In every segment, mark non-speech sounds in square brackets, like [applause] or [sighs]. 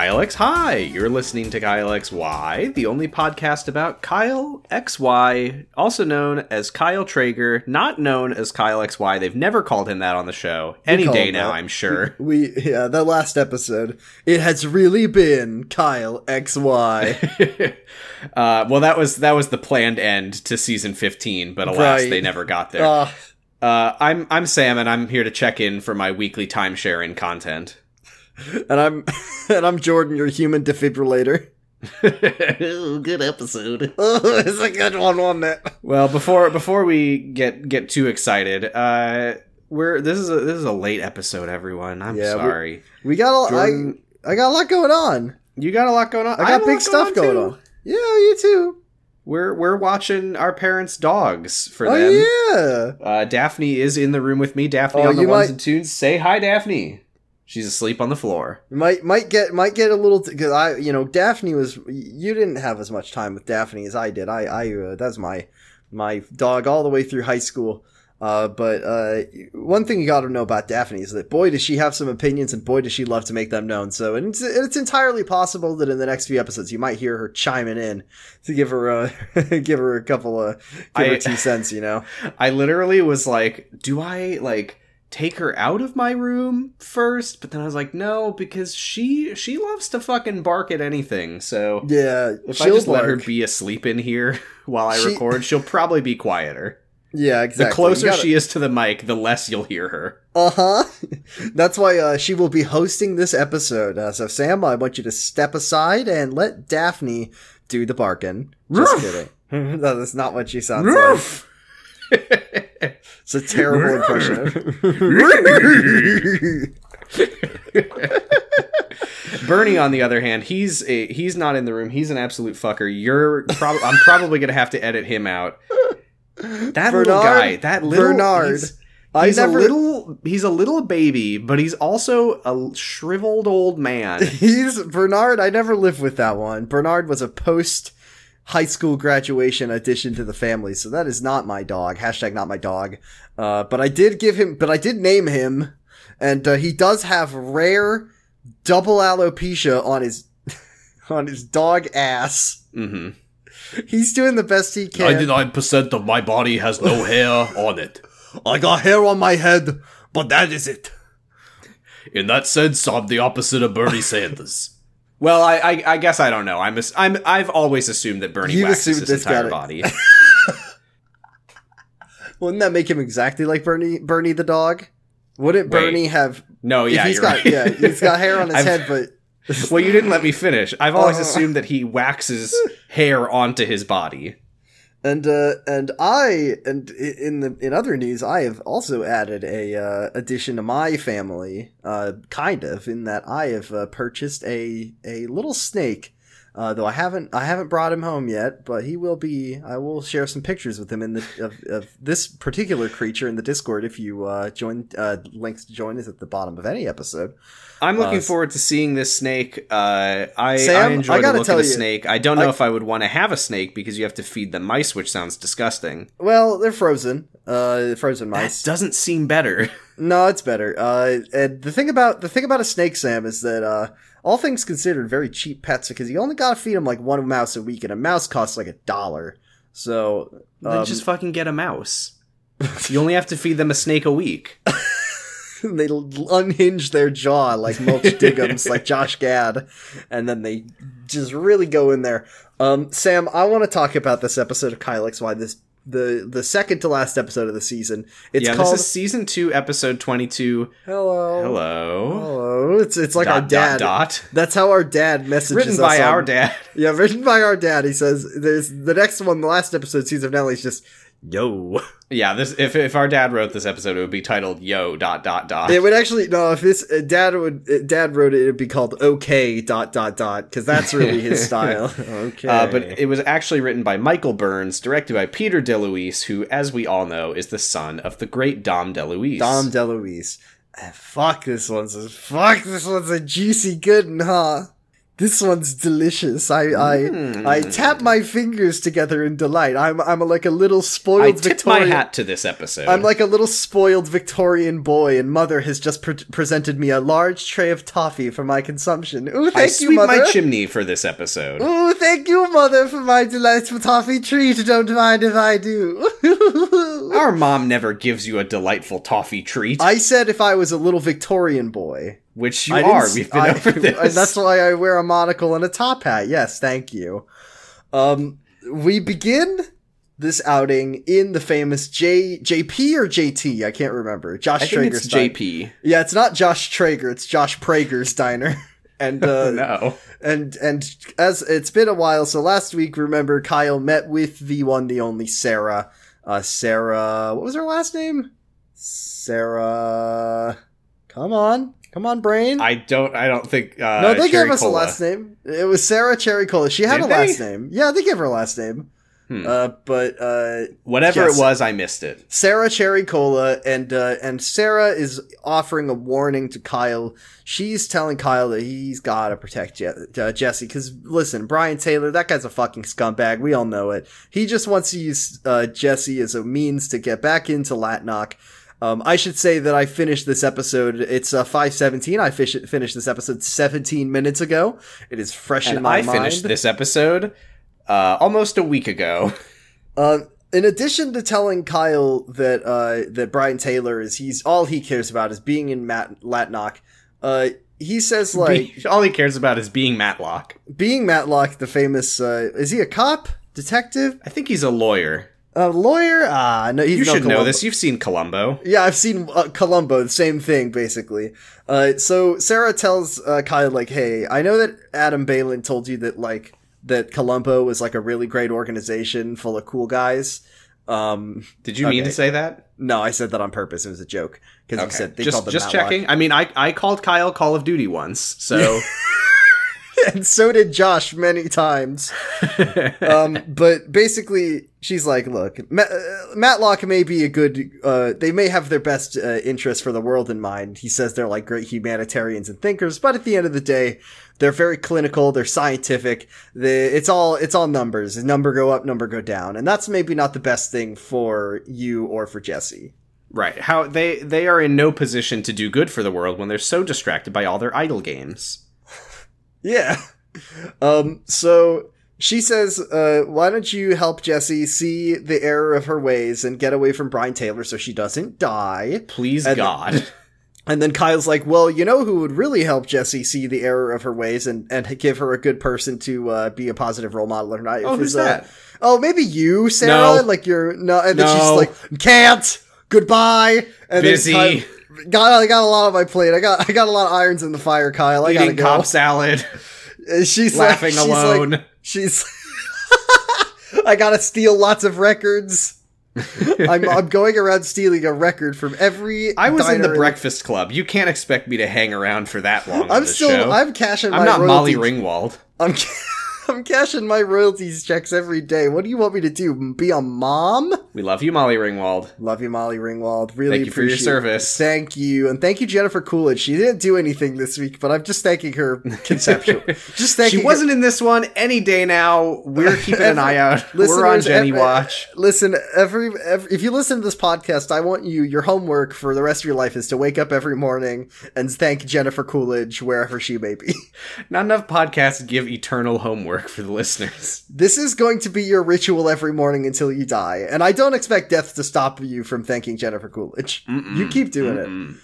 Kyle X Hi! You're listening to Kyle XY, the only podcast about Kyle XY, also known as Kyle Trager, not known as Kyle XY. They've never called him that on the show. Any day now, that. I'm sure. [laughs] We yeah, that last episode. It has really been Kyle XY. [laughs] uh, well, that was that was the planned end to season 15, but alas, Right. they never got there. uh, Uh, I'm I'm Sam, and I'm here to check in for my weekly time sharing content. And I'm [laughs] and I'm Jordan, your human defibrillator. Good episode. [laughs] Oh, it's a good one, wasn't it? Well, before before we get get too excited, uh, we're this is a this is a late episode, everyone. I'm Yeah, sorry. We got a, Jordan, I I got a lot going on. you got a lot going on. I got a big stuff going too. on. Yeah, you too. We're we're watching our parents' dogs for oh them. yeah. Uh, Daphne is in the room with me. Daphne Oh, on the ones might- and twos. Say hi, Daphne. She's asleep on the floor. Might might get might get a little because I you know Daphne was you didn't have as much time with Daphne as I did. I I uh, that's my my dog all the way through high school. Uh, but uh, one thing you got to know about Daphne is that boy does she have some opinions and boy does she love to make them known. So and it's, it's entirely possible that in the next few episodes you might hear her chiming in to give her a [laughs] give her a couple of give her two cents. You know. [laughs] I literally was like, do I like take her out of my room first? But then I was like, no, because she she loves to fucking bark at anything. So Yeah. if I just let her be asleep in here [laughs] while I She- record, she'll probably be quieter. Yeah, exactly. The closer gotta- she is to the mic, the less you'll hear her. Uh huh. [laughs] That's why uh, she will be hosting this episode. Uh, so, Sam, I want you to step aside and let Daphne do the barking. Just kidding. [laughs] that's not what she sounds like. [laughs] It's a terrible impression. [laughs] Bernie, on the other hand, he's a, he's not in the room. He's an absolute fucker. You're probably I'm probably gonna have to edit him out. That little guy, that little Bernard. he's, he's never- a little he's a little baby, but he's also a shriveled old man. [laughs] He's Bernard. I never lived with that one. Bernard was a post high school graduation addition to the family, so that is not my dog. Hashtag not my dog. Uh, but I did give him, but I did name him, and uh, he does have rare double alopecia on his [laughs] on his dog ass. hmm He's doing the best he can. Ninety nine percent of my body has no [laughs] hair on it. I got hair on my head, but that is it. In that sense, I'm the opposite of Bernie Sanders. Well, I, I, I guess I don't know. I'm, I'm I've always assumed that Bernie You've waxes assumed his this entire guy- body. [laughs] Wouldn't that make him exactly like Bernie? Bernie the dog? Wouldn't Wait. Bernie have? No, yeah, he's got right. yeah, he's got hair on [laughs] his I've- head, but Well, you didn't let me finish. I've always Uh. assumed that he waxes [laughs] hair onto his body. And uh, and I and in the in other news, I have also added a uh, addition to my family, uh, kind of in that I have uh, purchased a a little snake. Uh, though I haven't I haven't brought him home yet, but he will be. I will share some pictures with him in the of, of this particular creature in the Discord. If you uh, join, uh, links to join is at the bottom of any episode. I'm looking Uh, forward to seeing this snake. Uh, I, Sam, I enjoy I the look tell of the you, snake. I don't know I- if I would want to have a snake because you have to feed the mice, which sounds disgusting. Well, they're frozen. Uh, frozen mice. That doesn't seem better. [laughs] No, it's better. Uh, and the thing about the thing about a snake, Sam, is that uh, all things considered, very cheap pets because you only gotta feed them like one mouse a week, and a mouse costs like a dollar. So then um, just fucking get a mouse. [laughs] You only have to feed them a snake a week. [laughs] they unhinge their jaw like Mulch [laughs] Diggums, like Josh Gad, and then they just really go in there. Um, Sam, I want to talk about this episode of Kyle why This the the second to last episode of the season. It's yeah, called this is season two, episode twenty-two. Hello. Hello. Hello. It's it's like dot, our dad. Dot, dot. That's how our dad messages Written us by on- our dad. [laughs] Yeah, written by our dad. He says there's the next one, the last episode, Season of Nelly is just yo. Yeah, this if if our dad wrote this episode, it would be titled "Yo." Dot dot dot. It would actually no. If this uh, dad would uh, dad wrote it, it'd be called okay dot dot dot because that's really his [laughs] style. okay, Uh, but it was actually written by Michael Burns, directed by Peter DeLuise, who, as we all know, is the son of the great Dom DeLuise. Dom DeLuise. Uh, fuck this one's a, fuck this one's a juicy good one, huh? This one's delicious. I I Mm. I tap my fingers together in delight. I'm I'm like a little spoiled. I tip Victorian. my hat to this episode. I'm like a little spoiled Victorian boy, and mother has just pre- presented me a large tray of toffee for my consumption. Ooh, I thank you, sweep mother. my chimney for this episode. Ooh, thank you, mother, for my delightful toffee treat. Don't mind if I do. [laughs] Our mom never gives you a delightful toffee treat, I said if I was a little Victorian boy. Which you I are. We've been I- [laughs] over [laughs] this. and That's why I wear a monocle and a top hat. Yes, thank you. Um, we begin this outing in the famous J JP or JT. I can't remember. Josh I think Traeger's. JP. Yeah, it's not Josh Trager. It's Josh Prager's diner. [laughs] And uh, no. and and as it's been a while, so last week, remember Kyle met with the one, the only Sarah. Uh, Sarah, what was her last name? Sarah. Come on, come on, brain. I don't. I don't think. Uh, no, they Cherry gave us Cola. a last name. It was Sarah Cherry Cola. She had Did a they? last name. Yeah, they gave her a last name. Hmm. Uh, but uh, Whatever yes. it was, I missed it. Sarah Cherry Cola and uh, and Sarah is offering a warning to Kyle. She's telling Kyle that he's got to protect Je- uh, Jesse because listen, Brian Taylor, that guy's a fucking scumbag. We all know it. He just wants to use uh, Jesse as a means to get back into Latnok. Um, I should say that I finished this episode. It's uh, five seventeen. I fish- finished this episode seventeen minutes ago. It is fresh in my I mind. I finished this episode uh, almost a week ago. Uh, in addition to telling Kyle that uh, that Brian Taylor is he's all he cares about is being in Matt Latnok, uh, he says like Be- all he cares about is being Matlock. being Matlock, the famous uh, is he a cop, detective, I think he's a lawyer. A lawyer? Ah, no, You no should know Columbo. this. You've seen Columbo. Yeah, I've seen uh, Columbo, the same thing basically. Uh, so Sarah tells uh, Kyle like, "Hey, I know that Adam Baylin told you that like that Columbo was like a really great organization full of cool guys." Um, Did you mean to say that? No, I said that on purpose. It was a joke because you said they just called them just Matlock. checking. I mean, I I called Kyle Call of Duty once, so [laughs] [laughs] and so did Josh many times. [laughs] um, but basically, she's like, "Look, Ma- uh, Matlock may be a good. Uh, they may have their best uh, interest for the world in mind." He says they're like great humanitarians and thinkers, but at the end of the day, they're very clinical. They're scientific. They, it's all it's all numbers. Number go up, number go down, and that's maybe not the best thing for you or for Jesse. right. How they they are in no position to do good for the world when they're so distracted by all their idle games. Yeah. [laughs] Um, so she says, uh, why don't you help Jesse see the error of her ways and get away from Brian Taylor so she doesn't die? Please And- God. [laughs] And then Kyle's like, well, you know who would really help Jesse see the error of her ways and, and give her a good person to uh, be a positive role model in her life? Oh, who's uh, that? Oh, maybe you, Sarah? No. Like you're, no, and then she's like, can't! Goodbye! And Busy. Then Kyle, got, I got a lot on my plate. I got, I got a lot of irons in the fire, Kyle. I gotta Eating go. cob salad, [laughs] [laughs] she's laughing like, she's like- alone. She's. [laughs] I gotta steal lots of records. I'm, I'm going around stealing a record from every. I was in the Breakfast Club. You can't expect me to hang around for that long. I'm still. show. I'm cashing. I'm my not Molly Ringwald. I'm. I'm cashing my royalties checks every day. What do you want me to do? Be a mom? We love you, Molly Ringwald. Love you, Molly Ringwald. Really Thank you for your service. Thank you, and thank you, Jennifer Coolidge. She didn't do anything this week, but I'm just thanking her [laughs] conceptually. just thanking She wasn't in this one any day now. We're [laughs] keeping an eye out. We're on Jenny ev- Watch. Listen, every, every if you listen to this podcast, I want you your homework for the rest of your life is to wake up every morning and thank Jennifer Coolidge wherever she may be. [laughs] Not enough podcasts give eternal homework for the listeners. [laughs] This is going to be your ritual every morning until you die, and I don't expect death to stop you from thanking Jennifer Coolidge. You keep doing Mm-mm. it.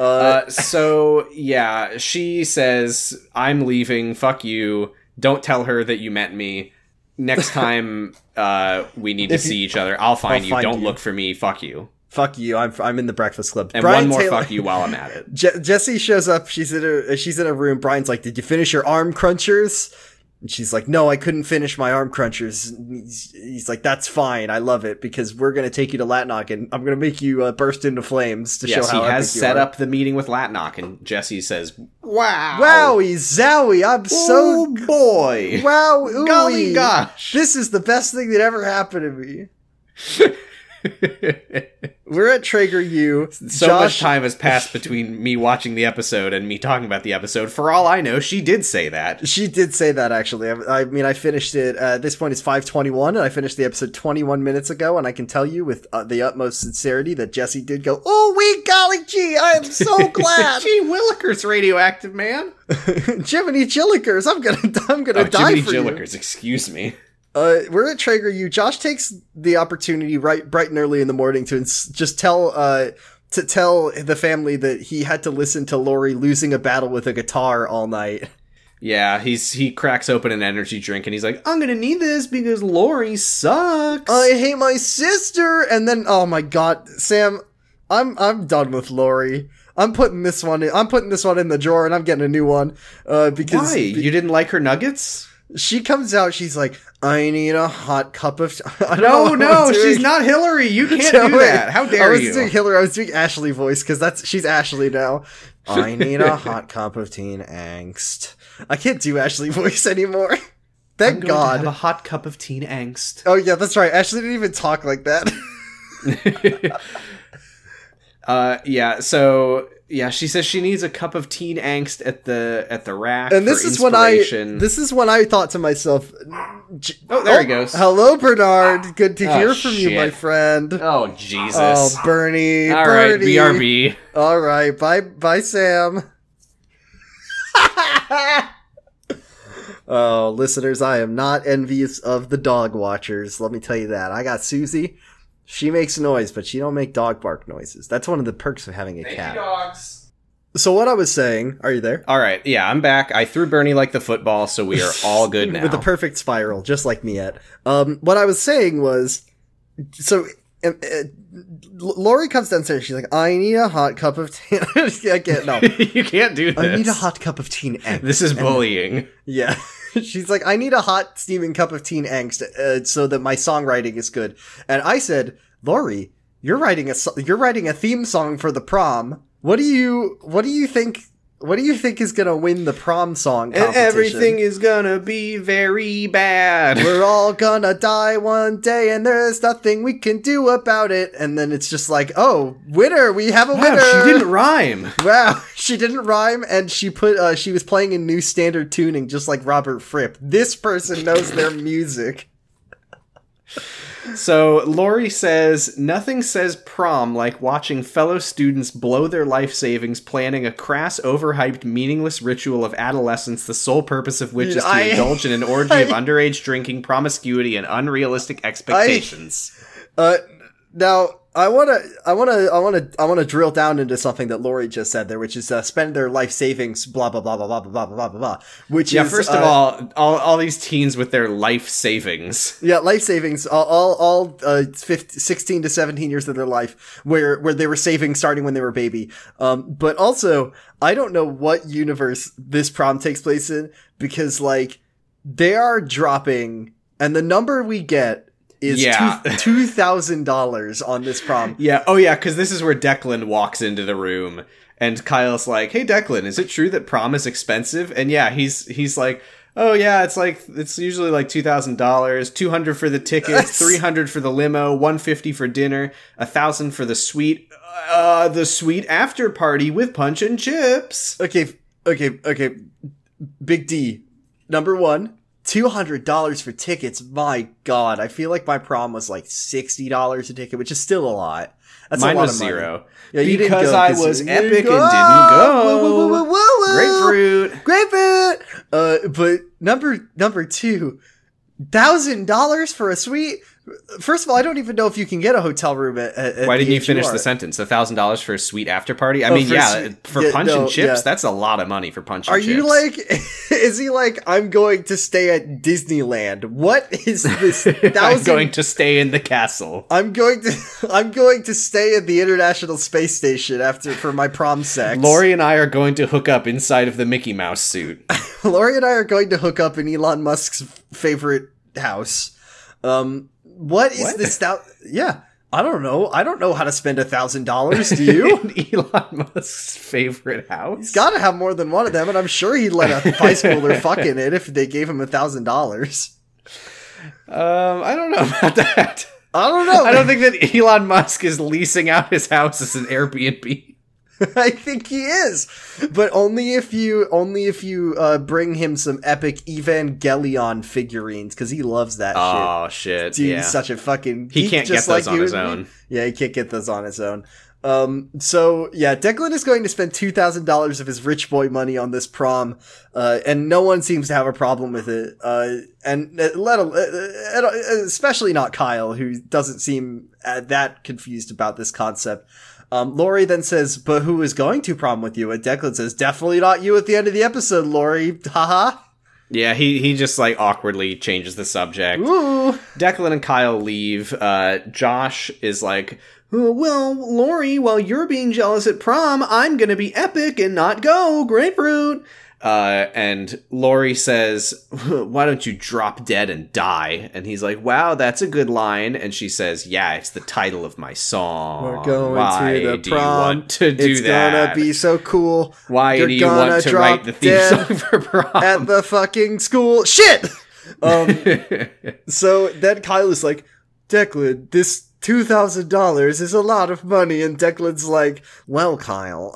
Uh, Uh, so yeah, she says, "I'm leaving. Fuck you. Don't tell her that you met me. Next [laughs] time uh, we need to If you- see each other, I'll find I'll you. find Don't you. look for me. Fuck you. fuck you. I'm I'm in the Breakfast Club. And Brian one more Taylor- fuck you while I'm at it. [laughs] Je- Jesse shows up. She's in a she's in a room. Brian's like, "Did you finish your arm crunchers?" And she's like, "No, I couldn't finish my arm crunchers." He's, he's like, "That's fine. I love it because we're gonna take you to Latnok and I'm gonna make you uh, burst into flames to Yes, show how he has set are." up the meeting with Latnok, and Jesse says, "Wow, Wowie zowie! I'm so oh boy, wow. Ooey. golly gosh." This is the best thing that ever happened to me. [laughs] we're at Traeger U. So Josh, much time has passed between me watching the episode and me talking about the episode. For all I know, she did say that. She did say that actually. I, I mean, I finished it. Uh, at this point, it's five twenty-one, and I finished the episode twenty-one minutes ago. And I can tell you with uh, the utmost sincerity that Jesse did go, "Oh, we golly gee, I am so [laughs] glad." Gee Willikers, radioactive man. [laughs] Jiminy Chillikers, I'm gonna, I'm gonna Oh, die Jiminy for you. Jillikers, excuse me. Uh, we're at Traeger U. Josh takes the opportunity right, bright and early in the morning to ins- just tell, uh, to tell the family that he had to listen to Lori losing a battle with a guitar all night. [laughs] Yeah, he's he cracks open an energy drink and he's like, "I'm gonna need this because Lori sucks." I hate my sister, and then oh my god, Sam, I'm I'm done with Lori. I'm putting this one. In, I'm putting this one in the drawer, and I'm getting a new one. Uh, because Why? You didn't like her nuggets? She comes out, she's like, "I need a hot cup of." [laughs] I don't know No, no, she's not Hillary. You [laughs] can't do wait. that. How dare I was you? doing Hillary. I was doing Ashley voice because that's she's Ashley now. [laughs] I need a hot cup of teen angst. I can't do Ashley voice anymore. I'm Thank going to God. have a hot cup of teen angst. Oh yeah, that's right. Ashley didn't even talk like that. Uh, yeah. So yeah, she says she needs a cup of teen angst at the at the rack. and this is when I this is when I thought to myself, Oh, there he goes. Hello, Bernard. Good to Oh, hear from you, my friend. Oh Jesus! Oh, Bernie. All right, Bernie. BRB. All right, bye, bye, Sam. [laughs] oh, listeners, I am not envious of the dog watchers. Let me tell you that. I got Susie. She makes noise, but she don't make dog bark noises. That's one of the perks of having a cat. dogs. So what I was saying, are you there? All right, yeah, I'm back. I threw Bernie like the football, so we are all [laughs] good now. With the perfect spiral, just like me at. Um, what I was saying was, so um, uh, Lori comes downstairs. She's like, "I need a hot cup of tea." [laughs] I can't. No, [laughs] you can't do this. I need a hot cup of tea. angst. This is bullying. Yeah. [laughs] She's like, I need a hot steaming cup of teen angst uh, so that my songwriting is good. And I said, Lori, you're writing a so- you're writing a theme song for the prom. What do you what do you think? What do you think is gonna win the prom song And competition? everything is gonna be very bad. [laughs] We're all gonna die one day, and there's nothing we can do about it. And then it's just like, oh, winner! We have a Wow, winner. she didn't rhyme. [laughs] Wow, she didn't rhyme, and she put uh, she was playing in new standard tuning, just like Robert Fripp. This person knows their music. [laughs] So Lori says nothing says prom like watching fellow students blow their life savings planning a crass, overhyped, meaningless ritual of adolescence, the sole purpose of which is to I- indulge in an orgy of [laughs] underage drinking, promiscuity, and unrealistic expectations. Uh, now I wanna, I wanna, I wanna, I wanna drill down into something that Lori just said there, which is uh, spend their life savings, blah blah blah blah blah blah blah blah blah blah. Which is yeah, is first of uh, all, all, all these teens with their life savings. Yeah, life savings, all, all, all uh, 15, 16 to 17 years of their life, where, where they were saving starting when they were baby. Um, but also, I don't know what universe this prom takes place in, because, like, they are dropping, and the number we get is Yeah. [laughs] two thousand dollars on this prom. Yeah. Oh, yeah. Because this is where Declan walks into the room, and Kyle's like, "Hey, Declan, is it true that prom is expensive?" And yeah, he's he's like, "Oh yeah, it's like it's usually like two thousand dollars, two hundred for the tickets, [laughs] three hundred for the limo, one fifty for dinner, a thousand for the suite, uh, the suite after party with punch and chips." Okay, okay, okay. Big D, number one, two hundred dollars for tickets. My God, I feel like my prom was like sixty dollars a ticket, which is still a lot. That's Mine a lot was of money. zero. Yeah, you didn't because go I was epic didn't and didn't go. Woo, woo, woo. Grapefruit. grapefruit. Uh, but number number two, thousand dollars for a suite. First of all, I don't even know if you can get a hotel room at. at Why didn't you finish the sentence? A thousand dollars for a sweet after party? I Oh, mean, for yeah, sweet- for yeah, punch no, and chips, yeah. that's a lot of money for punch and Are chips. you like? [laughs] Is he like? I'm going to stay at Disneyland. What is this [laughs] I'm going to stay in the castle. I'm going to. [laughs] I'm going to stay at the International Space Station after for my prom sex. Lori and I are going to hook up inside of the Mickey Mouse suit. Lori and I are going to hook up in Elon Musk's favorite house. Um, what is What? this? Thou- yeah, I don't know. I don't know how to spend a thousand dollars. Do [laughs] you? Elon Musk's favorite house. He's got to have more than one of them, and I'm sure he'd let a [laughs] high schooler fuck in it if they gave him a thousand dollars. um, I don't know [laughs] about that. I don't know. I don't think that Elon Musk is leasing out his house as an Airbnb. [laughs] I think he is, but only if you only if you uh, bring him some epic Evangelion figurines because he loves that. Oh shit! Dude, yeah, he's such a fucking. he can't get those like on his own. Yeah, he can't get those on his own. Um, so yeah, Declan is going to spend two thousand dollars of his rich boy money on this prom, uh, and no one seems to have a problem with it. Uh, and uh, let uh, uh, especially not Kyle, who doesn't seem uh, that confused about this concept. Um, Lori then says, "But who is going to prom with you?" And Declan says, "Definitely not you." At the end of the episode, Lori, haha. Yeah, he he just like awkwardly changes the subject. Ooh. Declan and Kyle leave. Uh, Josh is like, "Oh, well, Lori, while you're being jealous at prom, I'm gonna be epic and not go. Grapefruit. Uh, and Lori says, [laughs] why don't you drop dead and die? And he's like, wow, that's a good line. And she says, yeah, it's the title of my song. We're going why to the do prom. you want to do it's that? gonna be so cool. why You're do you want to write the theme song for prom? at the fucking school. Shit. [laughs] Um. so then Kyle is like, Declan, this two thousand dollars is a lot of money, and Declan's like, Well, Kyle,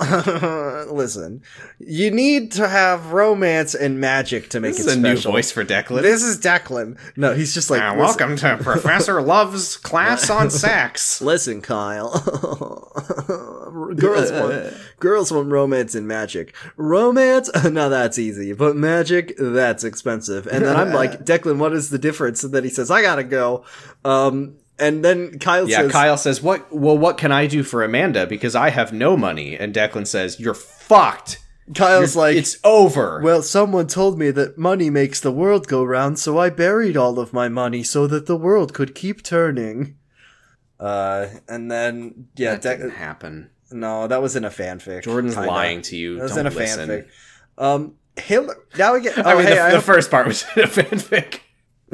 [laughs] listen, you need to have romance and magic to make it. this it is a new voice for Declan. This is Declan. No, he's just like, Uh, welcome to [laughs] Professor Love's class on sex. [laughs] Listen, Kyle. girls want girls want romance and magic. Romance, now that's easy, but magic, that's expensive. And then I'm like, Declan, what is the difference? And then he says, I gotta go. Um, and then Kyle says, Yeah, says, Kyle says, "What? Well, what can I do for Amanda? Because I have no money." And Declan says, "You're fucked. Kyle's like, it's over." well, someone told me that money makes the world go round, so I buried all of my money so that the world could keep turning. Uh, and then yeah, that Dec- didn't happen. no, that was in a fanfic. Jordan's kinda. lying to you. That was Don't in a listen. fanfic. Um, Hillary. Now we get. [laughs] Oh, I mean, hey, the, I the first part was in [laughs] a fanfic.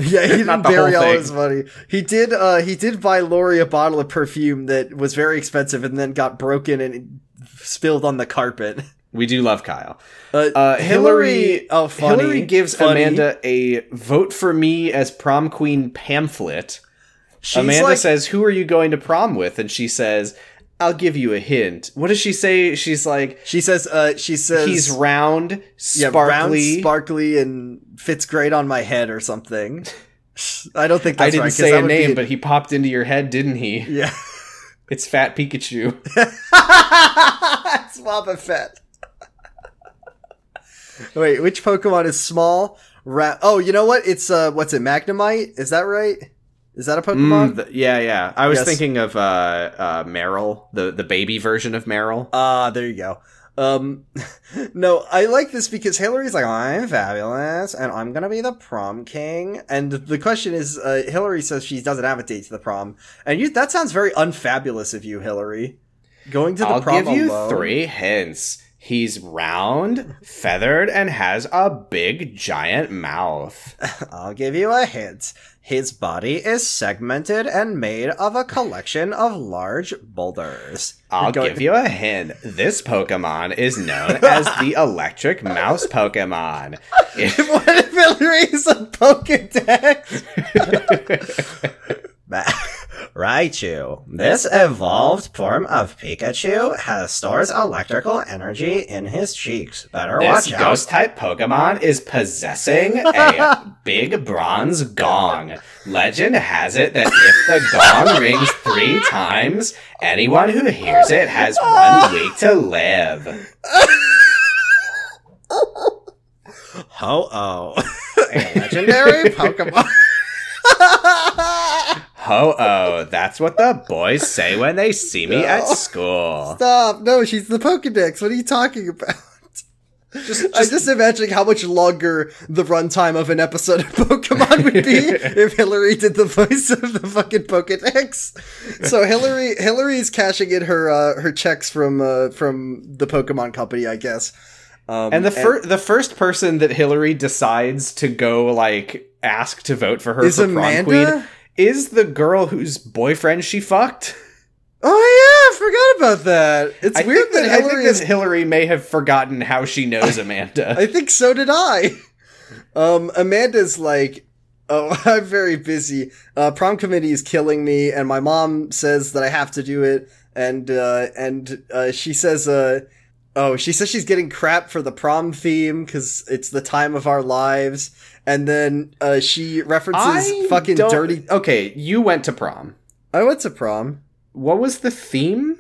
[laughs] yeah, he didn't bury all his money. He did. Uh, he did buy Lori a bottle of perfume that was very expensive, and then got broken and spilled on the carpet. [laughs] We do love Kyle. Uh, Uh, Hillary, Oh, funny. Hillary gives funny. Amanda a vote for me as prom queen pamphlet. She's Amanda like, says, "Who are you going to prom with?" And she says, "I'll give you a hint." What does she say? She's like, She says. Uh, she says "He's round, yeah, round, sparkly." sparkly, and fits great on my head or something. I don't think that's I didn't right, say a would be name, but he popped into your head, didn't he? yeah. It's Fat Pikachu. [laughs] it's Wobba Fett. Wait, which Pokemon is small? Ra- oh, you know what? It's uh, what's it? Magnemite? Is that right? Is that a Pokemon? Mm, yeah, yeah. I was Yes. thinking of uh, uh, Meryl, the the baby version of Meryl. Ah, there you go. Um, [laughs] no, I like this because Hillary's like, I'm fabulous, and I'm gonna be the prom king. And the question is, uh, Hillary says she doesn't have a date to the prom, and you that sounds very unfabulous of you, Hillary. Going to the I'll prom give you alone. three hints. He's round, feathered, and has a big giant mouth. [laughs] I'll give you a hint. His body is segmented and made of a collection of large boulders. I'll Go- give you a hint. This Pokemon is known [laughs] as the Electric Mouse Pokemon. If- [laughs] what if Hillary's a Pokedex? [laughs] Raichu. This evolved form of Pikachu has stores electrical energy in his cheeks. Better This watch out. ghost type Pokemon is possessing a [laughs] big bronze gong. Legend has it that if the gong [laughs] rings three times, anyone who hears it has one week to live. Ho-Oh. a legendary [laughs] Pokemon. Ho oh, that's what the boys say when they see me at school. Stop. No, she's the Pokedex. What are you talking about? Just, I'm just imagining how much longer the runtime of an episode of Pokemon would be [laughs] if Hillary did the voice of the fucking Pokedex. So Hillary, Hillary's cashing in her uh, her checks from uh, from the Pokemon Company, I guess. Um, and the first the first person that Hillary decides to go like ask to vote for her Is for Amanda? queen is the girl whose boyfriend she fucked. oh yeah, I forgot about that. It's I weird that, that, I think Hillary that is. Hillary may have forgotten how she knows [laughs] Amanda. I think so did I. Um, Amanda's like, Oh, [laughs] I'm very busy. Uh, prom committee is killing me, and my mom says that I have to do it, and uh, and uh, she says, uh, oh, she says she's getting crap for the prom theme because it's the time of our lives, and then uh, she references I fucking don't- dirty. Okay, you went to prom. I went to prom. What was the theme?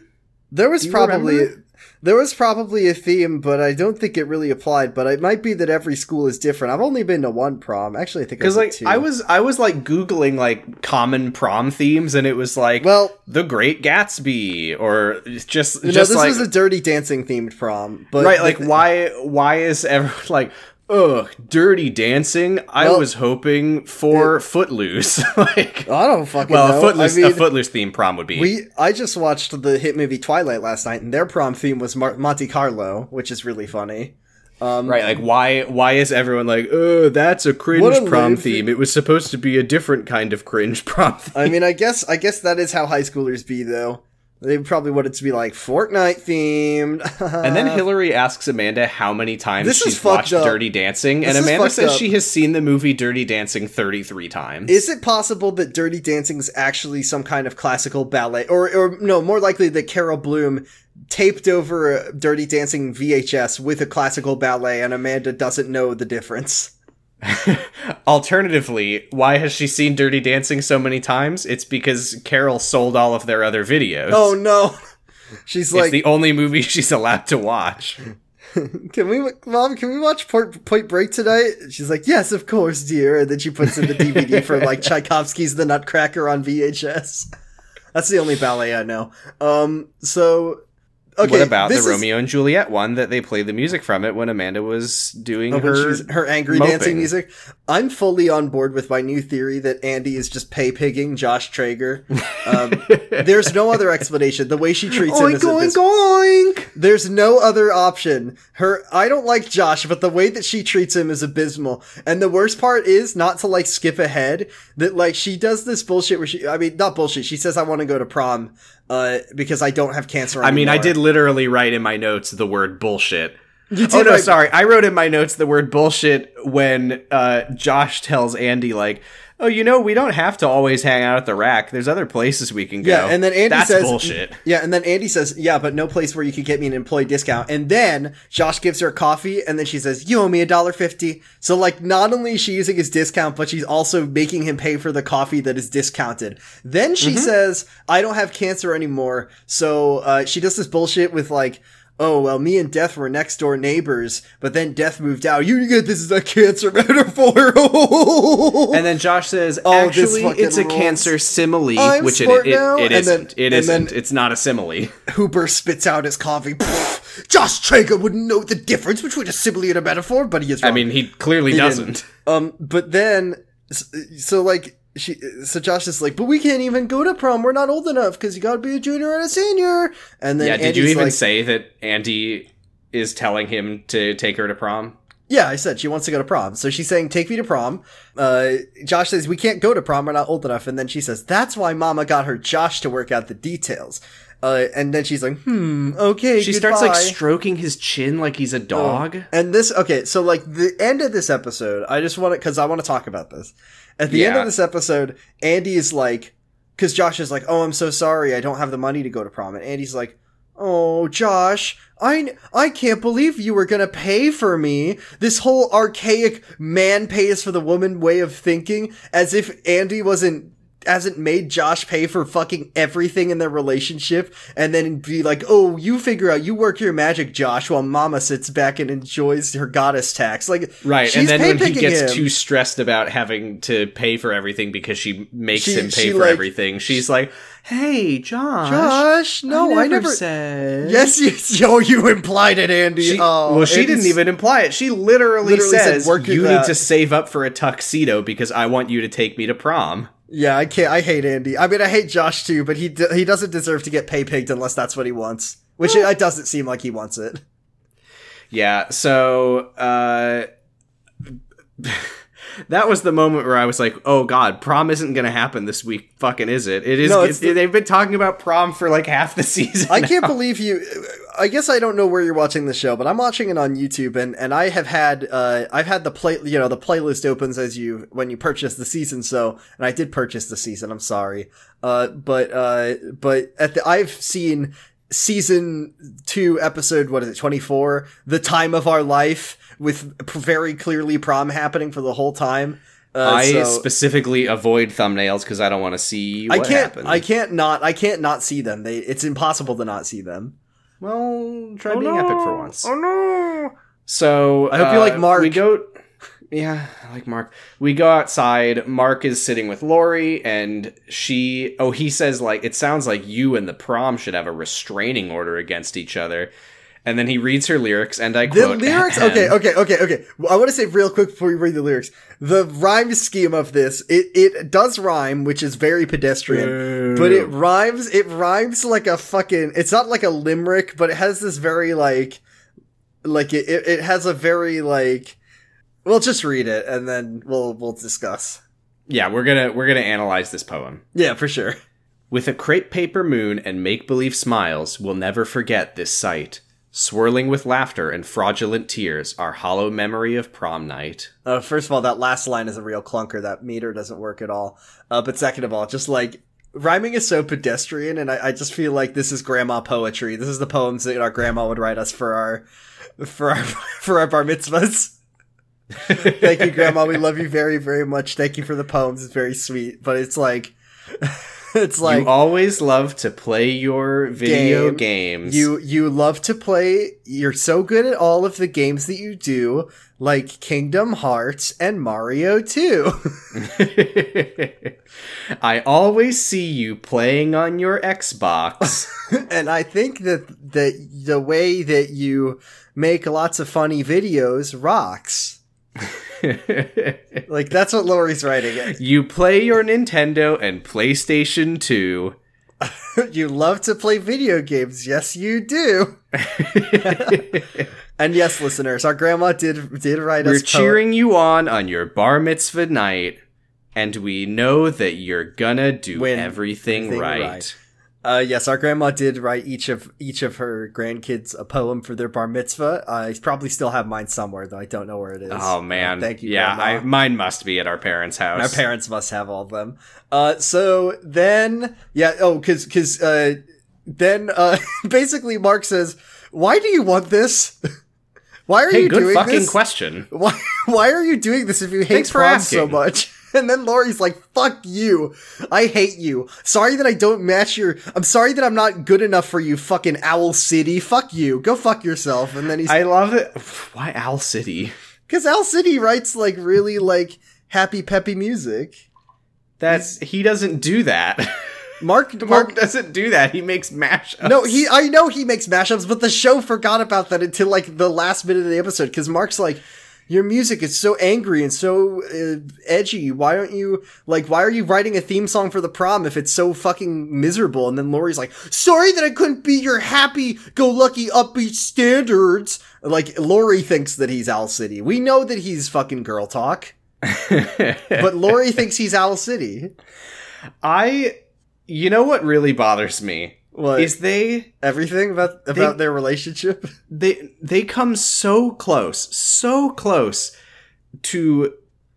There was probably remember? there was probably a theme, but I don't think it really applied. But it might be that every school is different. I've only been to one prom. Actually, I think Because I like I was I was like googling like common prom themes, and it was like well. the Great Gatsby, or just No, just this like was a dirty dancing themed prom, but right like the- why why is everyone [laughs] like ugh dirty dancing i Well- was hoping for footloose [laughs] like I don't fucking well know. a footloose I mean, a footloose theme prom would be we I just watched the hit movie Twilight last night, and their prom theme was Mar- Monte Carlo, which is really funny. Um, right like why why is everyone like oh that's a cringe a prom theme it was supposed to be a different kind of cringe [laughs] prom theme I mean, I guess I guess that is how high schoolers be, though. They probably want it to be like Fortnite themed. [laughs] and then Hillary asks Amanda how many times This she's watched up. Dirty Dancing, and This is Amanda says up. she has seen the movie Dirty Dancing 33 times. Is it possible that Dirty Dancing is actually some kind of classical ballet, or, or no, more likely that Carol Bloom taped over a Dirty Dancing VHS with a classical ballet, and Amanda doesn't know the difference? [laughs] Alternatively, why has she seen Dirty Dancing so many times? It's because Carol sold all of their other videos. Oh no! She's it's like, the only movie [laughs] she's allowed to watch. [laughs] "Can we, mom? Can we watch Point, Point Break tonight?" She's like, "Yes, of course, dear." And then she puts in the DVD for like Tchaikovsky's The Nutcracker on VHS. That's the only ballet I know. Um, so okay, what about the is- Romeo and Juliet one that they played the music from it when Amanda was doing Oh, her? her angry moping. dancing music. I'm fully on board with my new theory that Andy is just pay pigging Josh Trager. Um, [laughs] there's no other explanation. The way she treats him is Oink, oink. There's no other option. Her, I don't like Josh, but the way that she treats him is abysmal. And the worst part is not to like skip ahead. That like she does this bullshit where she, I mean, not bullshit. She says I want to go to prom, uh, because I don't have cancer. Anymore. I mean, I did literally write in my notes the word bullshit. You did Oh no, write- sorry. I wrote in my notes the word bullshit when uh, Josh tells Andy like, "Oh, you know, we don't have to always hang out at the rack. There's other places we can go." Yeah, and then Andy That's says, bullshit. Yeah, and then Andy says, "Yeah, but no place where you could get me an employee discount." And then Josh gives her a coffee, and then she says, "You owe me a dollar fifty. So, like, not only is she using his discount, but she's also making him pay for the coffee that is discounted. Then she says, "I don't have cancer anymore." So uh, she does this bullshit with like. Oh well, me and Death were next door neighbors, but then Death moved out. You get this is a cancer [laughs] metaphor. And then Josh says, Oh, "Actually, it's a rules. cancer simile, I'm which it, it, now." it And isn't. then- it isn't. It's not a simile." [laughs] Hooper spits out his coffee. [laughs] Josh Trager wouldn't know the difference between a simile and a metaphor, but he is I mean, he clearly didn't. doesn't. um, but then, s- so like, she, so Josh is like, but we can't even go to prom. We're not old enough because you got to be a junior and a senior. And then, Yeah. Did you even like, say that Andy is telling him to take her to prom? Yeah, I said she wants to go to prom. So she's saying, take me to prom. Uh, Josh says, we can't go to prom. We're not old enough. And then she says, that's why mama got her Josh to work out the details. Uh, and then she's like, hmm, okay, She starts like stroking his chin like he's a dog. And this, okay, so like the end of this episode, I just want to, cause I want to talk about this. At the end of this episode, Andy is like, cause Josh is like, oh, I'm so sorry, I don't have the money to go to prom. And Andy's like, oh, Josh, I, I can't believe you were gonna pay for me. This whole archaic man pays for the woman way of thinking, as if Andy wasn't hasn't made Josh pay for fucking everything in their relationship and then be like, oh, you figure out, you work your magic, Josh, while mama sits back and enjoys her goddess tax. Like, Right, she's and then when he gets him. too stressed about having to pay for everything because she makes She- him pay for like- everything, she's like, "Hey, Josh, Josh, no, I never, said." Yes, yes, [laughs] yo, you implied it, Andy. She, oh, well, she didn't even imply it. She literally, Literally said, says, "Work it "You need out." to save up for a tuxedo because I want you to take me to prom." Yeah, I can't. I hate Andy. I mean, I hate Josh too, but he d- he doesn't deserve to get pay pigged unless that's what he wants. Which it, it doesn't seem like he wants it. Yeah, so uh [laughs] that was the moment where I was like, "Oh god, prom isn't going to happen this week. Fucking is it? It is No, it- they've been talking about prom for like half the [laughs] season. I can't believe you. I guess I don't know where you're watching the show, but I'm watching it on YouTube, and, and I have had uh I've had the play you know the playlist opens as you when you purchase the season. So and I did purchase the season. I'm sorry, uh, but uh, but at the I've seen season two episode what is it 24 the time of our life with very clearly prom happening for the whole time. Uh, I so- specifically avoid thumbnails because I don't want to see what I can't happened. I can't not I can't not see them. They it's impossible to not see them. Well, try Oh, being no. epic for once. Oh no. So I hope you uh, like Mark. We go. Yeah, I like Mark. We go outside. Mark is sitting with Lori, and she. Oh, he says like it sounds like you and the prom should have a restraining order against each other. And then he reads her lyrics, and I The quote: lyrics, okay, okay, okay, okay. Well, I want to say real quick before we read the lyrics. The rhyme scheme of this, it, it does rhyme, which is very pedestrian, but it rhymes, it rhymes like a fucking, it's not like a limerick, but it has this very like, like it, it, it has a very like, well, just read it and then we'll, we'll discuss. Yeah, we're gonna we're gonna analyze this poem. Yeah, for sure. With a crepe paper moon and make believe smiles, we'll never forget this sight. Swirling with laughter and fraudulent tears, our hollow memory of prom night. Uh, first of all, that last line is a real clunker. That meter doesn't work at all. Uh, but second of all, just like rhyming is so pedestrian, and I, I just feel like this is grandma poetry. This is the poems that our grandma would write us for our for our [laughs] for our bar mitzvahs. Thank you, grandma. We love you very very much. Thank you for the poems. It's very sweet, but it's like [laughs] [laughs] it's like you always love to play your video Game. games. You you love to play. You're so good at all of the games that you do, like Kingdom Hearts and Mario 2. [laughs] I always see you playing on your Xbox. [laughs] and I think that that the way that you make lots of funny videos rocks. [laughs] Like that's what Lori's writing. you play your Nintendo and PlayStation 2. [laughs] you love to play video games. Yes, you do. [laughs] And yes, listeners, our grandma did did write us. We're us po- cheering you on on your bar mitzvah night, and we know that you're gonna do Win everything, everything right. right. Uh, yes, our grandma did write each of each of her grandkids a poem for their bar mitzvah. I probably still have mine somewhere, though I don't know where it is. Oh man, Uh, thank you. Yeah. I, mine must be at our parents' house. Our parents must have all of them. Uh, so then, yeah, oh, cause, cause, uh, then, uh, [laughs] basically Mark says, why do you want this? [laughs] why are Hey, you good doing fucking this? question. [laughs] Why, why are you doing this if you hate Thanks prom so much? [laughs] And then Lori's like, fuck you. I hate you. Sorry that I don't match your, I'm sorry that I'm not good enough for you, fucking Owl City. Fuck you. Go fuck yourself. And then he's, I love it. [sighs] Why Owl City? cause Owl City writes like really like happy peppy music. That's he doesn't do that. [laughs] Mark, Mark Mark, doesn't do that. He makes mashups. No, he. I know he makes mashups, but the show forgot about that until like the last minute of the episode because Mark's like, "Your music is so angry and so uh, edgy. Why don't you like? Why are you writing a theme song for the prom if it's so fucking miserable?" And then Lori's like, "Sorry that I couldn't be your happy-go-lucky upbeat standards." Like Lori thinks that he's Owl City. We know that he's fucking girl talk, [laughs] but Lori thinks he's Owl City. I. You know what really bothers me What is they everything about about their relationship? [laughs] they they come so close, so close to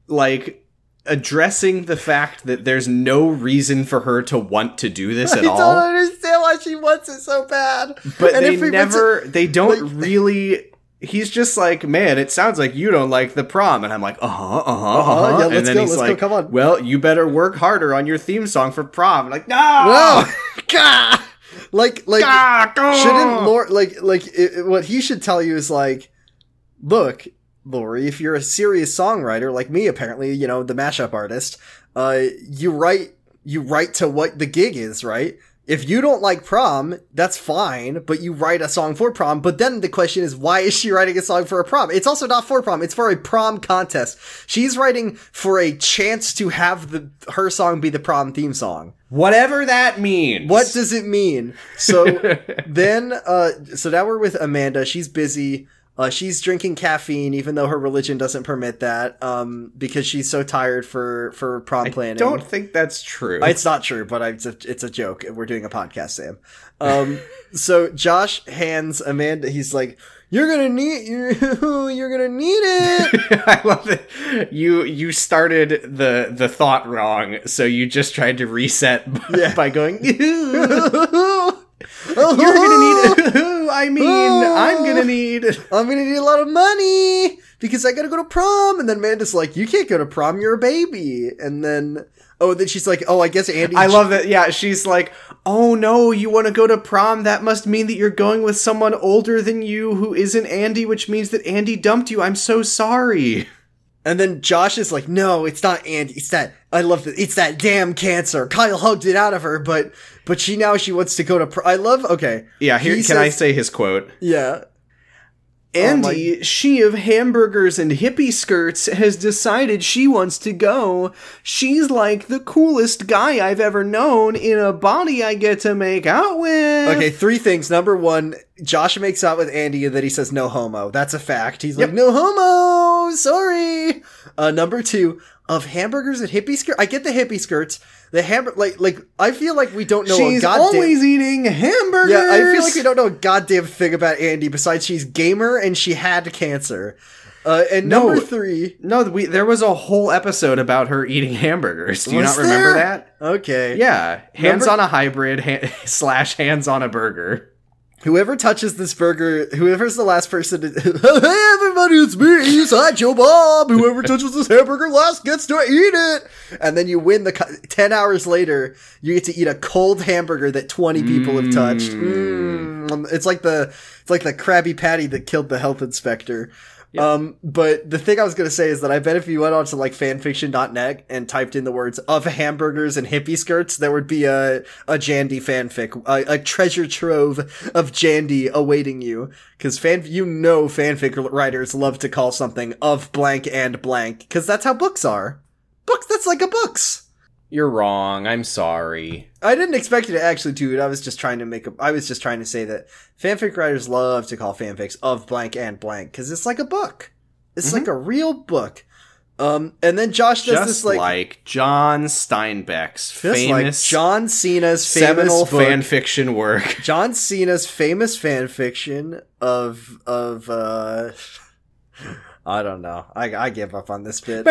like addressing the fact that there's no reason for her to want to do this at all. I don't understand why she wants it so bad. but And they if we never they don't like- [laughs] really he's just like man it sounds like you don't like the prom and i'm like uh-huh uh-huh uh-huh, Uh-huh, yeah, let's and then go, he's let's go, like come on. well you better work harder on your theme song for prom I'm like no Whoa, [laughs] Gah! Like like shouldn't Lori like like it- what he should tell you is like, look, Lori, if you're a serious songwriter like me, apparently, you know, the mashup artist, uh, you write you write to what the gig is, right? If you don't like prom, that's fine, but you write a song for prom. But then the question is, why is she writing a song for a prom? It's also not for prom. It's for a prom contest. She's writing for a chance to have the her song be the prom theme song. whatever that means What does it mean? So [laughs] then, uh, so now we're with Amanda. She's busy. Uh, she's drinking caffeine, even though her religion doesn't permit that, um, because she's so tired for for prom planning. I don't think that's true. It's not true, but I, it's, a, it's a joke. We're doing a podcast, Sam. Um, [laughs] so Josh hands Amanda. He's like, "You're gonna need you're, [laughs] you're gonna need it." [laughs] I love it. You you started the the thought wrong, so you just tried to reset b- Yeah. by going. You're gonna need. I mean, I'm gonna ah, need. [laughs] I'm gonna need a lot of money because I gotta go to prom. And then Amanda's like, "You can't go to prom. You're a baby." And then oh, then she's like, "Oh, I guess Andy." I love that. Yeah, she's like, "Oh no, you want to go to prom? That must mean that you're going with someone older than you who isn't Andy, which means that Andy dumped you. I'm so sorry." And then Josh is like, "No, it's not Andy. It's that I love it. It's that damn cancer. Kyle hugged it out of her, but but she now she wants to go to. Pr- I love. Okay, Yeah, here He can I say his quote? yeah. Oh Andy, she of hamburgers and hippie skirts, has decided she wants to go. She's like the coolest guy I've ever known in a body I get to make out with. Okay, three things. Number one, Josh makes out with Andy and then he says no homo. That's a fact. He's like, Yep. no homo, sorry. Uh, number two, of hamburgers and hippie skirts. I get the hippie skirts. The hamburger, like, like, I feel like we don't know a She's always eating hamburgers. yeah, I feel like we don't know a goddamn thing about Andy besides she's gamer and she had cancer. Uh, and No. number three, No, we there was a whole episode about her eating hamburgers. Do you not remember there? that? okay, Yeah, hands Remember- on a hybrid ha- [laughs] slash hands on a burger. Whoever touches this burger, whoever's the last person to. [laughs] hey, everybody, it's me, Sideshow Bob. Whoever [laughs] touches this hamburger last gets to eat it. And then you win the. co- 10 hours later, you get to eat a cold hamburger that 20 people have touched. Mm. It's like the. It's like the Krabby Patty that killed the health inspector. Um, but the thing I was gonna say is that I bet if you went on to like fanfiction.net and typed in the words of hamburgers and hippie skirts, there would be a, a Jandy fanfic, a, a treasure trove of Jandy awaiting you. Cause fan, you know fanfic writers love to call something of blank and blank, cause that's how books are. Books, that's like a books. You're wrong. I'm sorry. I didn't expect you to actually do it. I was just trying to make a, I was just trying to say that fanfic writers love to call fanfics of blank and blank because it's like a book. It's like a real book. Um, and then Josh does Just this like, like, John Steinbeck's just like famous John Cena's seminal famous book, fan fiction work. [laughs] John Cena's famous fan fiction of of uh, I don't know. I I give up on this bit.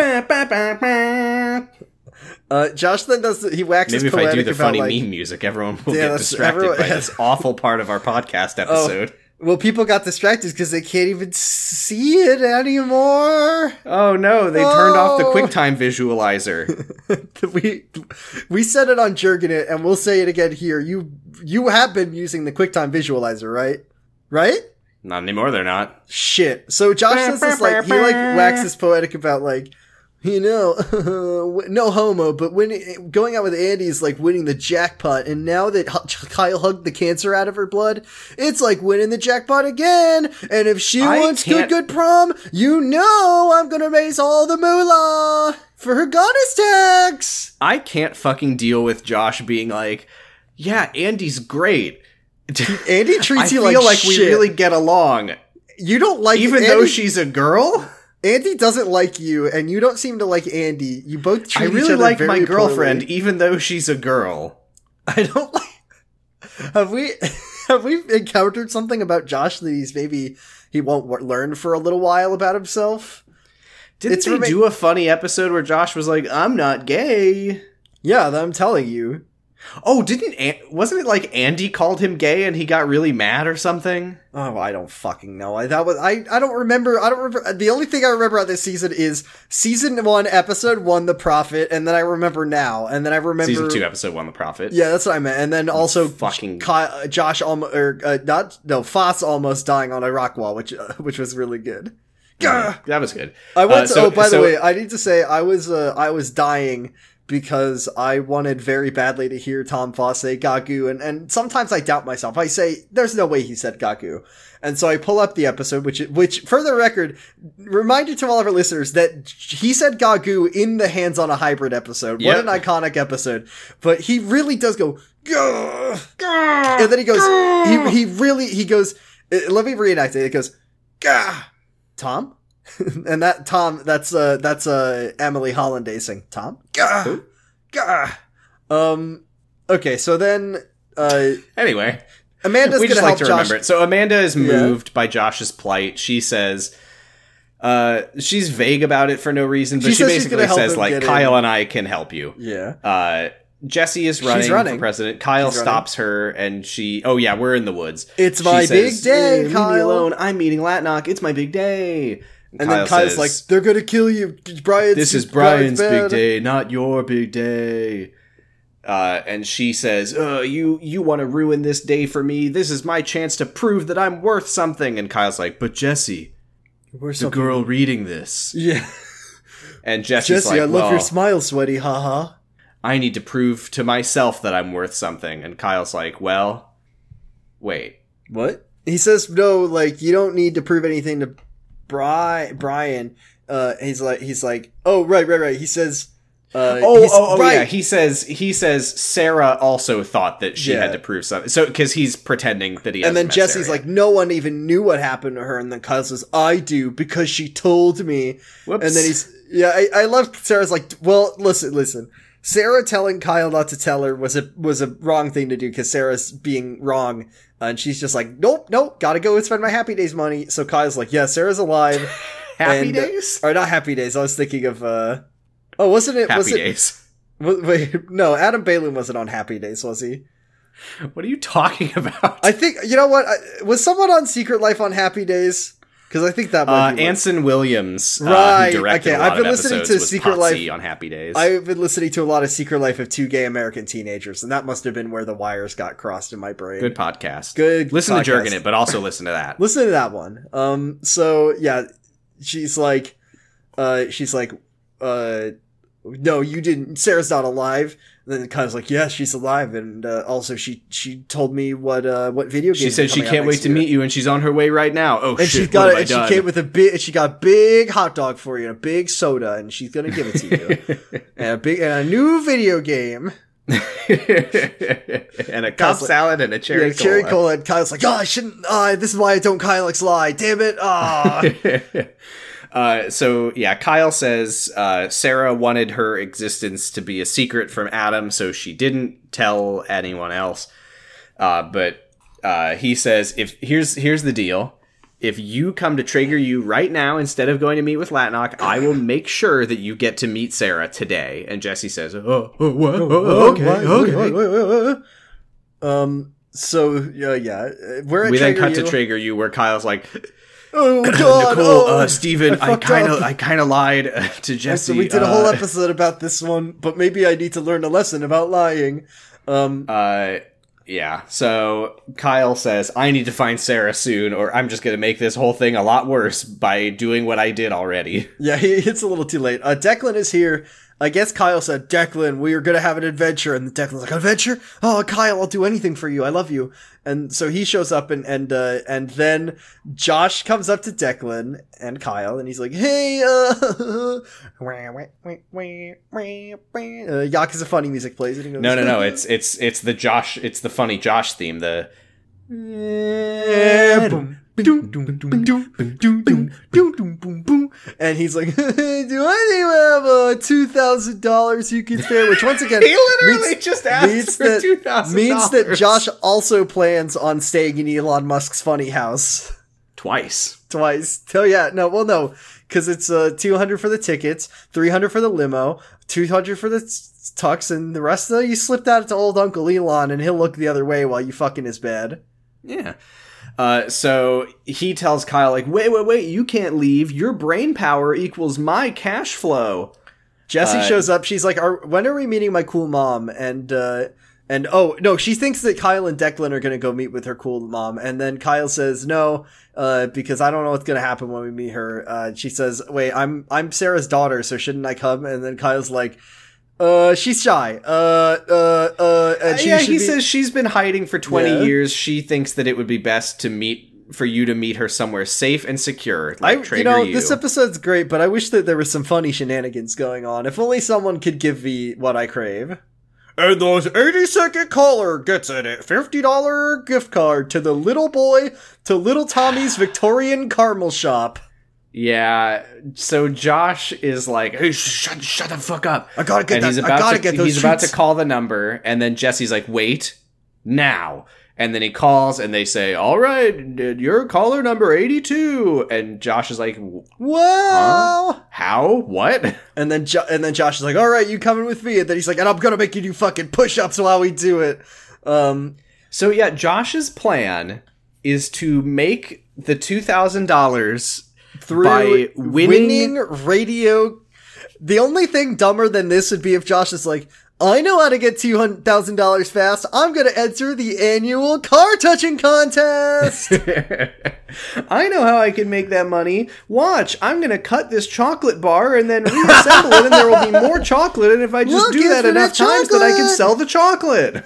Uh, Josh then does he waxes Maybe if I do the funny like, meme music, everyone will Yeah, get distracted everyone- by this awful part of our podcast [laughs] episode. Well, people got distracted because they can't even see it anymore. Oh, no, they turned off the Oh. QuickTime visualizer. [laughs] we we said it on Jerkin it, and we'll say it again here. You you have been using the QuickTime visualizer, right? Right? Not anymore, they're not. Shit. So Josh says this like he like waxes poetic about like you know [laughs] no homo, but when eh, going out with Andy is like winning the jackpot, and now that Kyle hugged the cancer out of her blood, it's like winning the jackpot again. And if she I wants good can't- good prom, you know I'm gonna raise all the moolah for her goddess tax. I can't fucking deal with Josh being like, yeah, Andy's great. [laughs] Andy treats I you feel like, like we really get along. you don't like Even Andy, though she's a girl? Andy doesn't like you, and you don't seem to like Andy. You both treat I really like my girlfriend, poorly. even though she's a girl. I don't like. Have we [laughs] have we encountered something about Josh that he's maybe he won't w- learn for a little while about himself? Didn't It's they do a funny episode where Josh was like, I'm not gay? Yeah, I'm telling you. Oh, didn't An- wasn't it like Andy called him gay and he got really mad or something? Oh, I don't fucking know. I that was I. I don't remember. I don't remember. The only thing I remember about this season is season one, episode one, the prophet, and then I remember now, and then I remember Season two, episode one, The Prophet. Yeah, that's what I meant. And then also fucking- uh, Josh almost or uh, not no Foss almost dying on a rock wall, which uh, which was really good. Gah! that was good. I went. Uh, to, so- oh, by so- the way, I need to say I was uh, I was dying because I wanted very badly to hear Tom Foss say Gagu, and and sometimes I doubt myself. I say there's no way he said Gagu, and so I pull up the episode, which which for the record, reminder to all of our listeners that he said Gagu in the Hands on a Hybrid episode. What an iconic episode! But he really does go. Gah! And then he goes, he, he really, he goes, uh, let me reenact it. It goes, Gah! Tom? [laughs] and that Tom, that's uh that's uh Emily Hollandaising. Tom? Gah! Who? Gah! Um okay, so then uh Anyway, Amanda's we just like to Josh. remember it. So Amanda is Yeah. moved by Josh's plight. She says, uh, she's vague about it for no reason, but She she, basically says like Kyle in. and I can help you. Yeah. Uh, Jesse is running, running. for president. Kyle She's running. stops her, and she. Oh yeah, we're in the woods. It's She my says, big day, "Eh, Leave me alone. I'm meeting Latnok. It's my big day. And then Kyle's says, like, they're gonna kill you, Brian. "This is Brian's big day, not your big day." Uh, and she says, uh, "You you want to ruin this day for me? This is my chance to prove that I'm worth something." And Kyle's like, "But Jesse, Where's the girl reading this," Yeah. and Jesse's Jesse, like, I love "Well, your smile, sweaty, haha. I need to prove to myself that I'm worth something." And Kyle's like, "Well, wait." What? He says no, like you don't need to prove anything to Bri- Brian. Uh, he's like, he's like, oh right, right, right. He says, uh, Oh, oh, oh right. yeah. He says he says Sarah also thought that she Yeah. had to prove something. So because he's pretending that he. and then Jesse's Sarah like, no one even knew what happened to her. And then Kyle says, I do because she told me. Whoops. And then he's, yeah, I, I love Sarah's like, well, listen, listen. Sarah telling Kyle not to tell her was a was a wrong thing to do because Sarah's being wrong, and she's just like, nope, nope, gotta go and spend my happy days money. So Kyle's like, yeah, Sarah's alive. [laughs] happy and, uh, days. or not happy days. I was thinking of uh oh, wasn't it? was Happy it? days. [laughs] Wait, no, Adam Baylin wasn't on Happy Days, was he? What are you talking [laughs] about? I think you know what I, was someone on Secret Life on Happy Days because I think that might uh. Anson Williams, uh, Right, who okay, I've been of listening to Secret Life- on Happy Days. I've been listening to a lot of Secret Life of two gay American teenagers, and that must have been where the wires got crossed in my brain. Good podcast. Good Listen podcast. to Jerkin it, but also [laughs] listen to that. Listen to that one. Um, so yeah, she's like, uh, she's like, uh, no, you didn't. Sarah's not alive. Then Kyle's like, yeah, she's alive, and uh, also she she told me what uh what video. She said she can't wait to meet you, and she's on her way right now. Oh And shit! she's what got have I and done? she came with a big, she got a big hot dog for you, and a big soda, and she's gonna give it to you, [laughs] and a big, and a new video game, [laughs] and a cup like- salad and a cherry yeah, cherry cola. cola. And Kyle's like, oh, I shouldn't. Uh, this is why I don't Kylex lie. Damn it. Ah. [laughs] uh, so yeah, Kyle says uh, Sarah wanted her existence to be a secret from Adam, so she didn't tell anyone else. Uh, but uh, he says, "If here's here's the deal." If you come to Trager U right now instead of going to meet with Latnok, I will make sure that you get to meet Sarah today. And Jesse says, "Oh, oh, what? Oh, okay, okay." Um. So yeah, uh, we're at We then Trager cut to U. Trager U, where Kyle's like, Oh [coughs] God, Nicole, oh, uh, Stephen, I kind of. I kind of lied uh, to Jesse. So we did a whole uh, episode about this one, but maybe I need to learn a lesson about lying. Um. Uh, yeah. So Kyle says, "I need to find Sarah soon, or I'm just gonna make this whole thing a lot worse by doing what I did already." Yeah, he, it's a little too late. Uh, Declan is here. I guess Kyle said, Declan, we are going to have an adventure. And Declan's like, adventure? Oh, Kyle, I'll do anything for you. I love you. And so he shows up and, and, uh, and then Josh comes up to Declan and Kyle and he's like, hey, uh, [laughs] uh Yakuza funny music plays. And he goes, No, no, no. It's it's it's the Josh. It's the funny Josh theme. The Yeah, boom, and he's like, "Do I have a two thousand dollars you can spare?" Which once again, he literally means, just asked for two thousand. Means that Josh also plans on staying in Elon Musk's funny house twice. Twice. Oh yeah, no, well no, because it's uh, two hundred for the tickets, three hundred for the limo, two hundred for the tux, and the rest of the, you slip that to old Uncle Elon, and he'll look the other way while you fucking his bed. Yeah. Uh, so he tells Kyle like, "Wait, wait, wait! You can't leave. Your brain power equals my cash flow." Jesse Uh, shows up. She's like, are, "When are we meeting my cool mom?" And uh, and oh no, she thinks that Kyle and Declan are gonna go meet with her cool mom. And then Kyle says no, uh, because I don't know what's gonna happen when we meet her. Uh, she says, "Wait, I'm I'm Sarah's daughter, so shouldn't I come?" And then Kyle's like, "Uh, she's shy. Uh, uh, uh." And she yeah, he be- says she's been hiding for 20 Yeah. years. She thinks that it would be best to meet for you to meet her somewhere safe and secure, I, like Trager you know, U. this episode's great, but I wish that there was some funny shenanigans going on. If only someone could give me what I crave. And those 80 second caller gets a $50 gift card to the little boy to little Tommy's Victorian caramel shop. Yeah. So Josh is like, "Hey, shut, shut the fuck up!" I gotta get and that. he's I about gotta to get those he's about to call the number, and then Jesse's like, "Wait, now!" And then he calls, and they say, "All right, you're caller number eighty-two." And Josh is like, Wow. "How? What?" [laughs] And then jo- and then Josh is like, "All right, you coming with me?" And then he's like, "And I'm gonna make you do fucking push-ups while we do it." Um, So yeah, Josh's plan is to make the two thousand dollars through by winning- radio. The only thing dumber than this would be if Josh is like, "I know how to get two hundred thousand dollars fast. I'm gonna enter the annual car touching contest." [laughs] I know how I can make that money. Watch, I'm gonna cut this chocolate bar and then reassemble it, and there will be more [laughs] chocolate. And if I just Look, do that enough times, then I can sell the chocolate.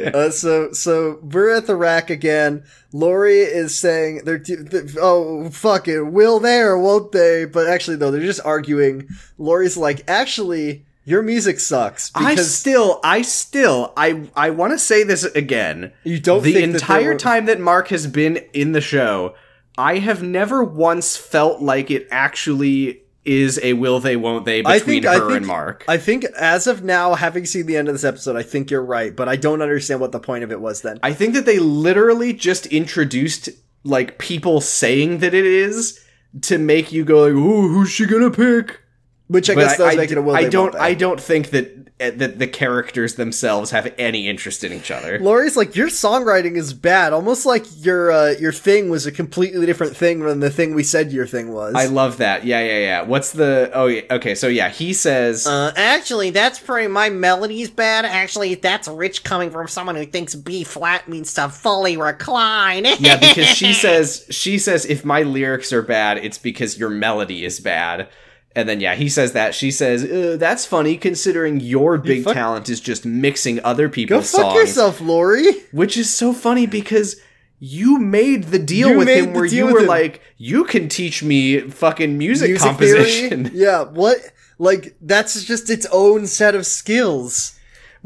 [laughs] uh, so so we're at the rack again. Lori is saying they're th- oh fuck it, will they or won't they? But actually though, they're just arguing. Lori's like, actually, your music sucks I still, I still, I, I want to say this again. you don't the think that entire there time that Mark has been in the show, I have never once felt like it actually is a will they won't they I between think- I her think- and Mark. I think as of now, having seen the end of this episode, I think you're right, but I don't understand what the point of it was then. I think that they literally just introduced like people saying that it is to make you go like, "Ooh, who's she gonna pick?" Which I But guess does make it a will I they, don't. won't they. I don't think that that the characters themselves have any interest in each other. Lori's like your songwriting is bad, almost like your uh, your thing was a completely different thing than the thing we said your thing was. I love that. Yeah, yeah, yeah. What's the? Oh, yeah. Okay, so yeah, he says. Uh, actually, that's pretty. My melody's bad. Actually, that's rich coming from someone who thinks B flat means to fully recline. [laughs] yeah, because she [laughs] says she says if my lyrics are bad, it's because your melody is bad. And then yeah, he says that. She says uh, that's funny considering your big fuck- talent is just mixing other people's Go people's fuck songs, yourself, Lori. which is so funny because you made the deal You with him where you were him. like, you can teach me fucking music, Music composition. theory. [laughs] Yeah, what? Like that's just its own set of skills.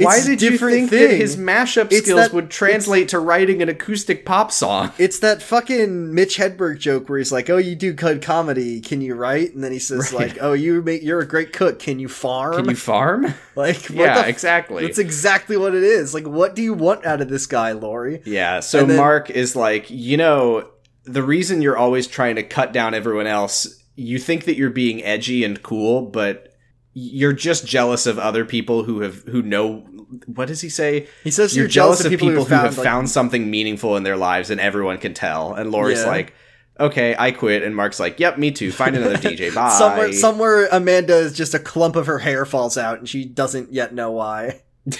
Why did you think thing. that his mashup It's skills that- would translate to writing an acoustic pop song? It's that fucking Mitch Hedberg joke where he's like, "Oh, you do good comedy, can you write?" And then he says Right. like, "Oh, you make you're a great cook, can you farm?" Can you farm? [laughs] like, what yeah, f- exactly. That's exactly what it is. Like, what do you want out of this guy, Lori? Yeah, so then- Mark is like, you know, the reason you're always trying to cut down everyone else, you think that you're being edgy and cool, but you're just jealous of other people who have who know what does he say? He says You're, you're, jealous, of people, who, found, have like- found something meaningful in their lives and everyone can tell. And Laura's Yeah. like, "Okay, I quit." And Mark's like, "Yep, me too. Find another [laughs] DJ. Bye." somewhere somewhere Amanda is just a clump of her hair falls out and she doesn't yet know why. [laughs]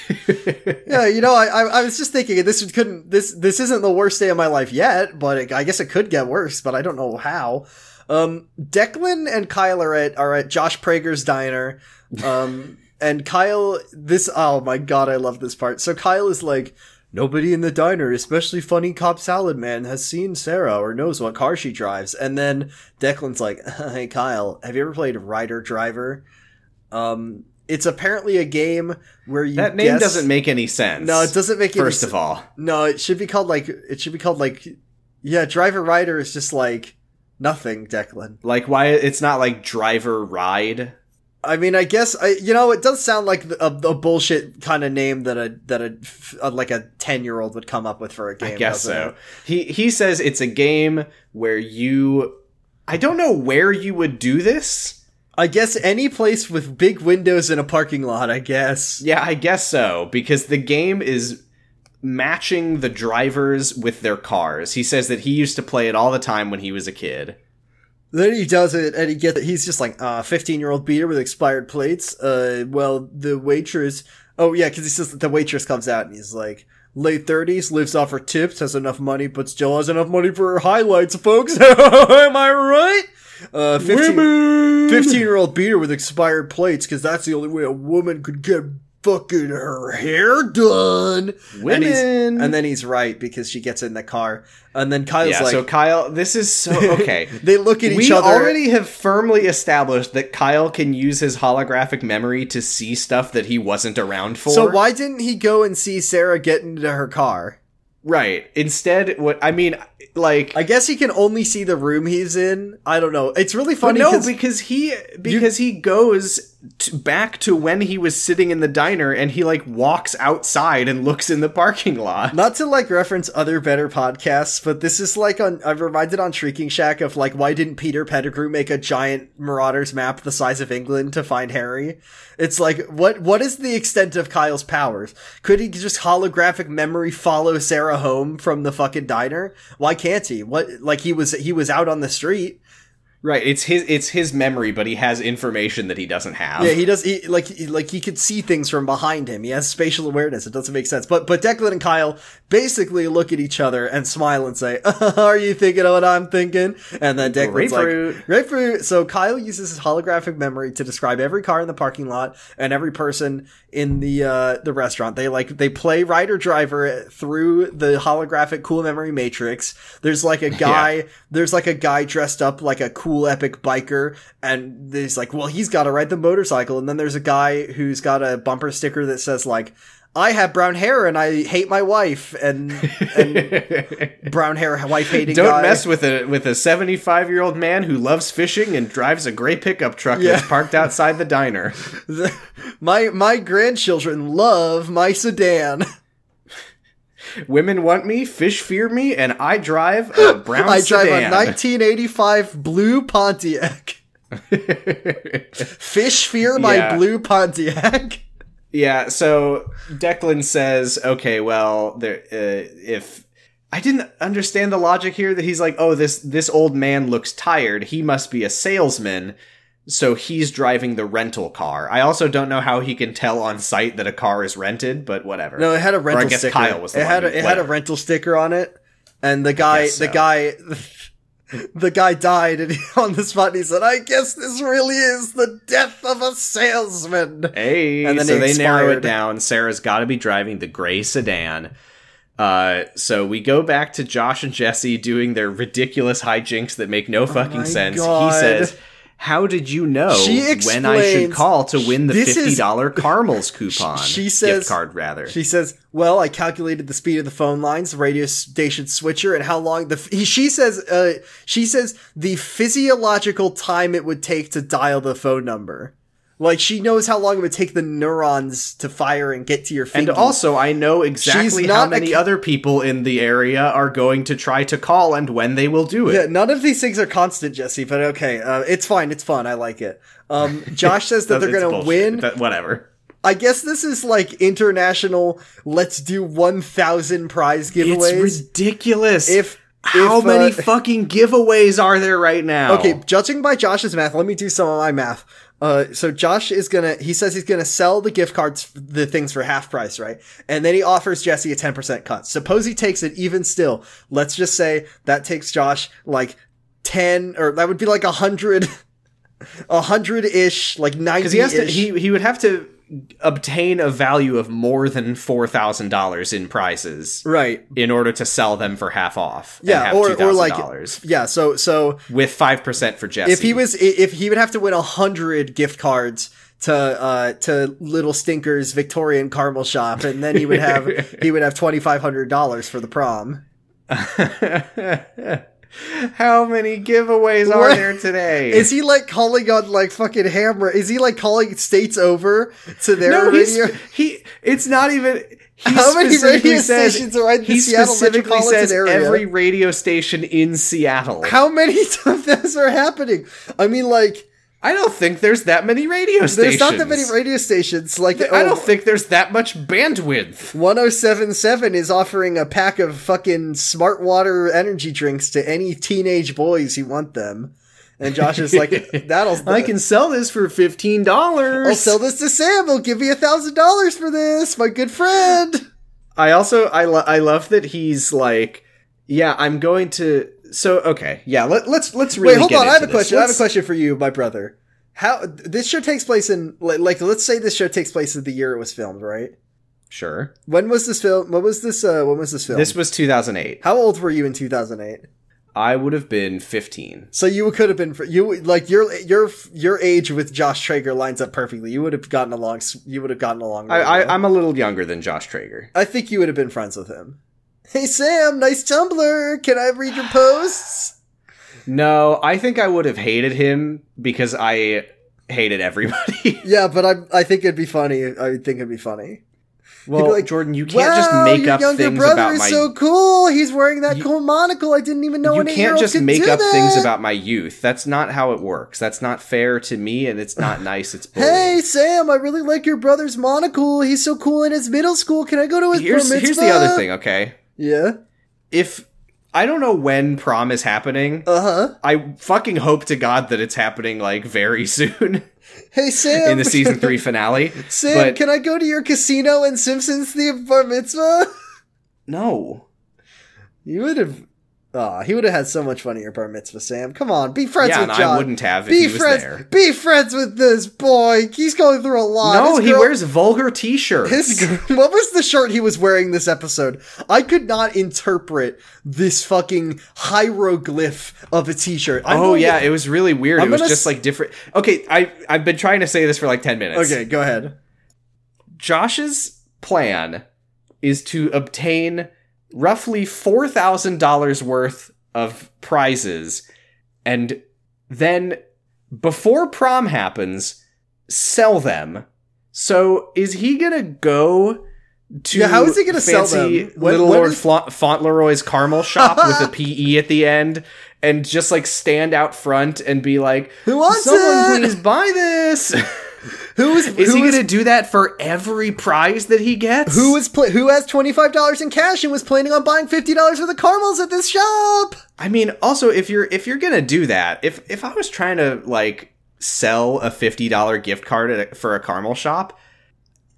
yeah, you know, I, I I was just thinking this couldn't this this isn't the worst day of my life yet, but it, I guess it could get worse, but I don't know how. Um, Declan and Kyle are at are at Josh Prager's diner. Um, [laughs] and Kyle, this oh my god, I love this part. So Kyle is like. Nobody in the diner, especially funny cop salad man, has seen Sarah or knows what car she drives. And then Declan's like, [laughs] "Hey Kyle, have you ever played Rider Driver?" Um, it's apparently a game where you that name guess- doesn't make any sense. No, it doesn't make any First of all, No, it should be called like it should be called like yeah, Driver Rider is just like nothing, Declan. like why it's not like driver ride. I mean, I guess I you know it does sound like a, a bullshit kind of name that a that a, a like a ten year old would come up with for a game. I guess so. it? He he says it's a game where you I don't know where you would do this. I guess any place with big windows in a parking lot. I guess. Yeah, I guess so because the game is matching the drivers with their cars. He says that he used to play it all the time when he was a kid. Then he does it, and he gets. it. He's just like, uh, fifteen-year-old beater with expired plates. Uh, well, the waitress. Oh yeah, because he says that the waitress comes out, and he's like, late thirties, lives off her tips, has enough money, but still has enough money for her highlights, folks. [laughs] Am I right? Uh, 15, 15 year old beater with expired plates, because that's the only way a woman could get fucking her hair done. Women. And, and then he's right because she gets in the car. And then Kyle's yeah, like, so Kyle, this is so [laughs] okay. they look at each other. we already have firmly established that Kyle can use his holographic memory to see stuff that he wasn't around for. so why didn't he go and see Sarah get into her car? Right. Instead, what I mean, like, I guess he can only see the room he's in. I don't know. It's really funny. No, because he because he goes t- back to when he was sitting in the diner and he like walks outside and looks in the parking lot. Not to like reference other better podcasts, but this is like on I'm reminded on Shrieking Shack of like why didn't Peter Pettigrew make a giant Marauders map the size of England to find Harry? It's like what what is the extent of Kyle's powers? Could he just holographic memory follow Sarah home from the fucking diner? Why can't he? What like he was he was out on the street. Right. It's his it's his memory, but he has information that he doesn't have. Yeah, he does. He, like, he, like he could see things from behind him. He has spatial awareness. It doesn't make sense. But but Declan and Kyle basically look at each other and smile and say, [laughs] "Are you thinking of what I'm thinking?" And then Declan's Grapefruit. like, "Grapefruit." So Kyle uses his holographic memory to describe every car in the parking lot and every person in the uh, the restaurant. They like they play rider driver through the holographic cool memory matrix. There's like a [laughs] guy. There's like a guy dressed up like a cool epic biker, and he's like, well, he's got to ride the motorcycle. And then there's a guy who's got a bumper sticker that says like. I have brown hair and I hate my wife and and [laughs] brown hair wife hating Don't guy. mess with a with a 75 year old man who loves fishing and drives a gray pickup truck Yeah. that's parked outside the diner. [laughs] my my grandchildren love my sedan. Women want me, fish fear me, and I drive a [laughs] brown I drive a 1985 blue Pontiac. Fish fear my Yeah. blue Pontiac. Yeah, so Declan says, okay, well, there, uh, if I didn't understand the logic here that he's like, oh, this this old man looks tired. He must be a salesman, so he's driving the rental car. I also don't know how he can tell on site that a car is rented, but whatever. No, it had a rental I guess sticker. Kyle was the it had a, it had a rental sticker on it, and the guy guess the guy the guy died, and he, on the spot he said, "I guess this really is the death of a salesman." Hey, And then so they narrow it down. Sarah's got to be driving the gray sedan. Uh, so we go back to Josh and Jesse doing their ridiculous hijinks that make no fucking Oh sense. God. He says, "How did you know She when I should call to win the fifty dollar [laughs] Carmel's coupon? She says- gift card rather." She says, "Well, I calculated the speed of the phone lines, the radio station switcher, and how long the." He, she says, uh, "She says the physiological time it would take to dial the phone number. Like she knows how long it would take the neurons to fire and get to your feet. and also, I know exactly how many ca- other people in the area are going to try to call and when they will do it. Yeah, none of these things are constant, Jesse. But okay, uh, it's fine. It's fun. I like it. Um, Josh says that [laughs] they're gonna win. but whatever. I guess this is like international. Let's do one thousand prize giveaways. It's ridiculous. If How if, many uh, [laughs] fucking giveaways are there right now? Okay, judging by Josh's math, let me do some of my math. Uh, so Josh is gonna, he says he's gonna sell the gift cards, the things for half price, right? And then he offers Jesse a 10% cut. Suppose he takes it even still. Let's just say that takes Josh like 10, or that would be like a hundred, [laughs] a hundred ish, like 90 because he has to. He he would have to obtain a value of more than four thousand dollars in prizes right. in order to sell them for half off. and Yeah, or, or like, yeah, so, so with five percent for Jesse. if he was if he would have to win a hundred gift cards to uh to little stinkers victorian caramel shop and then he would have [laughs] he would have twenty five hundred dollars for the prom [laughs] How many giveaways are What? there today? [laughs] is he like calling on like fucking hammer is he like calling states over to their no, radio he. It's not even. He How many radio says, stations are in the he Seattle specifically says area? every radio station in Seattle. how many [laughs] of those are happening i mean like I don't think there's that many radio stations. there's not that many radio stations like I oh, don't think there's that much bandwidth. 1077 is offering a pack of fucking smart water energy drinks to any teenage boys who want them. And Josh is like, [laughs] that'll, I can sell this for fifteen dollars. I'll sell this to Sam. He'll give me a thousand dollars for this, my good friend. I also I lo- I love that he's like, yeah, I'm going to. So okay, yeah, let, let's let's really Wait, hold on. I have a this. question. I have a question for you, my brother. how this show takes place in like, like let's say this show takes place in the year it was filmed, right? Sure. When was this film? What was this? Uh, when was this film? This was 2008. How old were you in 2008? I would have been 15. So you could have been you like your your your age with Josh Trager lines up perfectly. You would have gotten along. You would have gotten along. I, really well. I, I'm a little younger than Josh Trager. I think you would have been friends with him. Hey Sam, nice Tumblr. Can I read your posts? [sighs] No, I think I would have hated him because I hated everybody. [laughs] Yeah, but I I think it'd be funny. I think it'd be funny. well, be like, Jordan, you can't just Wow, make your up younger things brother about is my. so cool. He's wearing that You- cool monocle. I didn't even know you an can't just make up that. things about my youth. That's not how it works. That's not fair to me, and it's not [sighs] nice. It's bullying. Hey Sam, I really like your brother's monocle. He's so cool in his middle school. Can I go to his here's here's the other thing. Okay, Yeah. if I don't know when prom is happening, Uh huh. I fucking hope to God that it's happening like very [laughs] soon Hey Sam. in the season three [laughs] finale. Sam, but can I go to your casino and Simpsons the bar mitzvah? no, You would have. Aw, he would have had so much fun at your bar mitzvah, Sam. Come on, be friends yeah, with and John. I wouldn't have if be he was friends. there. Be friends with this boy. He's going through a lot. No, His he girl- wears vulgar t-shirts. His, [laughs] what was the shirt he was wearing this episode? I could not interpret this fucking hieroglyph of a t-shirt. I'm oh going to- yeah, it was really weird. I'm it was just s- like different. Okay, I I've been trying to say this for like ten minutes. Okay, go ahead. Josh's plan is to obtain roughly four thousand dollars worth of prizes, and then before prom happens, sell them. So is he gonna go? To Yeah, how is he gonna sell fancy them? Little Lord is- Fla- Fauntleroy's caramel shop with a [laughs] PE at the end, and just like stand out front and be like, Who wants "Someone it? please buy this." [laughs] Who is who he going to do that for every prize that he gets? Who is pla- who has twenty five dollars in cash and was planning on buying fifty dollars worth of caramels at this shop? I mean, also if you're if you're going to do that, if if I was trying to like sell a fifty dollar gift card at a, for a caramel shop,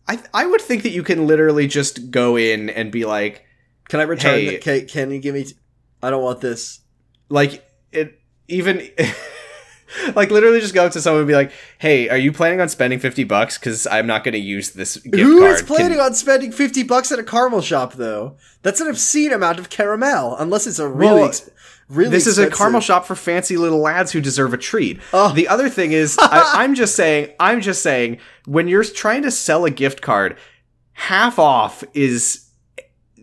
I I would think that you can literally just go in and be like, Can I return? Hey. the- Can, can you give me? t- I don't want this. like it even. [laughs] [laughs] Like literally, just go up to someone and be like, "Hey, are you planning on spending fifty bucks? Because I'm not going to use this gift Who card." is planning Can- on spending fifty bucks at a caramel shop though? That's an obscene amount of caramel, unless it's a really, Well, exp- really. this is a caramel shop for fancy little lads who deserve a treat. Oh. The other thing is, [laughs] I, I'm just saying, I'm just saying, when you're trying to sell a gift card, half off is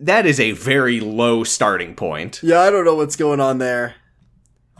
that is a very low starting point. Yeah, I don't know what's going on there.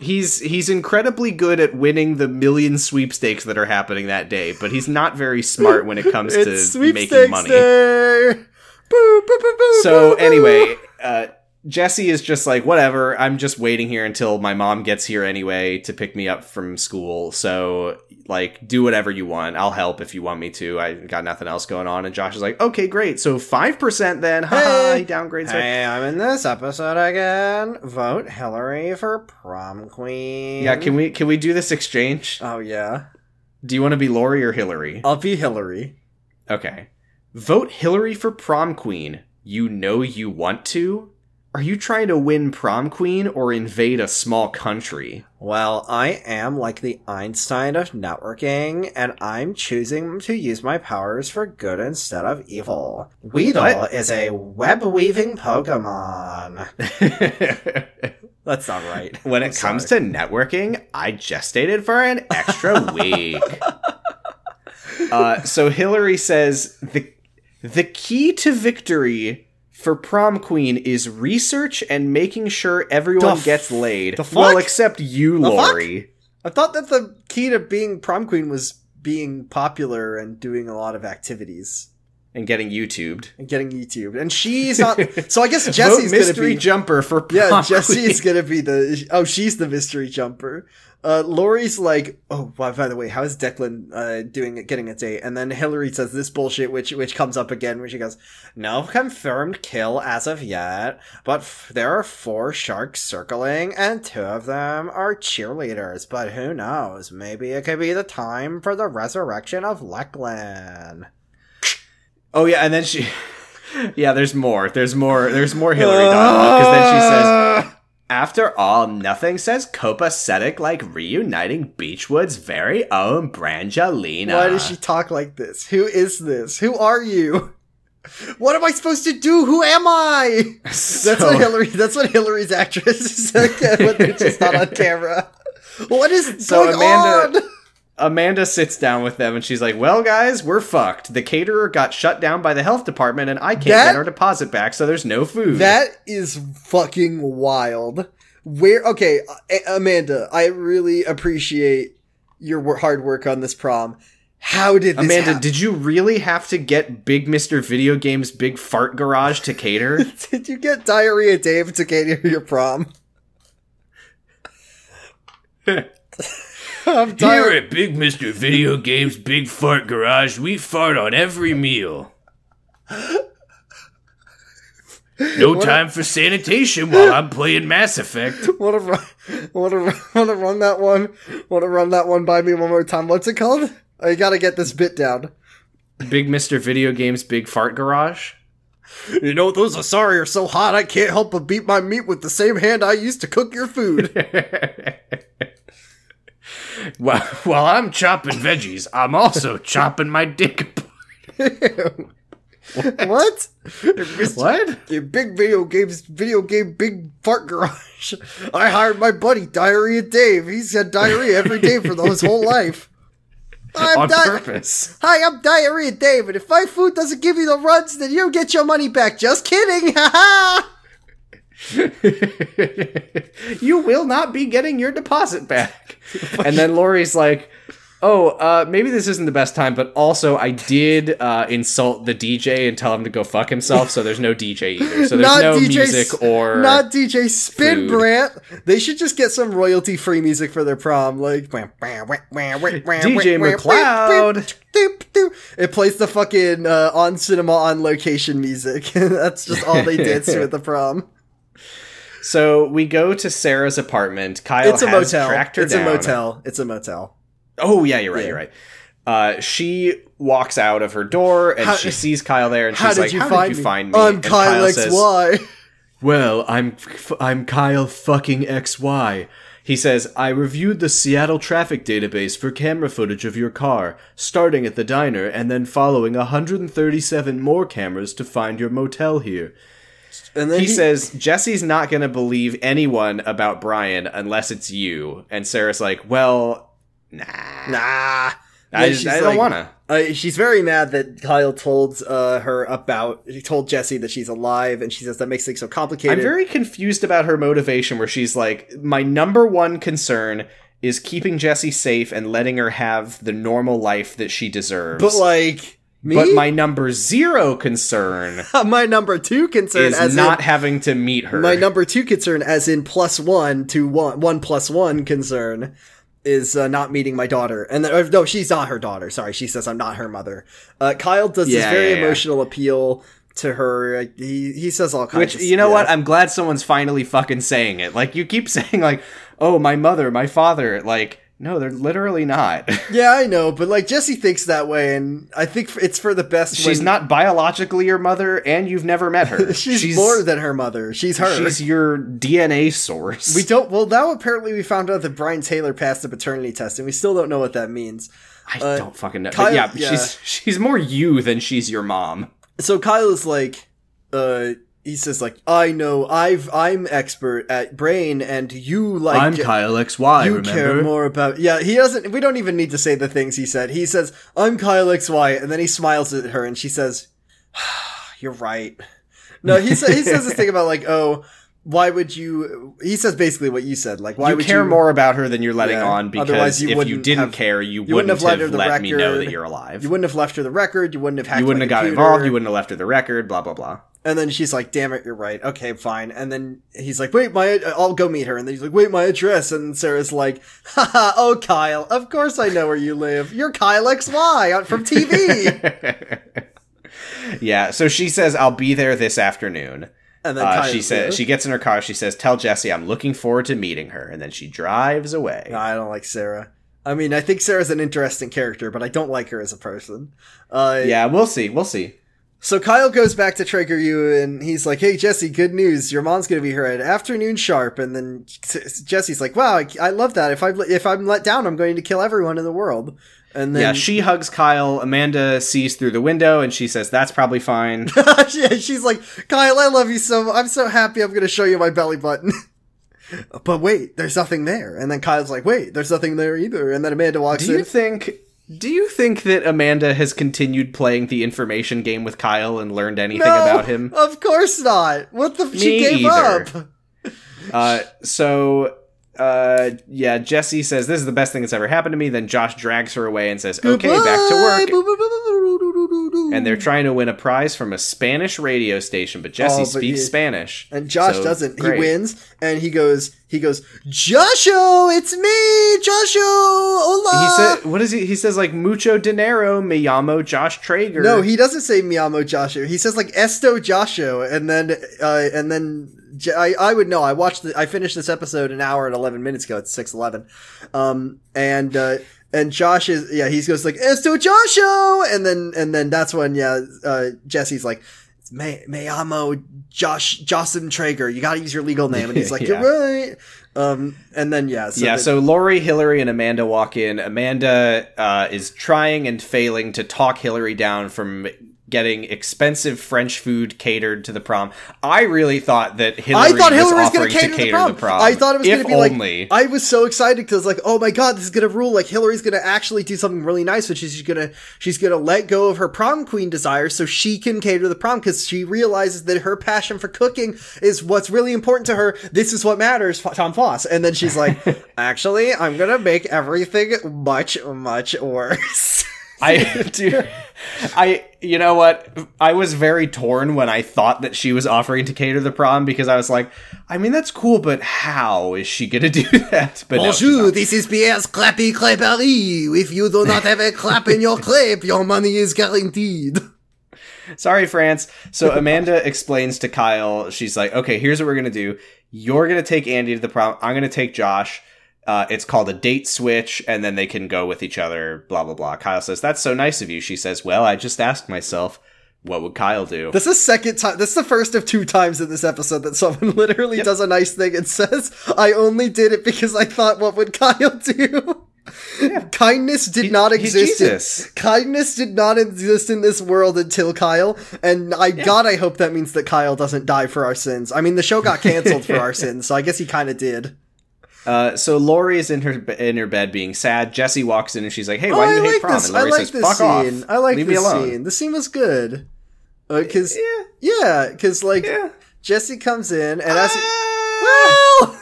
He's he's incredibly good at winning the million sweepstakes that are happening that day, but he's not very smart when it [laughs] comes to making money. Boo, boo, boo, So anyway, uh, Jesse is just like, whatever. I'm just waiting here until my mom gets here anyway to pick me up from school. So like, do whatever you want. I'll help if you want me to. I got nothing else going on. And Josh is like, okay, great. So five percent then. Hey. he downgrades. Hey, I'm in this episode again. Vote Hillary for prom queen. Yeah, can we can we do this exchange? Oh yeah, Do you want to be Lori or Hillary? I'll be Hillary. Okay. Vote Hillary for prom queen. You know you want to? Are you trying to win prom queen or invade a small country? Well, I am like the Einstein of networking, and I'm choosing to use my powers for good instead of evil. Weedle What? is a web weaving Pokemon. [laughs] That's not right. when it comes to networking, I gestated for an extra [laughs] week. uh, so Hillary says the the key to victory for prom queen is research and making sure everyone f- gets laid. the fuck? Well, except you, The fuck? Lori. I thought that the key to being prom queen was being popular and doing a lot of activities And getting YouTubed. and getting YouTube. And she's not. [laughs] so I guess Jesse's gonna mystery be. jumper for prom yeah, Jesse's queen. gonna be the. Oh, she's the mystery jumper. Uh, Lori's like, oh, by, by the way, how is Declan uh, doing getting a date? And then Hillary says this bullshit, which which comes up again, where she goes, No confirmed kill as of yet, but f- there are four sharks circling, and two of them are cheerleaders. But who knows? Maybe it could be the time for the resurrection of Lekland. Oh yeah, and then she. [laughs] Yeah, there's more. There's more. There's more Hillary dialogue because then she says, After all, nothing says copacetic like reuniting Beechwood's very own Brangelina. Why does she talk like this? Who is this? Who are you? [laughs] What am I supposed to do? Who am I? [laughs] That's what Hillary. That's what Hillary's actress [laughs] is like when they're just not on camera. What is So going Amanda- on? Amanda sits down with them and she's like, Well, guys, we're fucked. The caterer got shut down by the health department and I can't That- get our deposit back, so there's no food. That is fucking wild. Where? Okay, A- Amanda, I really appreciate your hard work on this prom. How did this Amanda, hap- did you really have to get Big Mr. Video Games Big Fart Garage to cater? [laughs] did you get diarrhea Dave to cater your prom? [laughs] [laughs] I'm Here tired. at Big Mr. Video Games Big Fart Garage, we fart on every meal. No time for sanitation while I'm playing Mass Effect. Want to run? Want to want to run that one? Want to run that one by me one more time? What's it called? Oh, I gotta get this bit down. Big Mr. Video Games Big Fart Garage? You know those asari are so hot I can't help but beat my meat with the same hand I used to cook your food. [laughs] While, [laughs] while I'm chopping veggies, I'm also chopping my dick. [laughs] what? [laughs] what? Your big video games, video game, big fart garage. I hired my buddy Diarrhea Dave. He's had diarrhea every day for his whole life. I'm On di- purpose. Hi, I'm Diarrhea Dave, and if my food doesn't give you the runs, then you get your money back. Just kidding, haha. [laughs] you will not be getting your deposit back. [laughs] and then Lori's like, oh, uh, maybe this isn't the best time, but also I did uh, insult the DJ and tell him to go fuck himself, so there's no DJ either. So there's not no DJ, music or. not DJ Spin food. Brant. They should just get some royalty free music for their prom, like DJ McLeod. It plays the fucking uh, on cinema on location music. [laughs] That's just all they dance to at the prom. So we go to Sarah's apartment. Kyle It's a has motel. tracked her It's down. a motel. It's a motel. Oh yeah, you're right. Yeah. You're right. Uh, she walks out of her door and How- she sees Kyle there, and she's like, "How did you me? find me?" I'm And Kyle says, XY. Well, I'm f- I'm Kyle fucking XY. He says, I reviewed the Seattle traffic database for camera footage of your car, starting at the diner and then following 137 more cameras to find your motel here. And then He says, Jesse's not going to believe anyone about Brian unless it's you. And Sarah's like, Well, nah. "Nah." I, just, I don't like- want to. Uh, she's very mad that Kyle told uh, her about. He told Jesse that she's alive, and she says that makes things so complicated. I'm very confused about her motivation where she's like, my number one concern is keeping Jesse safe and letting her have the normal life that she deserves. but like me, But my number zero concern [laughs] my number two concern is as not in, having to meet her. my number two concern as in plus one to one one plus one concern is uh, not meeting my daughter and then, or, no she's not her daughter sorry she says i'm not her mother uh, kyle does this Yeah, very yeah, yeah. emotional appeal to her he he says all kinds Which of you know yeah. what? I'm glad someone's finally fucking saying it. Like you keep [laughs] saying like, "Oh, my mother, my father." Like, no, they're literally not. [laughs] yeah i know but like jesse thinks that way and i think it's for the best She's when- not biologically your mother, and you've never met her. [laughs] she's, more than her mother she's her She's your DNA source. we don't well now apparently we found out that brian taylor passed the paternity test and we still don't know what that means I uh, don't fucking know. Kyle- but yeah, yeah. she's she's more you than she's your mom. so Kyle is like, uh, he says like, I know, I've, I'm expert at brain, and you like, I'm Kyle XY. you care more about. Yeah, he doesn't. We don't even need to say the things he said. He says, I'm Kyle XY, and then he smiles at her, and she says, [sighs] You're right. No, he says he says this thing about like, oh, why would you? He says basically what you said, like, why you would care you care more about her than you're letting Yeah, on because otherwise you if you didn't have- care, you, wouldn't wouldn't have let her have the let me know that you're alive. You wouldn't have left her the record. You wouldn't have hacked. You wouldn't have got computer. involved. You wouldn't have left her the record. Blah blah blah. And then she's like, "Damn it, you're right. Okay, fine." And then he's like, "Wait, my I'll go meet her." And then he's like, "Wait, my address." And Sarah's like, "Haha, oh Kyle, of course I know where you live. You're Kyle XY from TV." [laughs] yeah. So she says, "I'll be there this afternoon." And then Uh, she says she gets in her car. She says, "Tell Jesse I'm looking forward to meeting her," and then she drives away. No, I don't like Sarah. I mean, I think Sarah's an interesting character, but I don't like her as a person. Uh, Yeah, we'll see. We'll see. So Kyle goes back to Trager U and he's like, "Hey Jesse, good news! Your mom's gonna be here at afternoon sharp." And then Jesse's like, "Wow, I, I love that. If I if I'm let down, I'm going to kill everyone in the world." And then yeah, she hugs Kyle. Amanda sees through the window and she says, "That's probably fine." [laughs] yeah, she's like, "Kyle, I love you so. mu- I'm so happy. I'm going to show you my belly button." [laughs] but wait, there's nothing there. And then Kyle's like, "Wait, there's nothing there either." And then Amanda walks Do you think? Do you think that Amanda has continued playing the information game with Kyle and learned anything no, about him? Of course not. What the? she Me gave either. up. Uh, so, uh, yeah, Jesse says this is the best thing that's ever happened to me. Then Josh drags her away and says, "Okay, back to work." And they're trying to win a prize from a Spanish radio station, but Jesse Oh, but speaks he- Spanish, And Josh So, doesn't. great. He wins, and he goes. He goes. Josho, it's me, Josho. Hola. He said, "What is he?" He says like "mucho dinero, me llamo Josh Trager." No, he doesn't say Miyamo Josho. He says like Esto Josho, and then uh, and then I, I would know. I watched. The, I finished this episode an hour and eleven minutes ago. It's six eleven, um, and uh, and Josh is yeah. He goes like Esto Josho, and then and then that's when yeah. Uh, Jesse's like. Me, me amo Josh Jocelyn Trager. You got to use your legal name, and he's [laughs] like, Yeah. "You're right." Um, and then yeah, so yeah, so Lori, Hillary, and Amanda walk in. Amanda uh, is trying and failing to talk Hillary down from getting expensive French food catered to the prom. I really thought that Hillary I thought Hillary was was going to cater, the, prom. I thought it was going to be like. I was so excited because like, oh my god, this is going to rule. Like Hillary's going to actually do something really nice, which is she's going to she's going to let go of her prom queen desires so she can cater the prom because she realizes that her passion for cooking is what's really important to her. This is what matters, Tom Foss. And then she's like, [laughs] actually, I'm going to make everything much much worse. [laughs] I [laughs] [laughs] do. I you know what? I was very torn when I thought that she was offering to cater the prom because I was like, I mean that's cool, but how is she gonna do [laughs] that? But Bonjour, not. this is Pierre's Clappy Claperie. If you do not have a clap in your clap, your money is guaranteed. Sorry, France. So Amanda explains to Kyle, she's like, okay, here's what we're gonna do. You're gonna take Andy to the prom. I'm gonna take Josh. Uh, it's called a date switch, and then they can go with each other. Blah blah blah. Kyle says, "That's so nice of you." She says, "Well, I just asked myself, what would Kyle do?" This is the second time. This is the first of two times in this episode that someone [laughs] literally does a nice thing and says, "I only did it because I thought, what would Kyle do?" [laughs] Kindness did He- not exist. in- kindness did not exist in this world until Kyle. And I God, I hope that means that Kyle doesn't die for our sins. I mean, the show got canceled for [laughs] our sins, so I guess he kind of did. Uh, so Lori is in her in her bed being sad. Jesse walks in and she's like, "Hey, why oh, do you I hate like prom?" this. And I Lori like says, this "Fuck scene. off. I like Leave this me alone." scene. The scene was good. Because Yeah. yeah, because like Yeah. Jesse comes in and as Ah, well.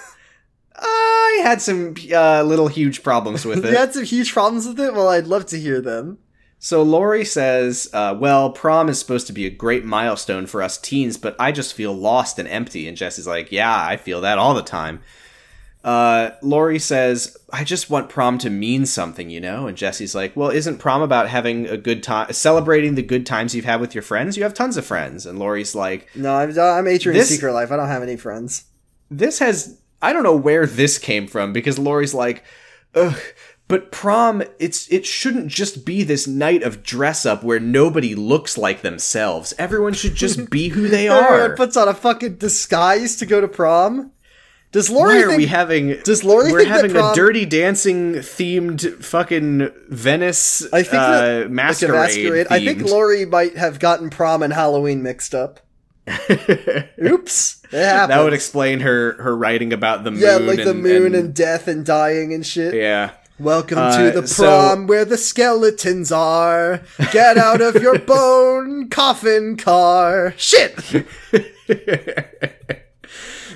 I had some uh, little huge problems with [laughs] it. You had some huge problems with it? Well, I'd love to hear them. So Lori says, uh, "Well, prom is supposed to be a great milestone for us teens, but I just feel lost and empty." And Jesse's like, "Yeah, I feel that all the time." Uh, Lori says, "I just want prom to mean something, you know." And Jesse's like, "Well, isn't prom about having a good time, celebrating the good times you've had with your friends? You have tons of friends." And Lori's like, No, I'm, I'm Adrian's This- Secret Life. I don't have any friends. this has I don't know where this came from because Lori's like, ugh. But prom, it's it shouldn't just be this night of dress up where nobody looks like themselves. Everyone should just [laughs] be who they Everyone are. puts on a fucking disguise to go to prom. Does Lori Why are think, we having? Does Lori We're having prom- a dirty dancing themed fucking Venice I think uh, that, like masquerade. masquerade. I think. Lori might have gotten prom and Halloween mixed up. [laughs] Oops, that would explain her her writing about the moon. yeah, like the and- moon and, death and dying and shit. yeah. Welcome Uh, to the so- prom where the skeletons are. Get out of your [laughs] bone coffin car. Shit. [laughs]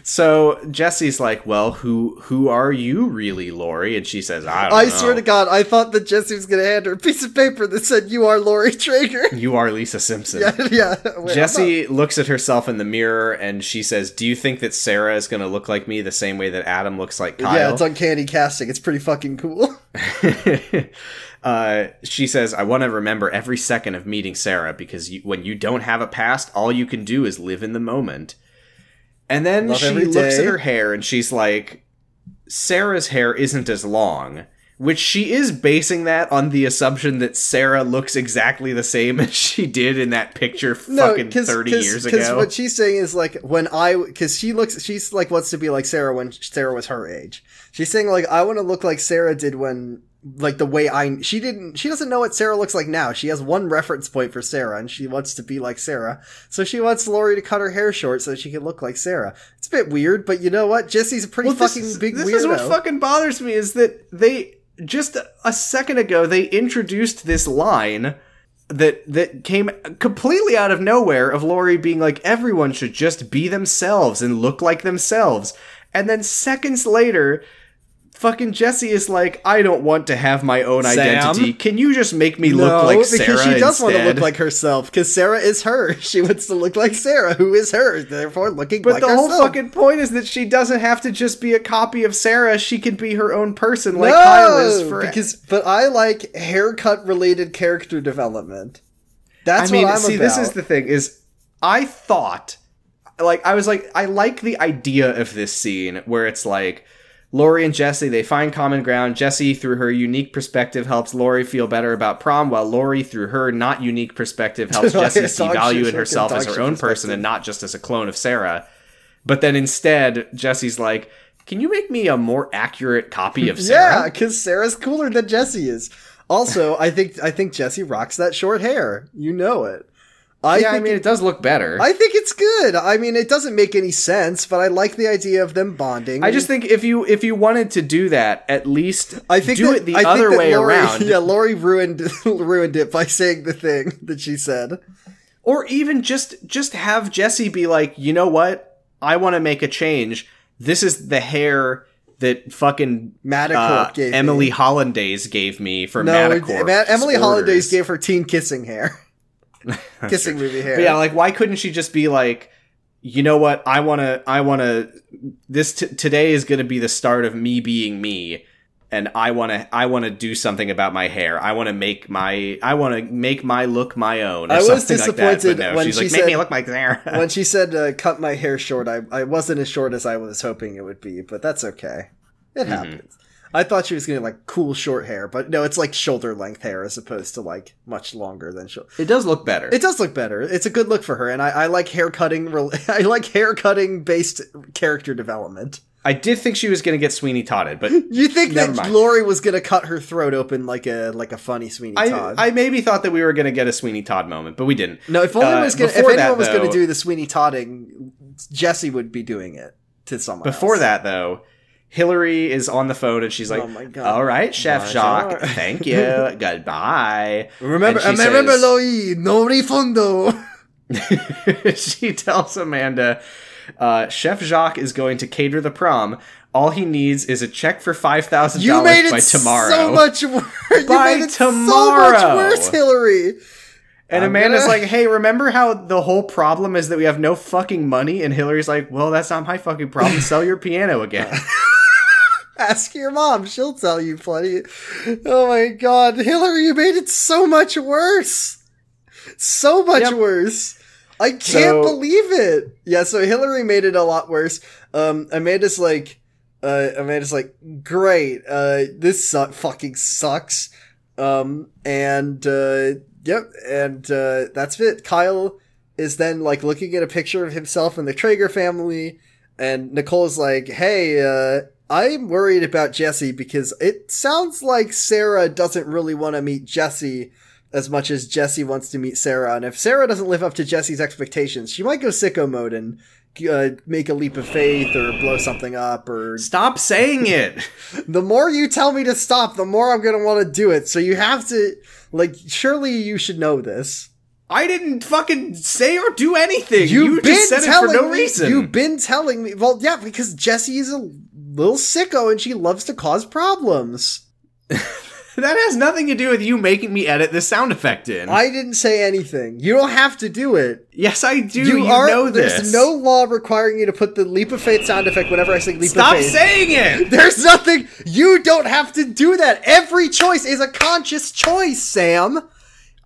So Jesse's like, "Well, who who are you really, Lori?" And she says, "I don't I know. swear to God, I thought that Jesse was gonna hand her a piece of paper that said "You are Lori Trager." you are Lisa Simpson." [laughs] yeah, yeah. Wait, Jesse looks at herself in the mirror and she says, "Do you think that Sarah is going to look like me the same way that Adam looks like Kyle?" Yeah, it's uncanny casting. It's pretty fucking cool. [laughs] [laughs] uh, she says, "I want to remember every second of meeting Sarah because you, when you don't have a past, all you can do is live in the moment." And then Love she looks day. at her hair and she's like, "Sarah's hair isn't as long." which she is basing that on the assumption that Sarah looks exactly the same [laughs] as she did in that picture fucking 30 years Because ago. what she's saying is like when I, because she looks, she's like wants to be like Sarah when Sarah was her age. She's saying like I want to look like Sarah did when, like the way I, she didn't, she doesn't know what Sarah looks like now. She has one reference point for Sarah, and she wants to be like Sarah. So she wants Lori to cut her hair short so she can look like Sarah. It's a bit weird, but you know what? Jesse's a pretty Well, fucking is- big this weirdo. is what fucking bothers me is that they just a second ago they introduced this line that that came completely out of nowhere of Lori being like everyone should just be themselves and look like themselves. And then seconds later fucking Jesse is like I don't want to have my own Sam? identity. Can you just make me look like Sarah because she does want to look like herself. Because Sarah is her. [laughs] She wants to look like Sarah, who is her. Therefore, looking But like the herself. whole fucking point is that she doesn't have to just be a copy of Sarah. She can be her own person, like no, Kyle is for. because but I like haircut related character development. That's I mean, what I'm see, about. this is the thing: is I thought, like, I was like, I like the idea of this scene where it's like. Lori and Jesse, they find common ground. Jesse, through her unique perspective, helps Lori feel better about prom, while Lori, through her not unique perspective, [laughs] helps Like Jesse see value in herself as her own person and not just as a clone of Sarah. But then instead, Jesse's like, Can you make me a more accurate copy of [laughs] Sarah? yeah, because Sarah's cooler than Jesse is. Also, I think I think Jesse rocks that short hair. You know it. I yeah, I mean, it does look better. I think it's good. I mean, it doesn't make any sense, but I like the idea of them bonding. I just think if you if you wanted to do that, at least I think do that- it the I other way Lori- around, [laughs] Yeah, Lori ruined [laughs] ruined it by saying the thing that she said. or even just just have Jesse be like, you know what, I want to make a change. This is the hair that fucking Madacorp uh, gave Emily me. Hollandaise gave me for No, Madacorp. Ma- Emily. Hollandaise gave her teen kissing hair, [laughs] kissing movie hair. But yeah, like why couldn't she just be like, you know what, I want to, I want to. This t- today is going to be the start of me being me. And I want to, I want to do something about my hair. I want to make my, I want to make my look my own. Or I was something like disappointed no, when she's she like, make me said- look like Sarah. [laughs] when [laughs] she said uh, cut my hair short, I, I wasn't as short as I was hoping it would be, but that's okay. It Mm-hmm. happens. I thought she was getting like cool short hair, but no, it's like shoulder length hair as opposed to like much longer than shoulder. it does look better. It does look better. It's a good look for her, and I, I like hair cutting. [laughs] I like hair cutting based character development. I did think she was going to get Sweeney Todded, but [laughs] You think that mind. Lori was gonna cut her throat open like a like a funny Sweeney Todd? I maybe thought that we were going to get a Sweeney Todd moment, but we didn't. no, if only uh, was gonna, if anyone that, was going to do the Sweeney Todding, Jesse would be doing it to someone. Before else. that, though, Hillary is on the phone and she's like, Oh my God. "All right, Chef Bonjour." Jacques, thank [laughs] you, goodbye." remember, And she remember, says- Loi, no refundo. [laughs] [laughs] she tells Amanda, uh, "Chef Jacques is going to cater the prom. All he needs is a check for five thousand You made dollars it by tomorrow." so much worse. You By made it so tomorrow. much worse, Hillary. and I'm Amanda's gonna- like, "Hey, remember how the whole problem is that we have no fucking money?" And Hillary's like, "Well, that's not my fucking problem. Sell your piano again." Ask your mom; she'll tell you plenty. Oh my god, Hillary, you made it so much worse. So much Yep. worse. I can't So- believe it. Yeah, so Hillary made it a lot worse. Um, Amanda's like, uh, Amanda's like, great. Uh, this su- fucking sucks. Um, and uh, yep, and uh, that's it. Kyle is then like looking at a picture of himself and the Trager family, and Nicole's like, "Hey, uh, I'm worried about Jesse because it sounds like Sarah doesn't really want to meet Jesse." As much as Jesse wants to meet Sarah, and if Sarah doesn't live up to Jesse's expectations, she might go sicko mode and uh, make a leap of faith or blow something up or Stop saying it. [laughs] [laughs] the more you tell me to stop, the more I'm gonna want to do it. So you have to, like, surely you should know this. I didn't fucking say or do anything. You've you been just said it telling for no me. reason. You've been telling me. Well, yeah, because Jessie is a little sicko and she loves to cause problems. [laughs] that has nothing to do with you making me edit this sound effect in. I didn't say anything. You don't have to do it. yes, I do. You, You, are. know this. There's no law requiring you to put the leap of faith sound effect whenever I say leap Stop of faith. Stop saying it. [laughs] There's nothing. You don't have to do that. Every choice is a conscious choice, Sam.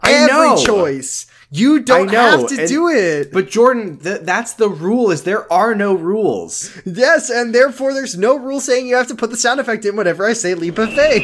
I Every know. choice. You don't know, have to and- do it. But Jordan, th- that's the rule. Is there are no rules. yes, and therefore there's no rule saying you have to put the sound effect in whenever I say leap of faith.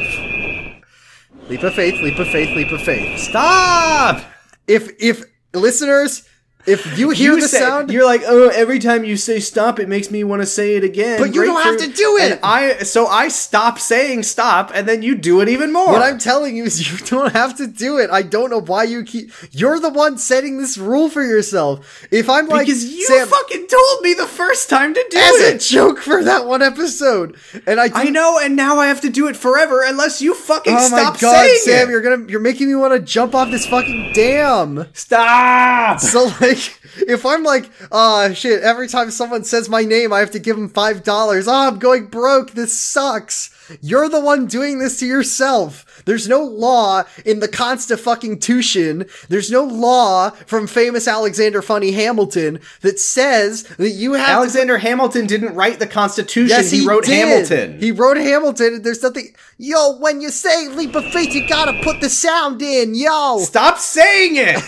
Leap of faith, leap of faith, leap of faith. Stop! If if listeners, if you hear the say- sound, You're like, oh, every time you say stop, it makes me want to say it again. But you don't have to do it! And I so I stop saying stop, and then you do it even more. what I'm telling you is you [laughs] don't have to do it. I don't know why you keep. You're the one setting this rule for yourself. If I'm like because you Sam, fucking told me the first time to do it! as a joke for that one episode, and I I know, and now I have to do it forever unless you fucking Oh stop my god, saying Sam, it. you're gonna you're making me want to jump off this fucking dam. Stop. So like, if I'm like, ah, shit, every time someone says my name, I have to give them five dollars. Oh, I'm going broke. This sucks. You're the one doing this to yourself. There's no law in the Constitution. There's no law from famous Alexander Funny Hamilton that says that you have to Alexander Hamilton didn't write the Constitution. Yes, he, he, wrote did. Hamilton. He wrote Hamilton. and There's nothing. Yo, when you say leap of faith, you gotta put the sound in. Yo, Stop saying it.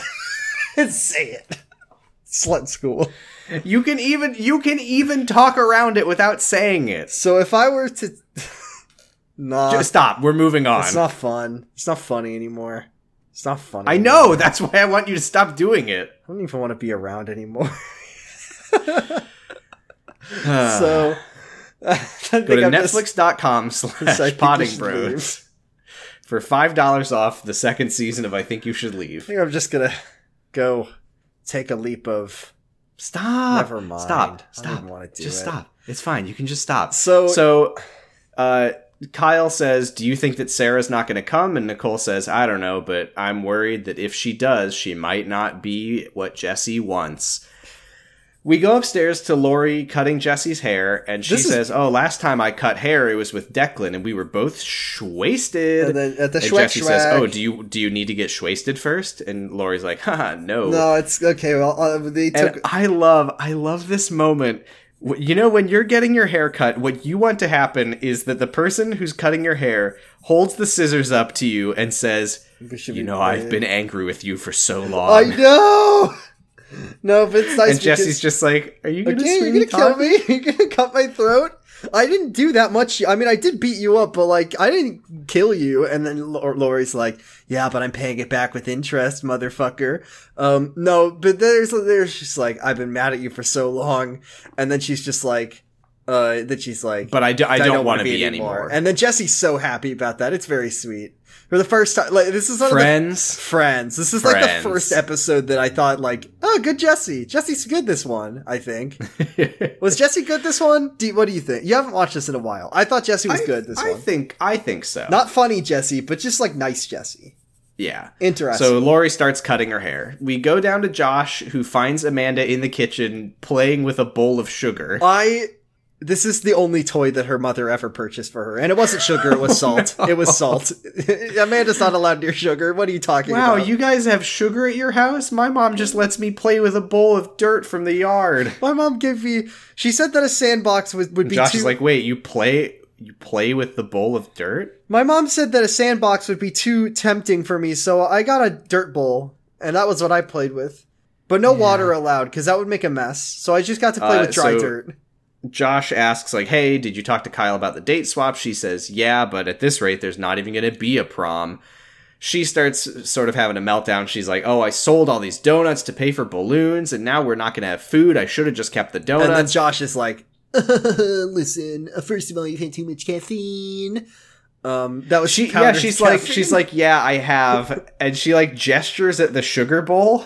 [laughs] say it. Slut school. you can even you can even talk around it without saying it. So if I were to, [laughs] nah, Just stop. We're moving on. it's not fun. It's not funny anymore. It's not funny. I know. That's why I want you to stop doing it. I don't even want to be around anymore. [laughs] [sighs] so [laughs] Go to I'm netflix.com slash potting bros for $5 off the second season of I Think You Should Leave. I think I'm just gonna go take a leap of. Stop. Never mind. Stop. Stop. wanna do just it. stop. It's fine. You can just stop. So- so uh Kyle says, "Do you think that Sarah's not going to come?" And Nicole says, "I don't know, but I'm worried that if she does, she might not be what Jesse wants." We go upstairs to Lori cutting Jesse's hair, and she This is- says, "Oh, last time I cut hair, it was with Declan, and we were both wasted." And then at the and Jesse says, "Oh, do you do you need to get wasted first? And Lori's like, "Haha, no." No, it's okay. Well, uh, they took. And I love, I love this moment. You know, when you're getting your hair cut, what you want to happen is that the person who's cutting your hair holds the scissors up to you and says, "You know, I've been angry with you for so long I know. No, but it's nice. and Jesse's just like, "Are you gonna Okay, you're gonna talk?" kill me? [laughs] You're gonna cut my throat? I didn't do that much. I mean, I did beat you up, but like, I didn't kill you. And then Lor- Lori's like, "Yeah, but I'm paying it back with interest, motherfucker." Um, no, but there's there's just like, I've been mad at you for so long, and then she's just like, uh, that she's like, But I, do, I, don't, want wanna to be, anymore. And then Jesse's so happy about that. It's very sweet. For the first time, like this is one of the Friends, Friends. This is like the first episode that I thought like, oh, good Jesse. Jesse's good this one. I think [laughs] was Jesse good this one. Do what do you think? You haven't watched this in a while. I thought Jesse was I, good this I one. think, I think so. Not funny Jesse, but just like nice Jesse. yeah. Interesting. So Lori starts cutting her hair. We go down to Josh, who finds Amanda in the kitchen playing with a bowl of sugar. I. This is the only toy that her mother ever purchased for her, and it wasn't sugar; it was [laughs] salt. It was salt. [laughs] Amanda's not allowed near sugar. What are you talking Wow, about? you guys have sugar at your house? My mom just lets me play with a bowl of dirt from the yard. My mom gave me. She said that a sandbox would, would be Josh too. is like, wait, you play you play with the bowl of dirt? My mom said that a sandbox would be too tempting for me, so I got a dirt bowl, and that was what I played with. But no water allowed, because that would make a mess. So I just got to play Uh, with dry so- dirt. Josh asks, like, hey, did you talk to Kyle about the date swap? She says, yeah, but at this rate, there's not even going to be a prom. She starts sort of having a meltdown. She's like, oh, I sold all these donuts to pay for balloons, and now we're not going to have food. I should have just kept the donuts. And then. Josh is like, [laughs] "Listen, first of all, you've had too much caffeine." Um, that was she, yeah, she's like, she's like, yeah, I have, and she like gestures at the sugar bowl,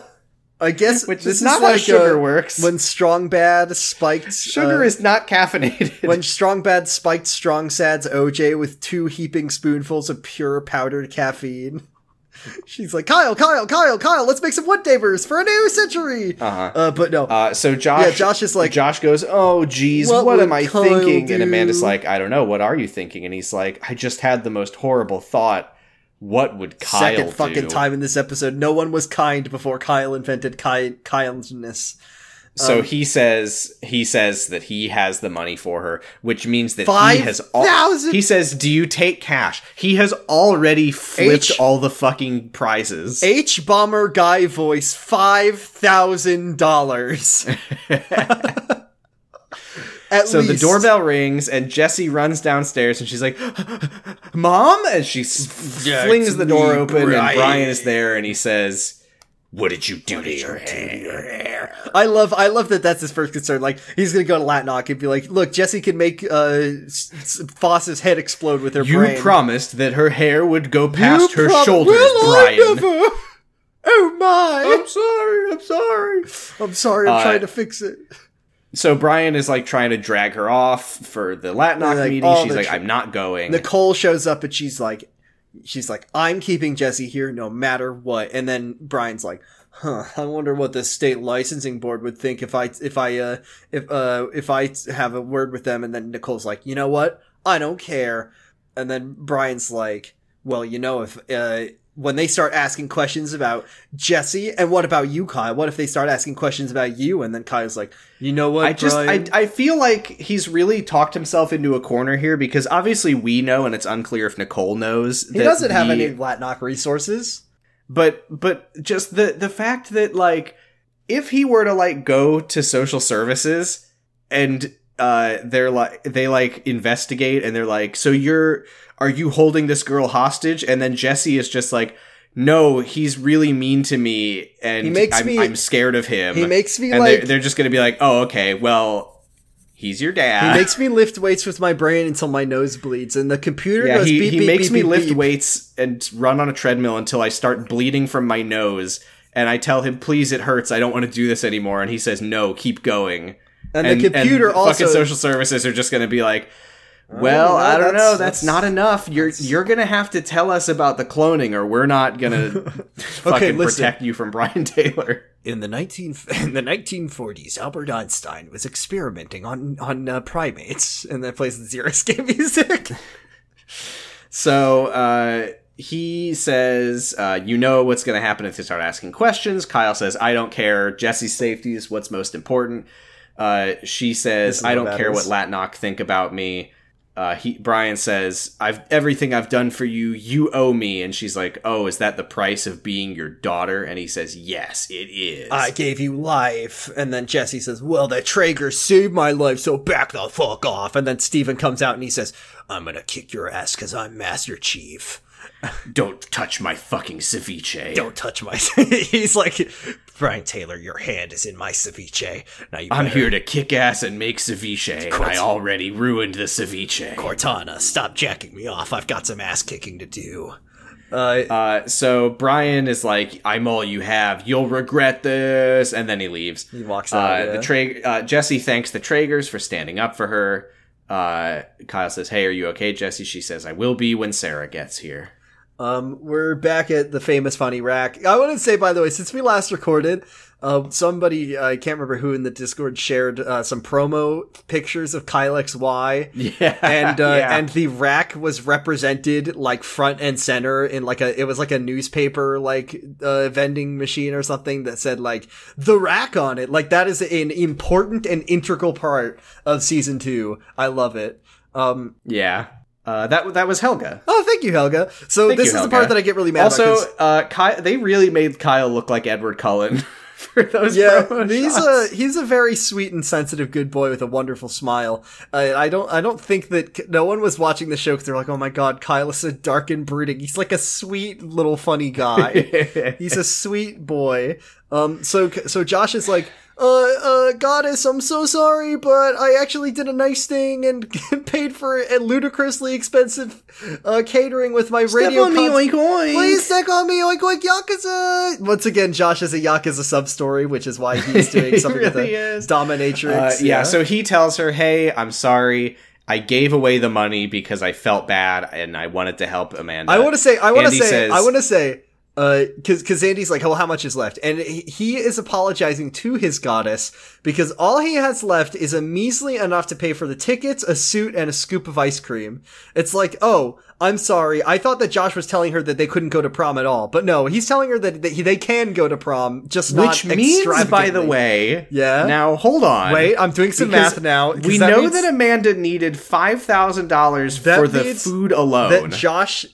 I guess which this is not how like, sugar uh, works. When Strong Bad spiked sugar uh, is not caffeinated. when Strong Bad spiked Strong Sad's OJ with two heaping spoonfuls of pure powdered caffeine. [laughs] She's like, Kyle, Kyle, Kyle, Kyle, let's make some wood davers for a new century. uh-huh. Uh, but no, Uh, so Josh, Yeah, Josh is like- Josh goes, "Oh, geez, What what, am I Kyle thinking?" And? Amanda's like, "I don't know. What are you thinking?" And he's like, "I just had the most horrible thought. What would Kyle second fucking do?" time in this episode, no one was kind before Kyle invented ki- kindness. So Um, he says he says that he has the money for her, which means that Five he has all. He says, "Do you take cash?" He has already flipped H- all the fucking prizes. Hbomberguy voice five thousand dollars. [laughs] [laughs] At so the doorbell rings and Jesse runs downstairs and she's like, [gasps] "Mom!" and she Yeah, flings the door me, open and Brian. Brian is there and he says, "What did you do to your hair?" I love I love that that's his first concern. Like he's gonna go to Latnok and be like, "Look, Jesse can make uh, S- S- Foss's head explode with her You brain." promised that her hair would go past her prom- shoulders, Well, I Brian. never- Oh my! I'm sorry. I'm sorry. I'm sorry. I'm Uh, trying to fix it. So Brian is like trying to drag her off for the Latnok Like, meeting. She's like, "I'm not going." Nicole shows up and she's like, she's like, I'm keeping Jesse here no matter what. And then Brian's like, huh, I wonder what the state licensing board would think if I, if I, uh, if, uh, if I have a word with them. And then Nicole's like, you know what? I don't care. And then Brian's like, well, you know, if, uh, when they start asking questions about Jesse and what about you, Kyle? What if they start asking questions about you? And then Kyle's like, you know what? I just I, I feel like he's really talked himself into a corner here because obviously we know and it's unclear if Nicole knows. he doesn't have the- any Latnok resources. but but just the the fact that like if he were to like go to social services and uh they're like they like investigate and they're like so you're are you holding this girl hostage and then Jesse is just like no he's really mean to me and He makes I'm, me- I'm scared of him He makes me and like they're, they're just gonna be like oh okay well he's your dad He makes me lift weights with my brain until my nose bleeds, and the computer yeah, goes he, beep he beep, makes beep, me beep, lift weights and run on a treadmill until I start bleeding from my nose. And I tell him, please, it hurts. I don't want to do this anymore. And he says, no, keep going. And, the computer also. fucking social services are just going to be like, well, well, I don't that's- know. That's, that's- not enough. You're you're gonna have to tell us about the cloning, or we're not gonna [laughs] fucking listen. protect you from Brian Taylor. in the nineteen [laughs] in the nineteen forties, Albert Einstein was experimenting on on uh, primates, and that plays the zero scale music. [laughs] So uh, he says, uh, "You know what's going to happen if they start asking questions." Kyle says, "I don't care. Jesse's safety is what's most important." Uh, she says, "I don't care what matters. Latnok think about me." Uh, he Brian says, "I've everything I've done for you. You owe me." And she's like, "Oh, is that the price of being your daughter?" And he says, "Yes, it is." I gave you life, and then Jesse says, "Well, that Trager saved my life, so back the fuck off." And then Stephen comes out and he says, "I'm gonna kick your ass because I'm Master Chief." Don't touch my fucking ceviche. Don't touch my. [laughs] He's like, Brian Taylor, your hand is in my ceviche. Now you I'm better- here to kick ass and make ceviche, and I already ruined the ceviche. Cortana, stop jacking me off. I've got some ass kicking to do. Uh, Uh, so Brian is like, "I'm all you have. You'll regret this," and then he leaves. he walks Uh, out. yeah. The Tra- uh, Jesse thanks the Tragers for standing up for her. Uh, Kyle says, "Hey, are you okay, Jesse?" She says, "I will be when Sarah gets here." Um, we're back at the famous funny rack. I want to say, by the way, since we last recorded, uh, somebody I can't remember who in the Discord shared uh, some promo pictures of Kyle XY. [laughs] Yeah, and uh, yeah. and the rack was represented like front and center in like a it was like a newspaper like uh, vending machine or something that said like the rack on it like that is an important and integral part of season two i love it um yeah. Uh, that that was Helga. oh thank you helga so Thank this you, is the part that i get really mad Also, uh, Ky- they really made Kyle look like Edward Cullen [laughs] for those yeah, he's shots. a he's a very sweet and sensitive good boy with a wonderful smile. Uh, I don't I don't think that no one was watching the show because they're like, oh my god, Kyle is so dark and brooding. He's like a sweet little funny guy. [laughs] he's a sweet boy. Um, so so Josh is like, uh, uh, goddess, I'm so sorry, but I actually did a nice thing and [laughs] paid for a ludicrously expensive uh, catering with my radio. on me, oink, oink. Please stick on me, oink oink Yakuza. Once again, Josh has a Yakuza sub story, which is why he's [laughs] doing He something with really the is. dominatrix. Uh, yeah, so he tells her, "Hey, I'm sorry. I gave away the money because I felt bad and I wanted to help Amanda." I want to say, I want to say, says- I want to say, Uh, because because Andy's like, well, how much is left? And he is apologizing to his goddess because all he has left is a measly enough to pay for the tickets, a suit, and a scoop of ice cream. It's like, oh, I'm sorry. I thought that Josh was telling her that they couldn't go to prom at all, but no, he's telling her that, that he, they can go to prom, just not Which means, by the way, Yeah? Now hold on. Wait, I'm doing some math now. We that know means that Amanda needed five thousand dollars for the food alone. that Josh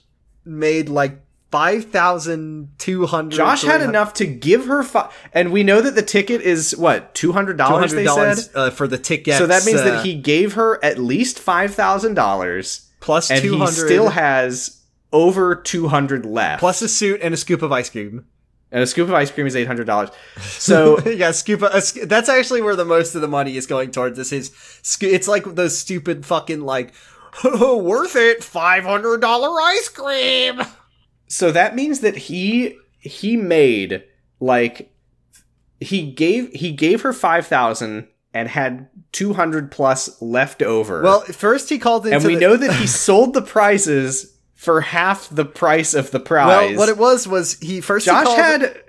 made like five thousand two hundred. Josh had enough to give her five, and we know that the ticket is what two hundred dollars. They said uh, for the ticket. so. That means uh, that he gave her at least five thousand dollars, plus and two he still has over two hundred left. plus a suit and a scoop of ice cream. and a scoop of ice cream is eight hundred dollars. [laughs] So yeah, scoop. Of, a that's actually where the most of the money is going towards. This is it's like those stupid fucking like [laughs] worth it five hundred dollar ice cream. So that means that he he made like he gave he gave her five thousand and had two hundred plus left over. Well, first he called into and we the- know that he [laughs] sold the prizes for half the price of the prize. Well, what it was was he first he Josh called- had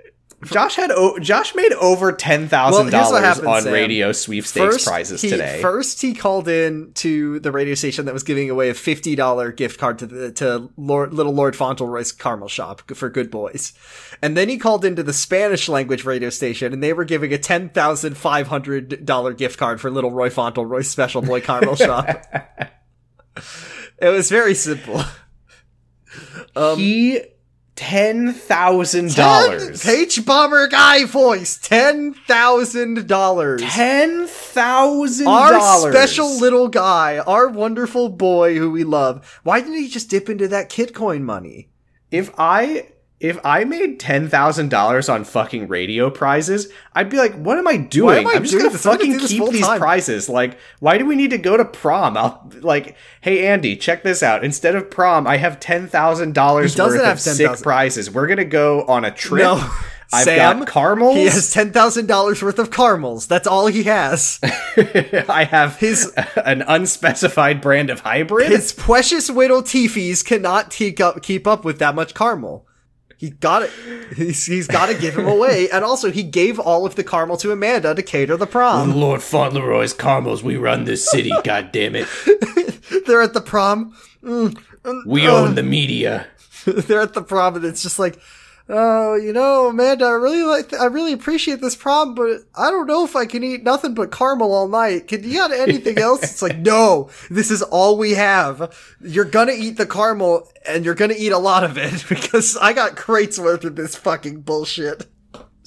[laughs] Josh had o- Josh made over ten Well, thousand what dollars on Sam. radio sweepstakes first prizes he, today. First, he called in to the radio station that was giving away a fifty dollar gift card to the to Lord, Little Lord Fauntleroy's caramel shop for good boys, and then he called into the Spanish language radio station, and they were giving a ten thousand five hundred dollar gift card for Little Roy Fauntleroy's Special Boy caramel shop. [laughs] It was very simple. Um, he ten thousand dollars. Hbomberguy voice, ten thousand dollars. Ten thousand Our dollars. special little guy, our wonderful boy who we love. Why didn't he just dip into that Kitcoin money? If I if I made ten thousand dollars on fucking radio prizes, I'd be like, "What am I doing? am I I'm just doing gonna? I'm gonna fucking keep these time." prizes. Like, why do we need to go to prom? I'll like, hey Andy, check this out. Instead of prom, I have ten thousand dollars worth of sick 10,000. prizes. We're gonna go on a trip. No. I've Sam, got caramels. He has ten thousand dollars worth of caramels. That's all he has. [laughs] I have His- [laughs] an unspecified brand of hybrid. His precious widow Teefies cannot up, keep up with that much caramel. He got it. He's, he's got to give him away, and also he gave all of the caramel to Amanda to cater the prom. Lord Fauntleroy's caramels, we run this city, God damn it. They're at the prom. Mm, mm, we own uh. the media. [laughs] they're at the prom and it's just like oh you know amanda i really like i really appreciate this prom but i don't know if i can eat nothing but caramel all night can you got anything else it's like no this is all we have you're gonna eat the caramel and you're gonna eat a lot of it [laughs] because i got crates worth of this fucking bullshit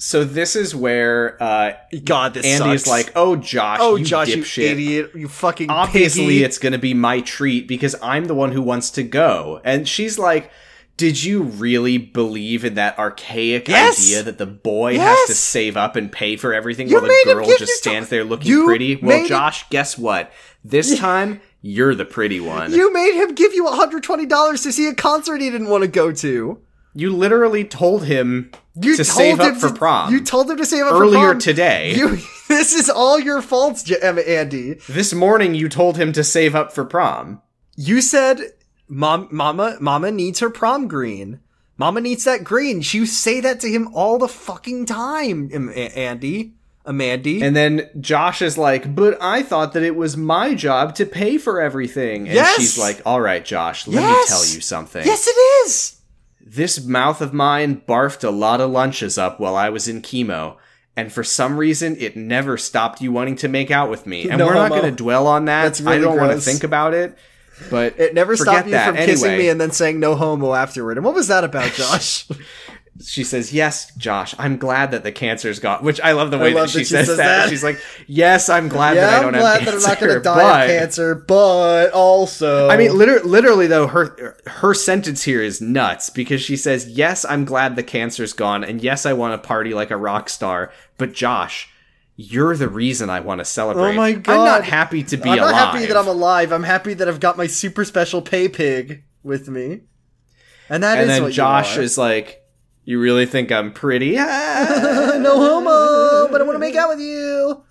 so this is where uh, god this Andy's sucks. like, "Oh, Josh, oh you josh you dipshit. idiot you fucking obviously piggy. it's to be my treat because I'm the one who wants to go. And she's like, did you really believe in that archaic Yes! idea that the boy Yes! has to save up and pay for everything You while the girl just stands there looking You pretty? Well, Josh, guess what? This [laughs] time, you're the pretty one. You, made him give you $120 to see a concert he didn't want to go to You literally told him You to save up for to- prom You told him to save up for earlier today. You, [laughs] this is all your fault, Andy. this morning, you told him to save up for prom. You said, "Mom, Mama, Mama needs her prom green. Mama needs that green." You say that to him all the fucking time, Andy, Amandy. And then Josh is like, but I thought that it was my job to pay for everything. And Yes! she's like, all right, Josh, let Yes! me tell you something. yes, it is. This mouth of mine barfed a lot of lunches up while I was in chemo. And for some reason, it never stopped you wanting to make out with me. And No we're not going to dwell on that. That's really I don't want to think about it. But It never stopped you that. from kissing me and then saying no homo afterward. And what was that about, [laughs] Josh? she says, "Yes, Josh, I'm glad that the cancer's gone." Which I love the way that, love she, that she says, says that. that. She's like, "Yes, I'm glad that I don't I'm glad have that I'm cancer." not going to die but- of cancer, but also, I mean, liter- literally though, her her sentence here is nuts because she says, "Yes, I'm glad the cancer's gone, and yes, I want to party like a rock star." But Josh, you're the reason I want to celebrate. Oh my god! I'm not happy to be alive. I'm not happy that I'm alive. I'm happy that I've got my super special pay pig with me. And that is and then what Josh you is like, "You really think I'm pretty?" [laughs] [laughs] no homo, but I want to make out with you.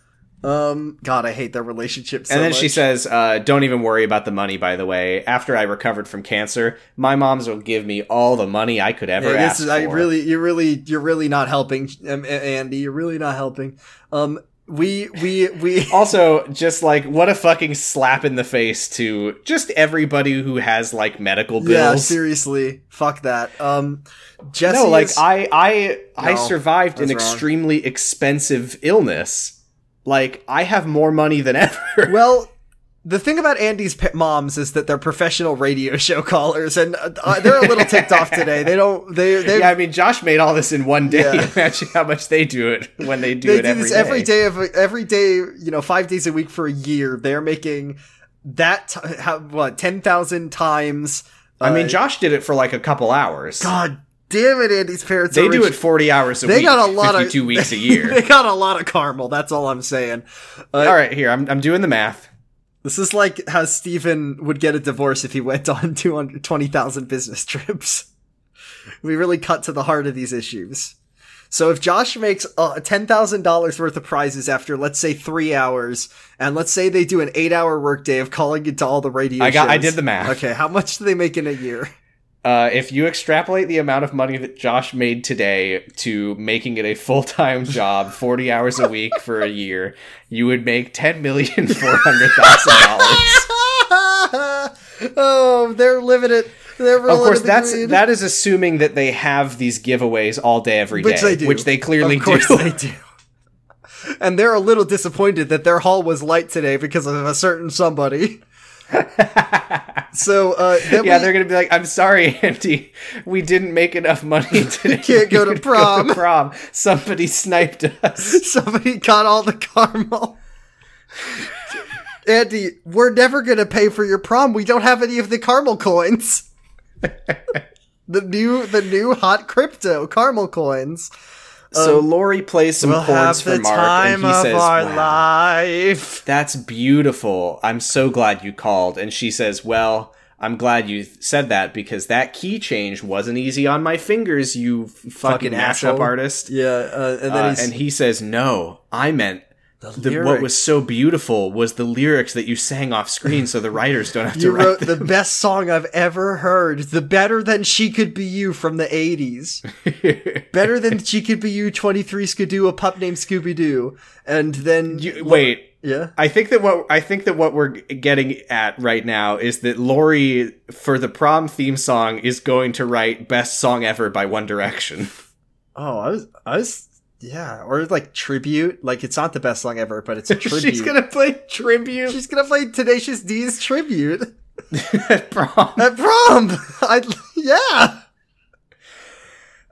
Um, God, I hate their relationship so and then much. she says, uh, "Don't even worry about the money. By the way, after I recovered from cancer, my mom's will give me all the money I could ever Hey, ask is, for." I really, you're really, you're really not helping, um, Andy. You're really not helping. Um, we, we, we. [laughs] also, just like what a fucking slap in the face to just everybody who has like medical bills. Yeah, seriously, fuck that. Um, Jesse. no, like is- I I I No, survived an wrong. extremely expensive illness. Like I have more money than [laughs] ever. Well, the thing about Andy's p- moms is that they're professional radio [laughs] show callers, and uh, they're a little ticked off today. They don't. They they Yeah, I mean, Josh made all this in one day. Yeah. [laughs] Imagine how much they do it when they do they it do every this day. every day of every day. You know, five days a week for a year. They're making that t- how, what ten thousand times. I mean, uh, Josh did it for like a couple hours. God damn it, Andy's parents. they are do it 40 hours a They week. got a lot of two weeks a [laughs] year. they got a lot of caramel. That's all I'm saying. Uh, all right, here, I'm, I'm doing the math. This is like how Stephen would get a divorce if he went on [laughs] 220,000 business trips. We really cut to the heart of these issues. So if Josh makes uh, $10,000 worth of prizes after, let's say, three hours, and let's say they do an eight hour workday of calling into all the radio I got- I did the math. Okay, how much do they make in a year? Uh, if you extrapolate the amount of money that Josh made today to making it a full time [laughs] job, 40 hours a week for a year, you would make $10,400,000. [laughs] oh, they're living it. They're Of course, that's dream. that is assuming that they have these giveaways all day, every day, Which they do. which they clearly of course do. they [laughs] do. And they're a little disappointed that their haul was light today because of a certain somebody. [laughs] so uh, yeah, we- they're gonna be like, "I'm sorry, Andy, we didn't make enough money [laughs] today. Can't [laughs] go to prom." prom. Somebody sniped us." somebody got all the caramel. Andy, we're never gonna pay for your prom. We don't have any of the caramel coins. the new, the new hot crypto caramel coins. So Lori plays some chords for Mark, and he says, "Wow, life. "That's beautiful. I'm so glad you called." And she says, "Well." I'm glad you said that because that key change wasn't easy on my fingers, you fucking, Fucking mashup asshole. artist. Yeah, uh, and then Uh, and he says, "No, I meant the, what was so beautiful was the lyrics that you sang off screen, so the writers don't have [laughs] to write. You write wrote them." the best song I've ever heard. The better than She Could Be You from the 80s. [laughs] better than She Could Be You 23 Skidoo, a pup named Scooby Doo. And then. You- wait, yeah? I think that what I think that what we're getting at right now is that Lori for the prom theme song is going to write "Best Song Ever" by One Direction. Oh, I was. I was. Yeah, or like tribute. Like it's not the best song ever, but it's [laughs] a tribute. She's gonna play tribute She's gonna play Tenacious D's tribute [laughs] at prom. at prom. [laughs] I yeah.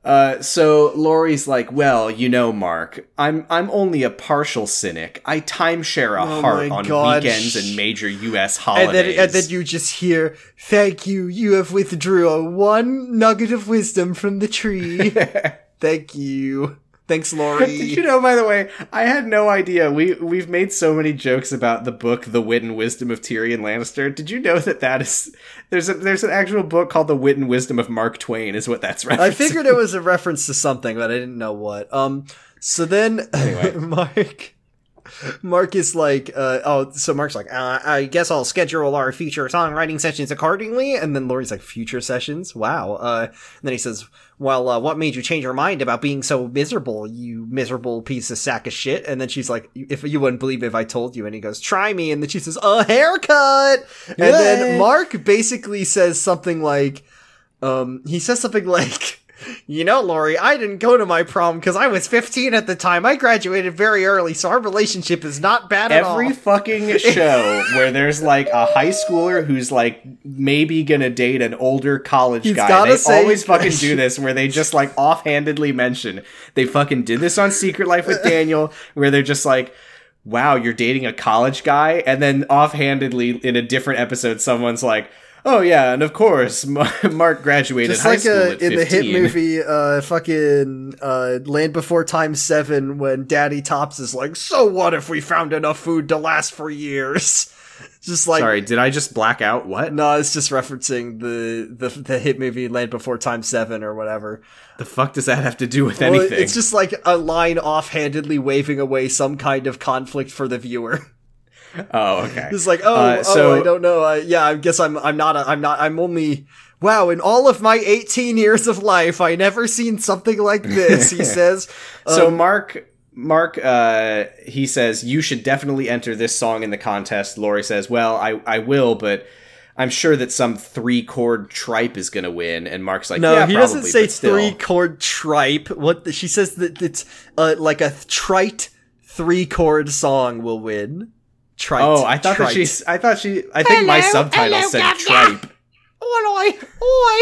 Uh, so Lori's like, "Well, you know, Mark, I'm I'm only a partial cynic. I timeshare a Oh heart on weekends and major U.S. And holidays." then, and then you just hear, "Thank you. You have withdrew a one nugget of wisdom from the tree. Thank you. Thanks, [laughs] Lori." Did you know, by the way, I had no idea. We we've made so many jokes about the book, The Wit and Wisdom of Tyrion Lannister. Did you know that that is there's a there's an actual book called The Wit and Wisdom of Mark Twain? Is what that's referencing. [laughs] I figured it was a reference to something, but I didn't know what. Um. So then, [laughs] Mark. Mark is like, uh, oh, so Mark's like, uh, I guess I'll schedule our future songwriting sessions accordingly. And then Lori's like, future sessions? Wow. Uh, and then he says, well, uh, what made you change your mind about being so miserable, you miserable piece of sack of shit? And then she's like, if you wouldn't believe me if I told you. And he goes, try me. And then she says, a haircut. And then Mark basically says something like, um, he says something like, you know, Lori, I didn't go to my prom because I was 15 at the time. I graduated very early, so our relationship is not bad at Every all. fucking [laughs] show where there's like a high schooler who's like maybe gonna date an older college He's guy, they say- always [laughs] fucking do this where they just like offhandedly mention they fucking did this on Secret Life with Daniel, where they're just like. Wow, you're dating a college guy, and then offhandedly in a different episode, someone's like, "Oh yeah, and of course, [laughs] Mark graduated Just high like school uh, at in the hit movie, uh, fucking uh, Land Before Time 7, when Daddy Tops is like, So what if we found enough food to last for years? [laughs] Just like, Sorry, did I just black out? What no, it's just referencing the, the, the hit movie Land Before Time 7 or whatever. the fuck does that have to do with Well, anything? it's just like a line offhandedly waving away some kind of conflict for the viewer. [laughs] oh, okay. It's like, oh, Uh, oh, so- I don't know. I, yeah, I guess I'm, I'm not, a, I'm not, I'm only. Wow, in all of my 18 years of life, I never seen something like this. He [laughs] says. So Um, Mark Mark uh he says you should definitely enter this song in the contest. Lori says, "Well, I I will, but I'm sure that some three chord tripe is going to win." And Mark's like, no, "Yeah, he probably, doesn't say three chord tripe. What the, she says that it's uh, like a trite three chord song will win. Trite. Oh, I thought that trite. she's. I thought she. I think my subtitle said tripe. Oi, oi.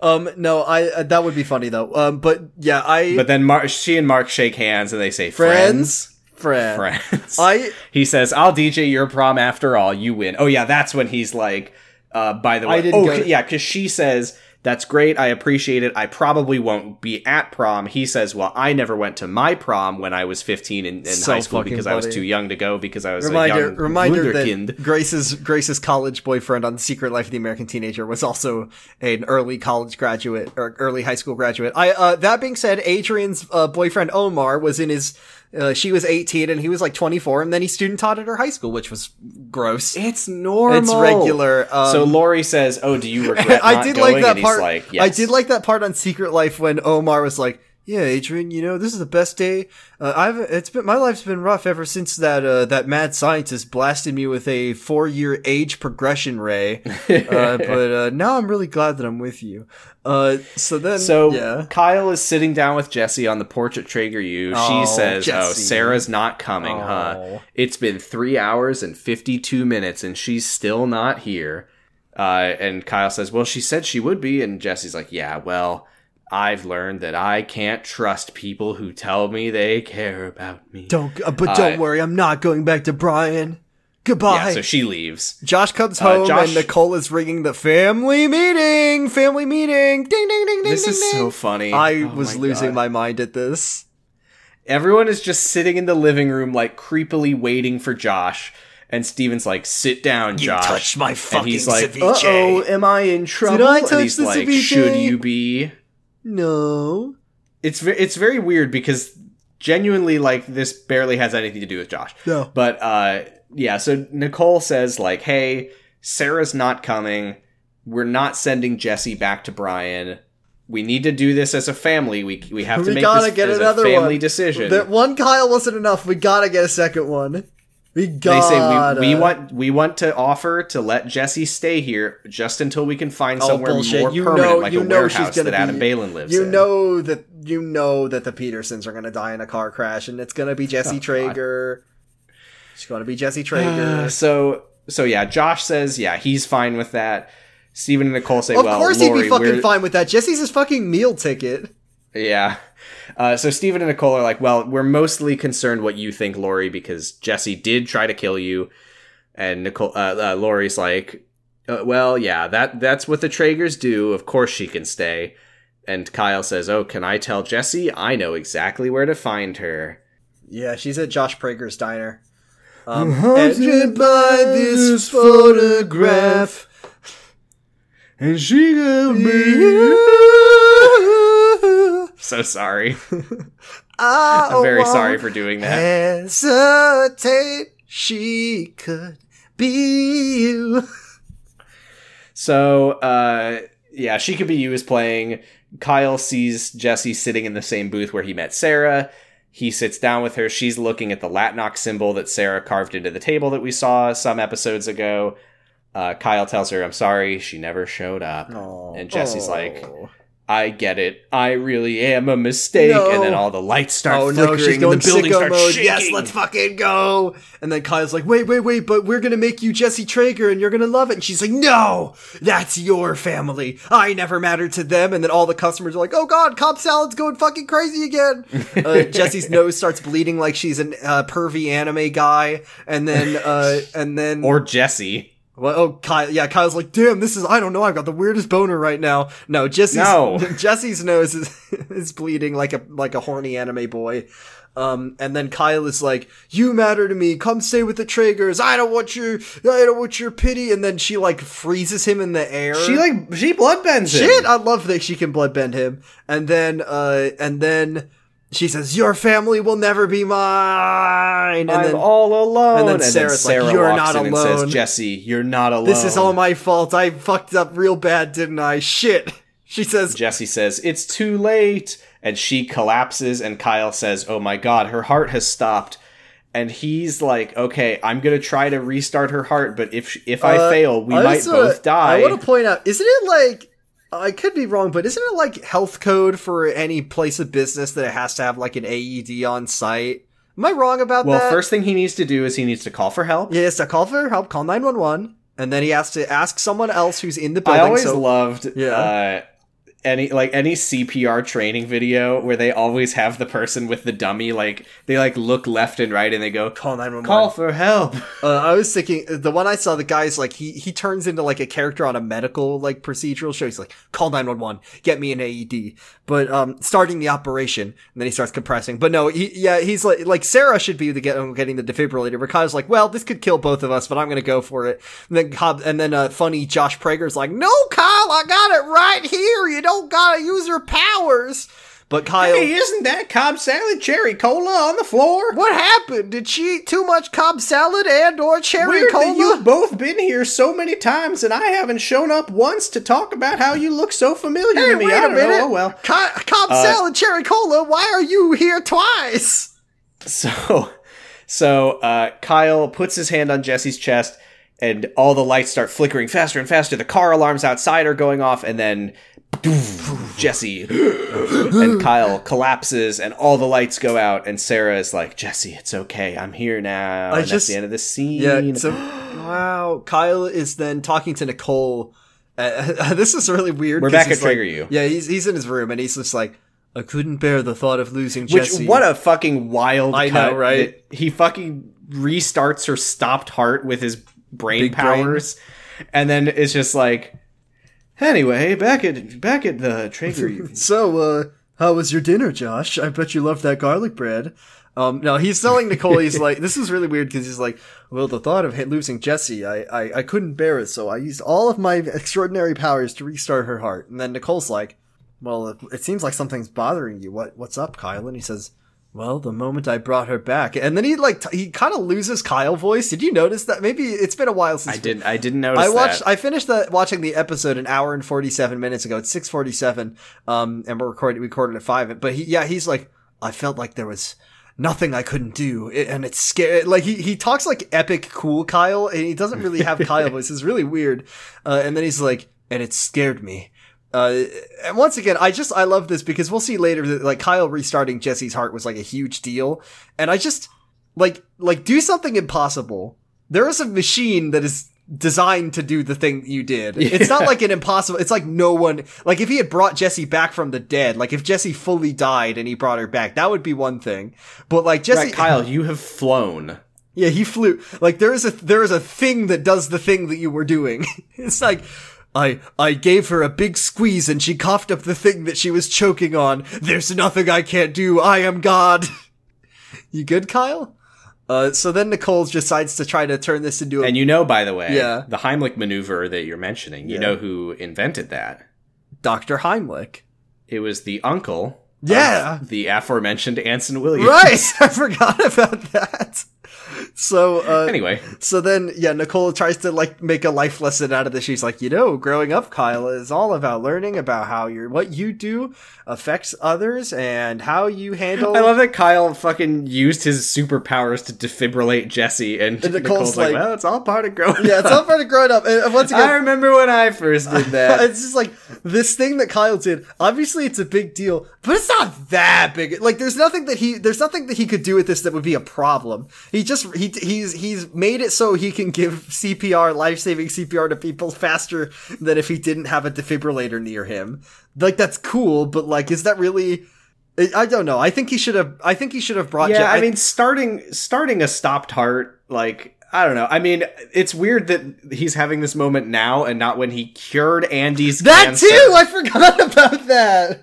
Um, no, I uh, that would be funny though. Um, but yeah, I But then Mar- she and Mark shake hands and they say friends, friends. friend. Friends. I he says, "I'll DJ your prom after all. You win." Oh yeah, that's when he's like, uh, "By the way, I didn't oh go- yeah," because she says, "That's great. I appreciate it. I probably won't be at prom." He says, "Well, I never went to my prom when I was 15 in, in So high school because I was too young to go because I was a reminder young reminder wunderkind." that Grace's Grace's college boyfriend on The Secret Life of the American Teenager was also an early college graduate or early high school graduate. I uh, that being said, Adrian's uh, boyfriend Omar was in his. Uh, she was 18 and he was like 24, and then he student taught at her high school, which was gross. It's normal. It's regular. Um, so Lori says, "Oh, do you [laughs] regret I not did going?" like that and part. like, I did like that part on Secret Life when Omar was like, "Yeah, Adrian, you know this is the best day. Uh, I've it's been my life's been rough ever since that uh, that mad scientist blasted me with a four year age progression ray. [laughs] Uh, but uh, now I'm really glad that I'm with you. Uh, so then, So yeah, Kyle is sitting down with Jesse on the porch at Trager U. Oh, she says, "Oh, Sarah's not coming, huh? Oh. It's been three hours and fifty-two minutes, and she's still not here." Uh, and Kyle says, "Well, she said she would be," and Jesse's like, "Yeah, well." I've learned that I can't trust people who tell me they care about me. don't. Uh, but Uh, don't worry, I'm not going back to Brian. Goodbye. yeah, so she leaves. Josh comes Uh, home Josh- and Nicole is ringing the family meeting. Family meeting. Ding ding ding ding. This ding, is ding. so funny. I Oh was my losing God. my mind at this. Everyone is just sitting in the living room, like creepily waiting for Josh. And Stephen's like, "Sit down, Josh." You touched my fucking and he's like, ceviche. "Uh oh, am I in trouble?" Did I and touch he's the like, ceviche? "Should you be?" No. It's it's very weird because genuinely, like, this barely has anything to do with Josh. No. But uh, yeah. So Nicole says like, "Hey, Sarah's not coming. We're not sending Jesse back to Brian." We need to do this as a family. We we have to We make gotta this get as another a family one. decision. That one Kyle wasn't enough. We gotta get a second one. We they gotta. say we, we want we want to offer to let Jesse stay here just until we can find Oh, somewhere bullshit. more You permanent, know- like you a know warehouse that Adam be- Baylin lives You in. know that you know that the Petersons are gonna die in a car crash, and it's gonna be Jesse Trager. It's gonna be Jesse Trager. Uh, so so yeah, Josh says yeah he's fine with that. Stephen and Nicole say, of well, course Lori, he'd be fucking we're- fine with that. Jesse's his fucking meal ticket. Yeah. Uh, so Stephen and Nicole are like, well, we're mostly concerned what you think, Lori, because Jesse did try to kill you, and Nicole, uh, uh, Lori's like, uh, well, yeah, that that's what the Tragers do. Of course, she can stay. And Kyle says, oh, can I tell Jesse? I know exactly where to find her. Yeah, she's at Josh Prager's diner. Um, and by this photograph, and she got So sorry. [laughs] I I'm very sorry for doing that. Hesitate, she could be you. So, uh, yeah, she could be you is playing. Kyle sees Jesse sitting in the same booth where he met Sarah. He sits down with her. She's looking at the Latnok's symbol that Sarah carved into the table that we saw some episodes ago. Uh, Kyle tells her, I'm sorry, she never showed up. And Jesse's like, I get it. I really am a mistake. No. And then all the lights start Oh flickering no, she's going and the building starts mode. shaking. Yes, let's fucking go. And then Kyle's like, wait, wait, wait, but we're gonna make you Jesse Trager and you're gonna love it. And she's like, no, that's your family. I never mattered to them. And then all the customers are like, oh god, Cobb Salad's going fucking crazy again. uh, [laughs] Jesse's nose starts bleeding like she's an uh, pervy anime guy. And then, uh, and then, or Jesse. Well, oh, Kyle, yeah, Kyle's like, damn, this is, I don't know, I've got the weirdest boner right now. No, Jesse's, No. [laughs] Jesse's nose is, [laughs] is bleeding like a, like a horny anime boy. Um, and then Kyle is like, you matter to me, come stay with the Tragers, I don't want your, I don't want your pity, and then she like freezes him in the air. She like, she bloodbends him. Shit, I love that she can bloodbend him. And then, uh, and then she says, your family will never be mine. And I'm then, all alone. and then Sarah's like, "You're walks not in and alone." says, Jesse, you're not alone. this is all my fault, I fucked up real bad, didn't I? Shit. [laughs] She says, Jesse says, It's too late. And she collapses, and Kyle says, Oh my god, her heart has stopped. And he's like, Okay, I'm gonna try to restart her heart, but if if I Uh, fail, we I might both die. I want to point out, isn't it like I could be wrong, but isn't it like health code for any place of business that it has to have like an AED on site? Am I wrong about that? Well, first thing he needs to do is he needs to call for help. he has to call for help, call nine one one, and then he has to ask someone else who's in the building. I always so loved Yeah. uh, any like any CPR training video where they always have the person with the dummy like they like look left and right and they go call 911 call for help. [laughs] Uh, I was thinking the one I saw. The guy's like he he turns into like a character on a medical like procedural show. He's like call nine one one, get me an AED. But um, starting the operation, and then he starts compressing. But no, he, yeah, he's like like Sarah should be the get, getting the defibrillator. But Kyle's like, well, this could kill both of us, but I'm gonna go for it. And then Cobb, and then uh, funny Josh Prager's like, no, Kyle, I got it right here. You don't gotta use her powers. But Kyle. hey, isn't that Cobb salad cherry cola on the floor? what happened? Did she eat too much Cobb salad and or cherry Weird cola? that you've both been here so many times and I haven't shown up once to talk about how you look so familiar Hey, to me. wait I a minute. know. Oh, well, Co- Cobb Uh, salad, cherry cola. Why are you here twice? [laughs] So, so uh, Kyle puts his hand on Jesse's chest, and all the lights start flickering faster and faster. The car alarms outside are going off, and then [laughs] Jesse [gasps] and Kyle collapses, and all the lights go out. And Sarah is like, "Jesse, it's okay. I'm here now." I and that's just- the end of the scene. Yeah. So wow, Kyle is then talking to Nicole. Uh, [laughs] this is really weird. We're back at like- Trigger You. Yeah, he's he's in his room and he's just like, I couldn't bear the thought of losing Which Jesse. what a fucking wild I cut know, right? He fucking restarts her stopped heart with his brain Big brain. powers, and then it's just like, anyway, back at back at the Trager. [laughs] So, uh, how was your dinner, Josh? I bet you loved that garlic bread. Um, no, he's telling Nicole, he's like, this is really weird because he's like, well, the thought of losing Jesse, I, I, I couldn't bear it, so I used all of my extraordinary powers to restart her heart. And then Nicole's like, well, it, it seems like something's bothering you. What, what's up, Kyle? And he says, well, the moment I brought her back, and then he like, t- he kind of loses Kyle voice. Did you notice that? Maybe it's been a while since I didn't. I didn't notice. I watched. That. I finished the watching the episode an hour and forty seven minutes ago. It's six forty seven. Um, and we're recording. We recorded at five. But he, yeah, he's like, I felt like there was nothing I couldn't do, It- and it's scary. Like he he talks like epic cool Kyle, and he doesn't really have [laughs] Kyle voice. It's really weird. Uh, and then he's like, and it scared me. Uh, and once again, I just I love this because we'll see later that like Kyle restarting Jesse's heart was like a huge deal, and I just like like do something impossible. There is a machine that is designed to do the thing you did. [laughs] It's not like an impossible. It's like no one like if he had brought Jesse back from the dead, like if Jesse fully died and he brought her back, that would be one thing. But like Jesse, right, Kyle, you have flown. [laughs] yeah, he flew. Like there is a there is a thing that does the thing that you were doing. [laughs] it's like I I gave her a big squeeze and she coughed up the thing that she was choking on. There's nothing I can't do. I am God. [laughs] you good, Kyle? Uh, so then Nicole decides to try to turn this into a And you know, by the way, Yeah. the Heimlich maneuver that you're mentioning. You Yeah. know who invented that? Dr. Heimlich. It was the uncle. Yeah. the aforementioned Anson Williams. Right, [laughs] I [laughs] forgot about that. So uh, Anyway, So then, yeah, Nicole tries to like make a life lesson out of this. She's like, you know, growing up, Kyle, is all about learning about how your what you do affects others and how you handle. I love that Kyle fucking used his superpowers to defibrillate Jesse, and, And Nicole's Nicole's like, like- "Well, it's all part of growing yeah, it's up." all part of growing up. And once again, I remember when I first did [laughs] that. it's just like this thing that Kyle did. Obviously, it's a big deal, but it's not that big. Like, there's nothing that he there's nothing that he could do with this that would be a problem. He just he he's he's made it so he can give CPR, life saving CPR to people faster than if he didn't have a defibrillator near him. Like, that's cool, but like, is that really? I don't know. I think he should have. I think he should have brought. yeah, I mean, starting starting a stopped heart, like I don't know. I mean, it's weird that he's having this moment now and not when he cured Andy's That cancer. too! I forgot [laughs] about that.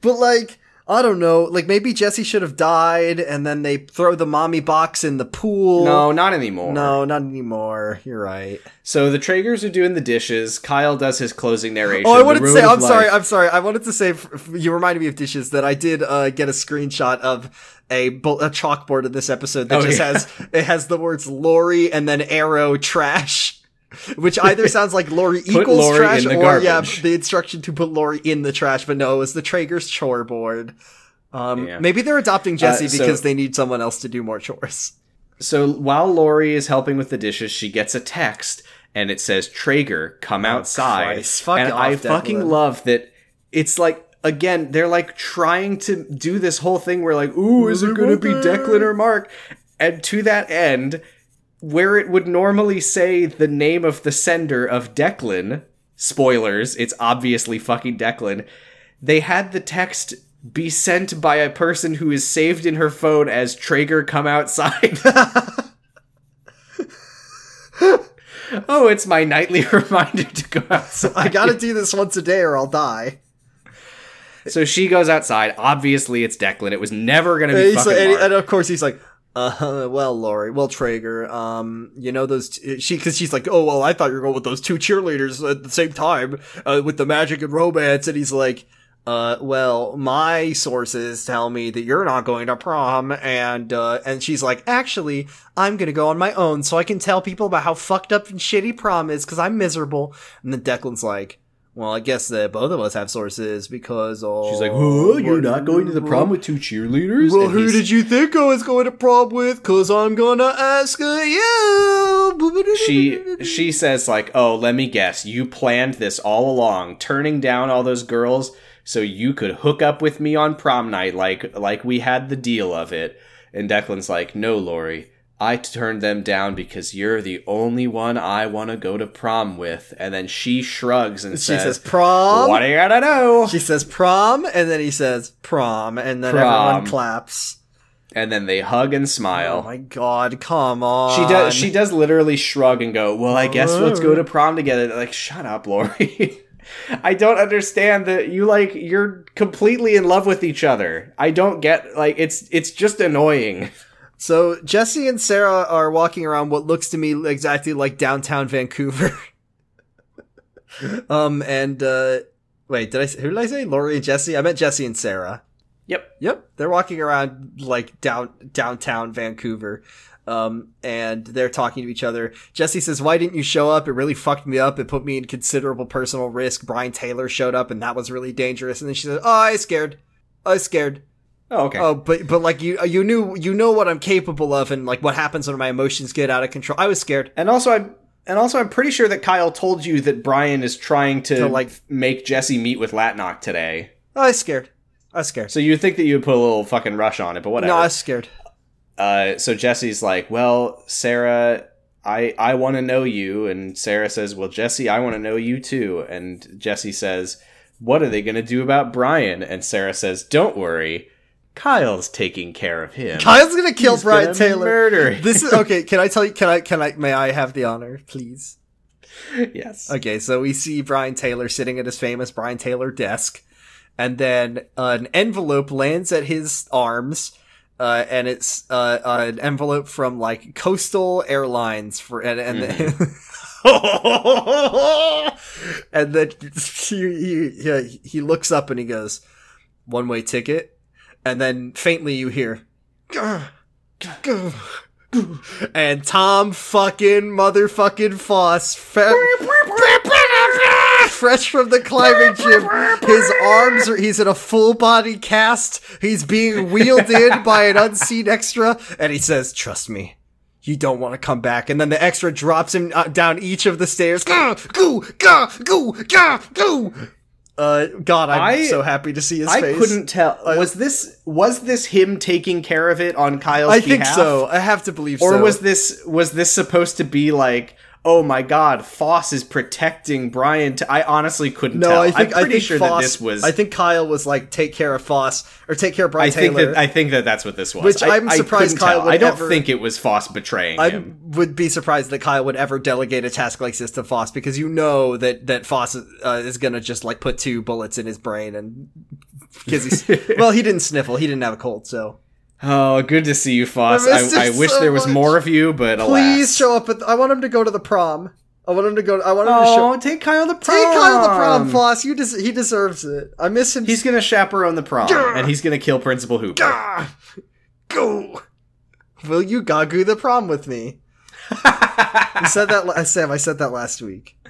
But like, I don't know. Like maybe Jesse should have died, and then they throw the mommy box in the pool. no, not anymore. no, not anymore. You're right. So the Tragers are doing the dishes. Kyle does his closing narration. Oh, I wanted to say, I'm sorry. I'm sorry. I wanted to say. You reminded me of dishes that I did uh, get a screenshot of a bu- a chalkboard in this episode that Oh, just yeah. has it has the words Lori and then arrow trash. Which either [laughs] sounds like Lori equals Lori trash, or yeah, the instruction to put Lori in the trash. But no, it was the Trager's chore board. Um, Yeah. Maybe they're adopting Jesse Uh, so- because they need someone else to do more chores. So while Lori is helping with the dishes, she gets a text and it says, Traeger, come outside. Christ. Fuck and off, I fucking love that it's like again, they're like trying to do this whole thing where like, ooh, is it gonna be Declan or Mark? And to that end, where it would normally say the name of the sender of Declan, spoilers, it's obviously fucking Declan, they had the text be sent by a person who is saved in her phone as Trager come outside. [laughs] oh, it's my nightly [laughs] reminder to go outside. I gotta do this once a day or I'll die. So she goes outside. Obviously, it's Declan. It was never going to be And, fucking like- and, and of course he's like, uh, [laughs] well, Lori, well, Trager, um, you know those t- she because she's like, oh well, I thought you were going with those two cheerleaders at the same time uh, with the magic and romance, and he's like, uh, well, my sources tell me that you're not going to prom, and uh, and she's like, actually, I'm gonna go on my own so I can tell people about how fucked up and shitty prom is because I'm miserable, and then Declan's like. Well, I guess that both of us have sources because oh, She's like, "Huh? You're not going to the prom with two cheerleaders?" well, And who did you think I was going to prom with? Cause I'm gonna ask you. She she says like, "Oh, let me guess. You planned this all along, turning down all those girls so you could hook up with me on prom night, like like we had the deal of it." And Declan's like, "No, Lori." I turned them down because you're the only one I want to go to prom with. And then she shrugs and She says, says prom. What do you gotta know? She says prom, and then he says prom, and then Prom. everyone claps. And then they hug and smile. Oh my god, come on. She does. She does literally shrug and go, "Well, I guess let's go to oh. prom together." Like, shut up, Lori. [laughs] I don't understand that you like you're completely in love with each other. I don't get like it's it's just annoying. So Jesse and Sarah are walking around what looks to me exactly like downtown Vancouver. [laughs] um, and uh, wait, did I? Say, who did I say? Lori and Jesse. I meant Jesse and Sarah. Yep. Yep, they're walking around like down downtown Vancouver. Um, and they're talking to each other. Jesse says, "Why didn't you show up? It really fucked me up. It put me in considerable personal risk. Brian Taylor showed up, and that was really dangerous." And then she said, "Oh, I scared. I scared. Oh, okay. Oh, but but like you you knew you know what I'm capable of, and like what happens when my emotions get out of control. I was scared. And also, I'm and also I'm pretty sure that Kyle told you that Brian is trying to, To, like- make Jesse meet with Latnok today. I was scared. I was scared. So you'd think that you would put a little fucking rush on it, but whatever. No, I was scared. uh, so Jesse's like, "Well, Sarah, I I want to know you," and Sarah says, "Well, Jesse, I want to know you too." And Jesse says, "What are they going to do about Brian?" And Sarah says, "Don't worry, Kyle's taking care of him. Kyle's gonna kill He's Brian gonna Taylor. Murder. him." This is okay. Can I tell you? Can I? Can I? May I have the honor, please? [laughs] yes. Okay, so we see Brian Taylor sitting at his famous Brian Taylor desk, and then an envelope lands at his arms, uh, and it's uh, an envelope from like Coastal Airlines for and and. [laughs] and then [laughs] he, he, he, he looks up and he goes, one way ticket. And then faintly you hear, and Tom fucking motherfucking Foss, fresh from the climbing gym, his arms are, he's in a full body cast, he's being wheeled in by an unseen extra, and he says, trust me. You don't want to come back, and then the extra drops him uh, down each of the stairs. Goo, gah, goo, gah, goo. Uh, God, I'm I- so happy to see his I face. I couldn't tell. Was this was this him taking care of it on Kyle's I think behalf? so. I have to believe Or so. was this was this supposed to be like, oh my god, Foss is protecting Brian? To, I honestly couldn't no, tell. I think I'm pretty I think sure Foss, that this was. I think Kyle was like, take care of Foss or take care of Brian I think Taylor. that I think that that's what this was. Which I- I'm surprised Kyle tell. would I don't ever- think it was Foss betraying I him. would be surprised that Kyle would ever delegate a task like this to Foss because you know that that Foss uh, is gonna just like put two bullets in his brain and because he's [laughs] well he didn't sniffle he didn't have a cold so Oh, good to see you, Foss. I I, wish so there was much. more of you, but a please alas. show up at the, I want him to go to the prom I want him to go I want him to show Oh, take Kyle to the prom. take Kyle to the prom Foss you des- he deserves it I miss him He's gonna chaperone the prom, and he's gonna kill Principal Hooper. Ah, go. Will you gagoo the prom with me? I said that, la- Sam. I said that last week. [laughs]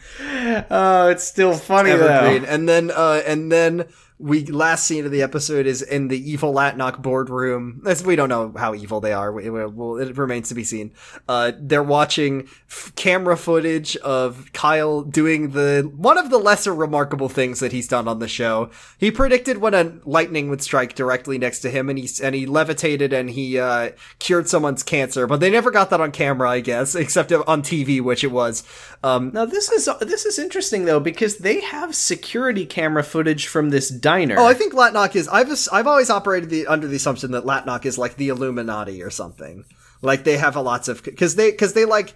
Oh, it's still funny though. Evergreen. And then, uh, and then we last scene of the episode is in the evil Latnok boardroom. As we don't know how evil they are. It, well, it remains to be seen. Uh, they're watching f- camera footage of Kyle doing the one of the lesser remarkable things that he's done on the show. He predicted when a lightning would strike directly next to him, and he and he levitated and he uh, cured someone's cancer. But they never got that on camera, I guess, [laughs] except on TV, which it was. Um, Now this is this is interesting though because they have security camera footage from this Oh, I think Latnok is. I've I've always operated the under the assumption that Latnok is like the Illuminati or something. Like they have a lots of because they because they like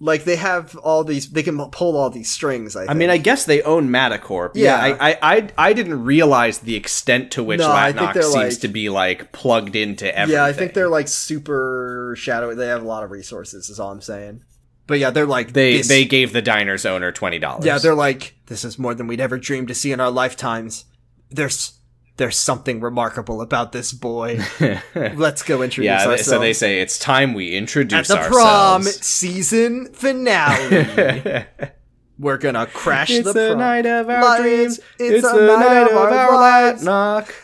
like they have all these they can pull all these strings. I, I mean, I guess they own Madacorp. Yeah, Yeah. I, I, I, I didn't realize the extent to which No, Latnok seems like- to be like plugged into everything. yeah, I think they're like super shadowy. They have a lot of resources. Is all I'm saying. But yeah, they're like they this- they gave the diner's owner twenty dollars. Yeah, they're like this is more than we'd ever dreamed to see in our lifetimes. There's there's something remarkable about this boy. [laughs] Let's go introduce yeah. ourselves. So they say it's time we introduce at the prom ourselves. season finale. [laughs] We're gonna crash it's the, the, prom. night of our Lights, dreams. it's It's, the night night of our our lives. knock.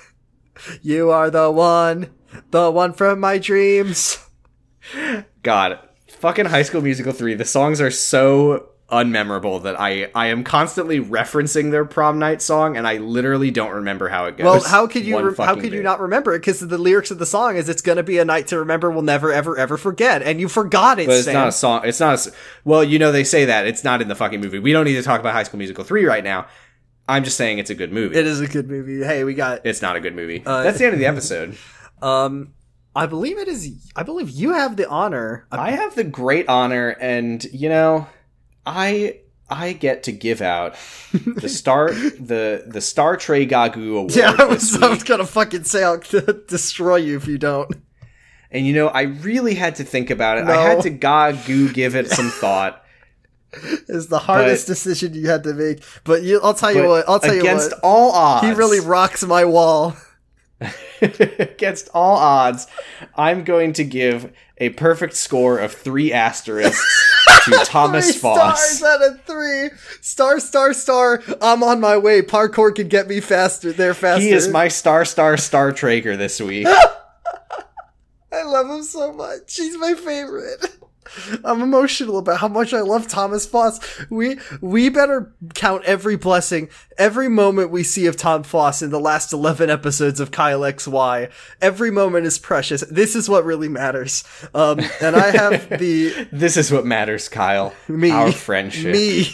You are the one, the one from my dreams. God, fucking High School Musical 3, the songs are so unmemorable that I I am constantly referencing their prom night song and I literally don't remember how it goes. Well, how could you re- how could you not remember it? Because the lyrics of the song is "It's gonna be a night to remember. We'll never ever ever forget," and you forgot it. But it's Stan. not a song. It's not a. Well, you know they say that it's not in the fucking movie. We don't need to talk about High School Musical 3 right now. I'm just saying it's a good movie. It is a good movie. Hey, we got It's not a good movie. Uh, That's the end of the episode. [laughs] um. I believe it is. I believe you have the honor. I have the great honor, and you know, I I get to give out the star the the Star Trey Gagu [laughs] Award yeah, I was, I was gonna fucking say I'll [laughs] destroy you if you don't. And you know, I really had to think about it. I had to Gagu give it some thought. [laughs] Is the hardest But- decision you had to make. But you, I'll tell you what. I'll tell you against what. all odds, He really rocks my wall. against all odds, I'm going to give a perfect score of three asterisks to [laughs] Thomas three Foss. stars out of three. Star, star, star. I'm on my way. Parkour can get me faster. There faster. He is my star, star, star Trager this week. [laughs] I love him so much. He's my favorite. I'm emotional about how much I love Thomas Foss. We we better count every blessing, every moment we see of Tom Foss in the last 11 episodes of Kyle XY. Every moment is precious. This is what really matters. Um, and I have [laughs] the This is what matters, Kyle. Me. Our friendship. Me.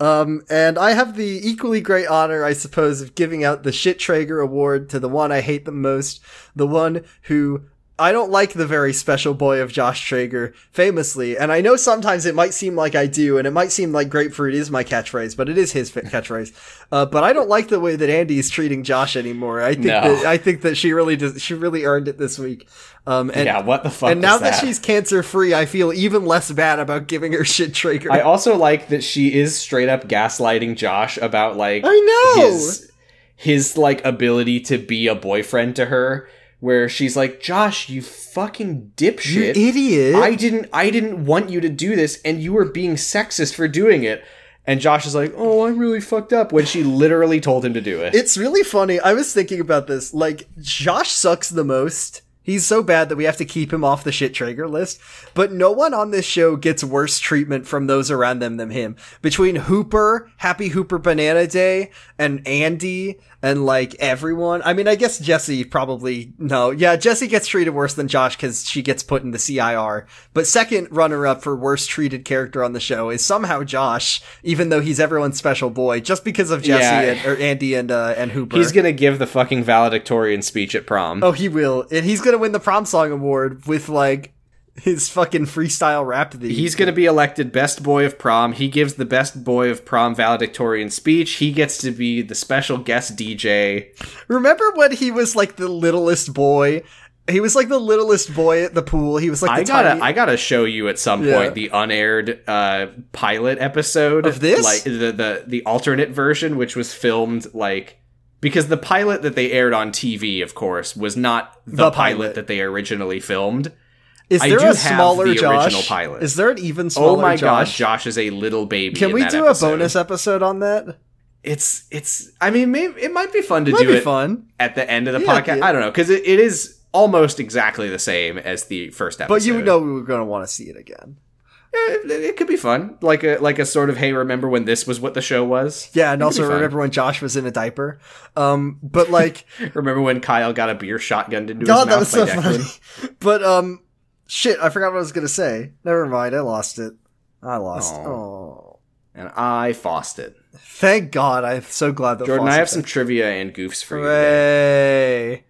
Um, and I have the equally great honor, I suppose, of giving out the Shit Trager Award to the one I hate the most, the one who I don't like the very special boy of Josh Trager, famously, and I know sometimes it might seem like I do, and it might seem like grapefruit is my catchphrase, but it is his catchphrase. Uh, but I don't like the way that Andy is treating Josh anymore. I think No. that I think that she really does. She really earned it this week. Um, and yeah, what the fuck and now was that? she's cancer free, I feel even less bad about giving her shit Trager. I also like that she is straight up gaslighting Josh about like I know! his his like ability to be a boyfriend to her where she's like, "Josh, you fucking you dipshit. idiot. I didn't I didn't want you to do this and you were being sexist for doing it." And Josh is like, "Oh, I'm really fucked up," when she literally told him to do it. It's really funny. I was thinking about this. Like, Josh sucks the most. He's so bad that we have to keep him off the shit Trager list. But no one on this show gets worse treatment from those around them than him. Between Hooper, Happy Hooper Banana Day, and Andy, and like everyone. I mean, I guess Jesse probably, no. Yeah, Jesse gets treated worse than Josh because she gets put in the CIR. But second runner up for worst treated character on the show is somehow Josh, even though he's everyone's special boy, just because of Jesse Yeah. and, or Andy and, uh, and Hooper. He's gonna give the fucking valedictorian speech at prom. Oh, he will. And he's gonna win the prom song award with like his fucking freestyle rap that he- He's going to be elected best boy of prom. He gives the best boy of prom valedictorian speech. He gets to be the special guest DJ. Remember when he was like the littlest boy? He was like the littlest boy at the pool. He was like the I gotta, tiny- I gotta show you at some Yeah. point the unaired uh, pilot episode Of this? like the the the alternate version, which was filmed like because the pilot that they aired on TV, of course, was not the, The pilot. pilot. that they originally filmed. Is I there a smaller the Josh? pilot. Is there an even smaller Oh my Josh? god, Josh is a little baby. Can we that do episode. a bonus episode on that? it's it's. I mean, maybe it might be fun to Might do it fun. at the end of the Yeah, podcast. yeah. I don't know because it, it is almost exactly the same as the first episode. But you know we were going to want to see it again. It, it could be fun, like a like a sort of hey, remember when this was what the show was? Yeah, and also remember when Josh was in a diaper. Um, but like, [laughs] Remember when Kyle got a beer shotgunned into God, his that mouth was by so Declan? funny. [laughs] But um, shit, I forgot what I was gonna say. Never mind, I lost it. I lost. Oh, And I fossed it. thank God! I'm so glad that Jordan, I have some thing. trivia and goofs for you. today.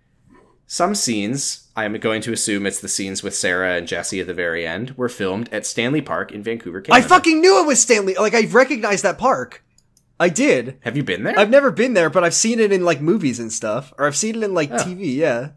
Some scenes, I am going to assume it's the scenes with Sarah and Jesse at the very end, were filmed at Stanley Park in Vancouver, I fucking knew it was Stanley. Like I recognized that park. I did. Have you been there? I've never been there, but I've seen it in like movies and stuff, or I've seen it in like TV. Yeah,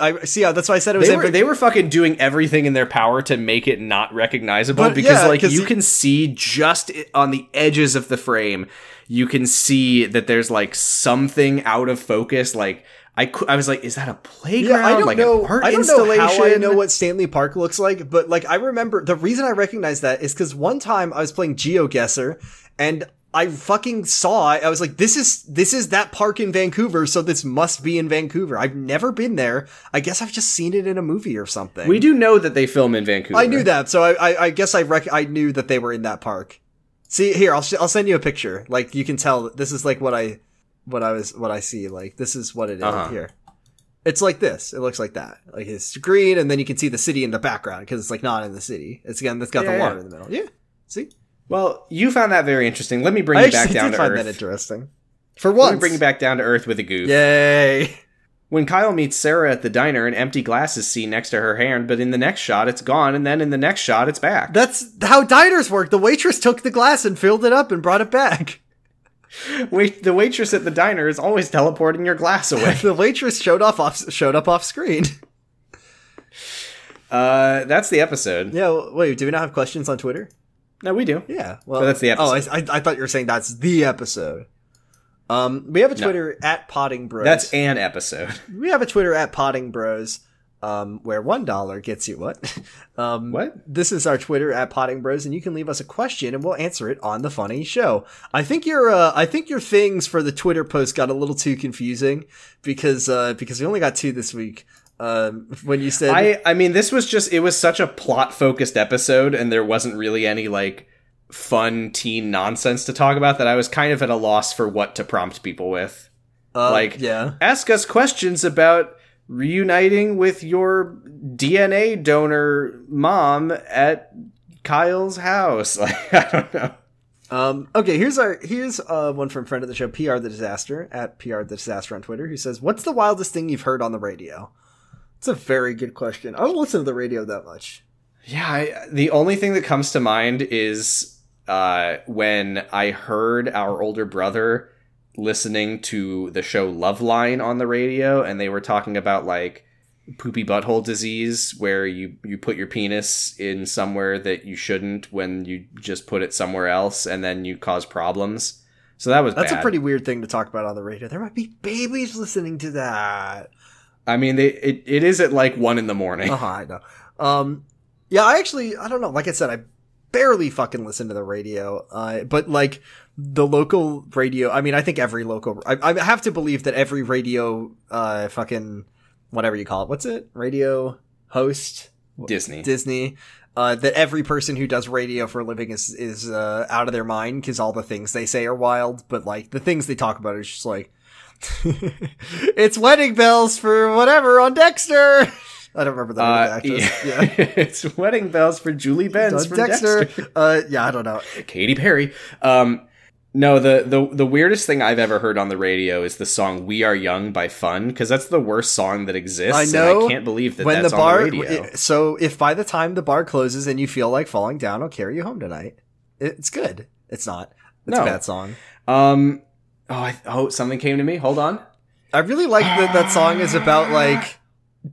I see. Uh, that's why I said it was. they were they were fucking doing everything in their power to make it not recognizable But, because yeah, like you can see just on the edges of the frame you can see that there's like something out of focus like I, cou- I was like is that a playground Yeah, I don't like know. I don't know how I know what Stanley Park looks like, but like I remember the reason I recognize that is because one time I was playing GeoGuessr and I fucking saw it. I was like, this is this is that park in Vancouver, so this must be in Vancouver. I've never been there. I guess I've just seen it in a movie or something. we do know that they film in Vancouver I knew that, so I I, I guess I rec- I knew that they were in that park. See here, I'll sh- I'll send you a picture. Like you can tell this is like what I what I was what I see. Like this is what it is Uh-huh. here. It's like this. It looks like that. Like it's green, and then you can see the city in the background because it's like not in the city. It's again, it's got Yeah, the water yeah. in the middle. Yeah. See, well you found that very interesting let me bring I you back down to find earth that interesting. For let me bring you back down to earth with a goof Yay! When Kyle meets Sarah at the diner, an empty glass is seen next to her hand, but in the next shot, it's gone, and then in the next shot, it's back. That's how diners work. The waitress took the glass and filled it up and brought it back. [laughs] Wait, the waitress at the diner is always teleporting your glass [laughs] away. the waitress showed off, off showed up off screen. uh, that's the episode. Yeah. Wait, do we not have questions on Twitter? No, we do. Yeah, well, that's the Oh, I. I, I thought you were saying that's the episode. Um, we have a No. Twitter at Potting Bros. That's an episode. [laughs] we have a Twitter at Potting Bros. Um, where one dollar gets you what? [laughs] Um, What? This is our Twitter at Potting Bros, and you can leave us a question, and we'll answer it on the funny show. I think your uh, I think your things for the Twitter post got a little too confusing because uh, because we only got two this week. Um, when you said I, I mean, this was just, it was such a plot focused episode, and there wasn't really any, like, fun teen nonsense to talk about that I was kind of at a loss for what to prompt people with. uh, like, yeah, ask us questions about reuniting with your DNA donor mom at Kyle's house. [laughs] Like, I don't know. Um, okay, here's our here's uh, one from friend of the show, PR the Disaster at PR the Disaster on Twitter, who says, "What's the wildest thing you've heard on the radio?" It's a very good question. I don't listen to the radio that much. Yeah, I, the only thing that comes to mind is uh, when I heard our older brother listening to the show Loveline on the radio, and they were talking about like poopy butthole disease, where you you put your penis in somewhere that you shouldn't when you just put it somewhere else, and then you cause problems. So that was That's bad. a pretty weird thing to talk about on the radio. There might be babies listening to that. I mean, they, it it is at like one in the morning. Uh-huh, I know. Um, yeah, I actually, I don't know. Like I said, I barely fucking listen to the radio. Uh, but like the local radio, I mean, I think every local, I, I have to believe that every radio, uh, fucking whatever you call it, what's it? Radio host, Disney. Disney. Uh, that every person who does radio for a living is is uh, out of their mind because all the things they say are wild, but like the things they talk about is just like [laughs] it's wedding bells for whatever on Dexter. [laughs] I don't remember the name of the Uh, actress. yeah. Yeah. [laughs] it's wedding bells for Julie Benz from Dexter. Dexter. Uh, yeah, I don't know. Katy Perry. Um, no, the, the the weirdest thing I've ever heard on the radio is the song "We Are Young" by Fun because that's the worst song that exists. I and know. I can't believe that when that's the bar, on the so if by the time the bar closes and you feel like falling down, I'll carry you home tonight. It's good. It's not. It's No. a bad song. um, oh, I, oh, something came to me. Hold on. I really like that that song is about like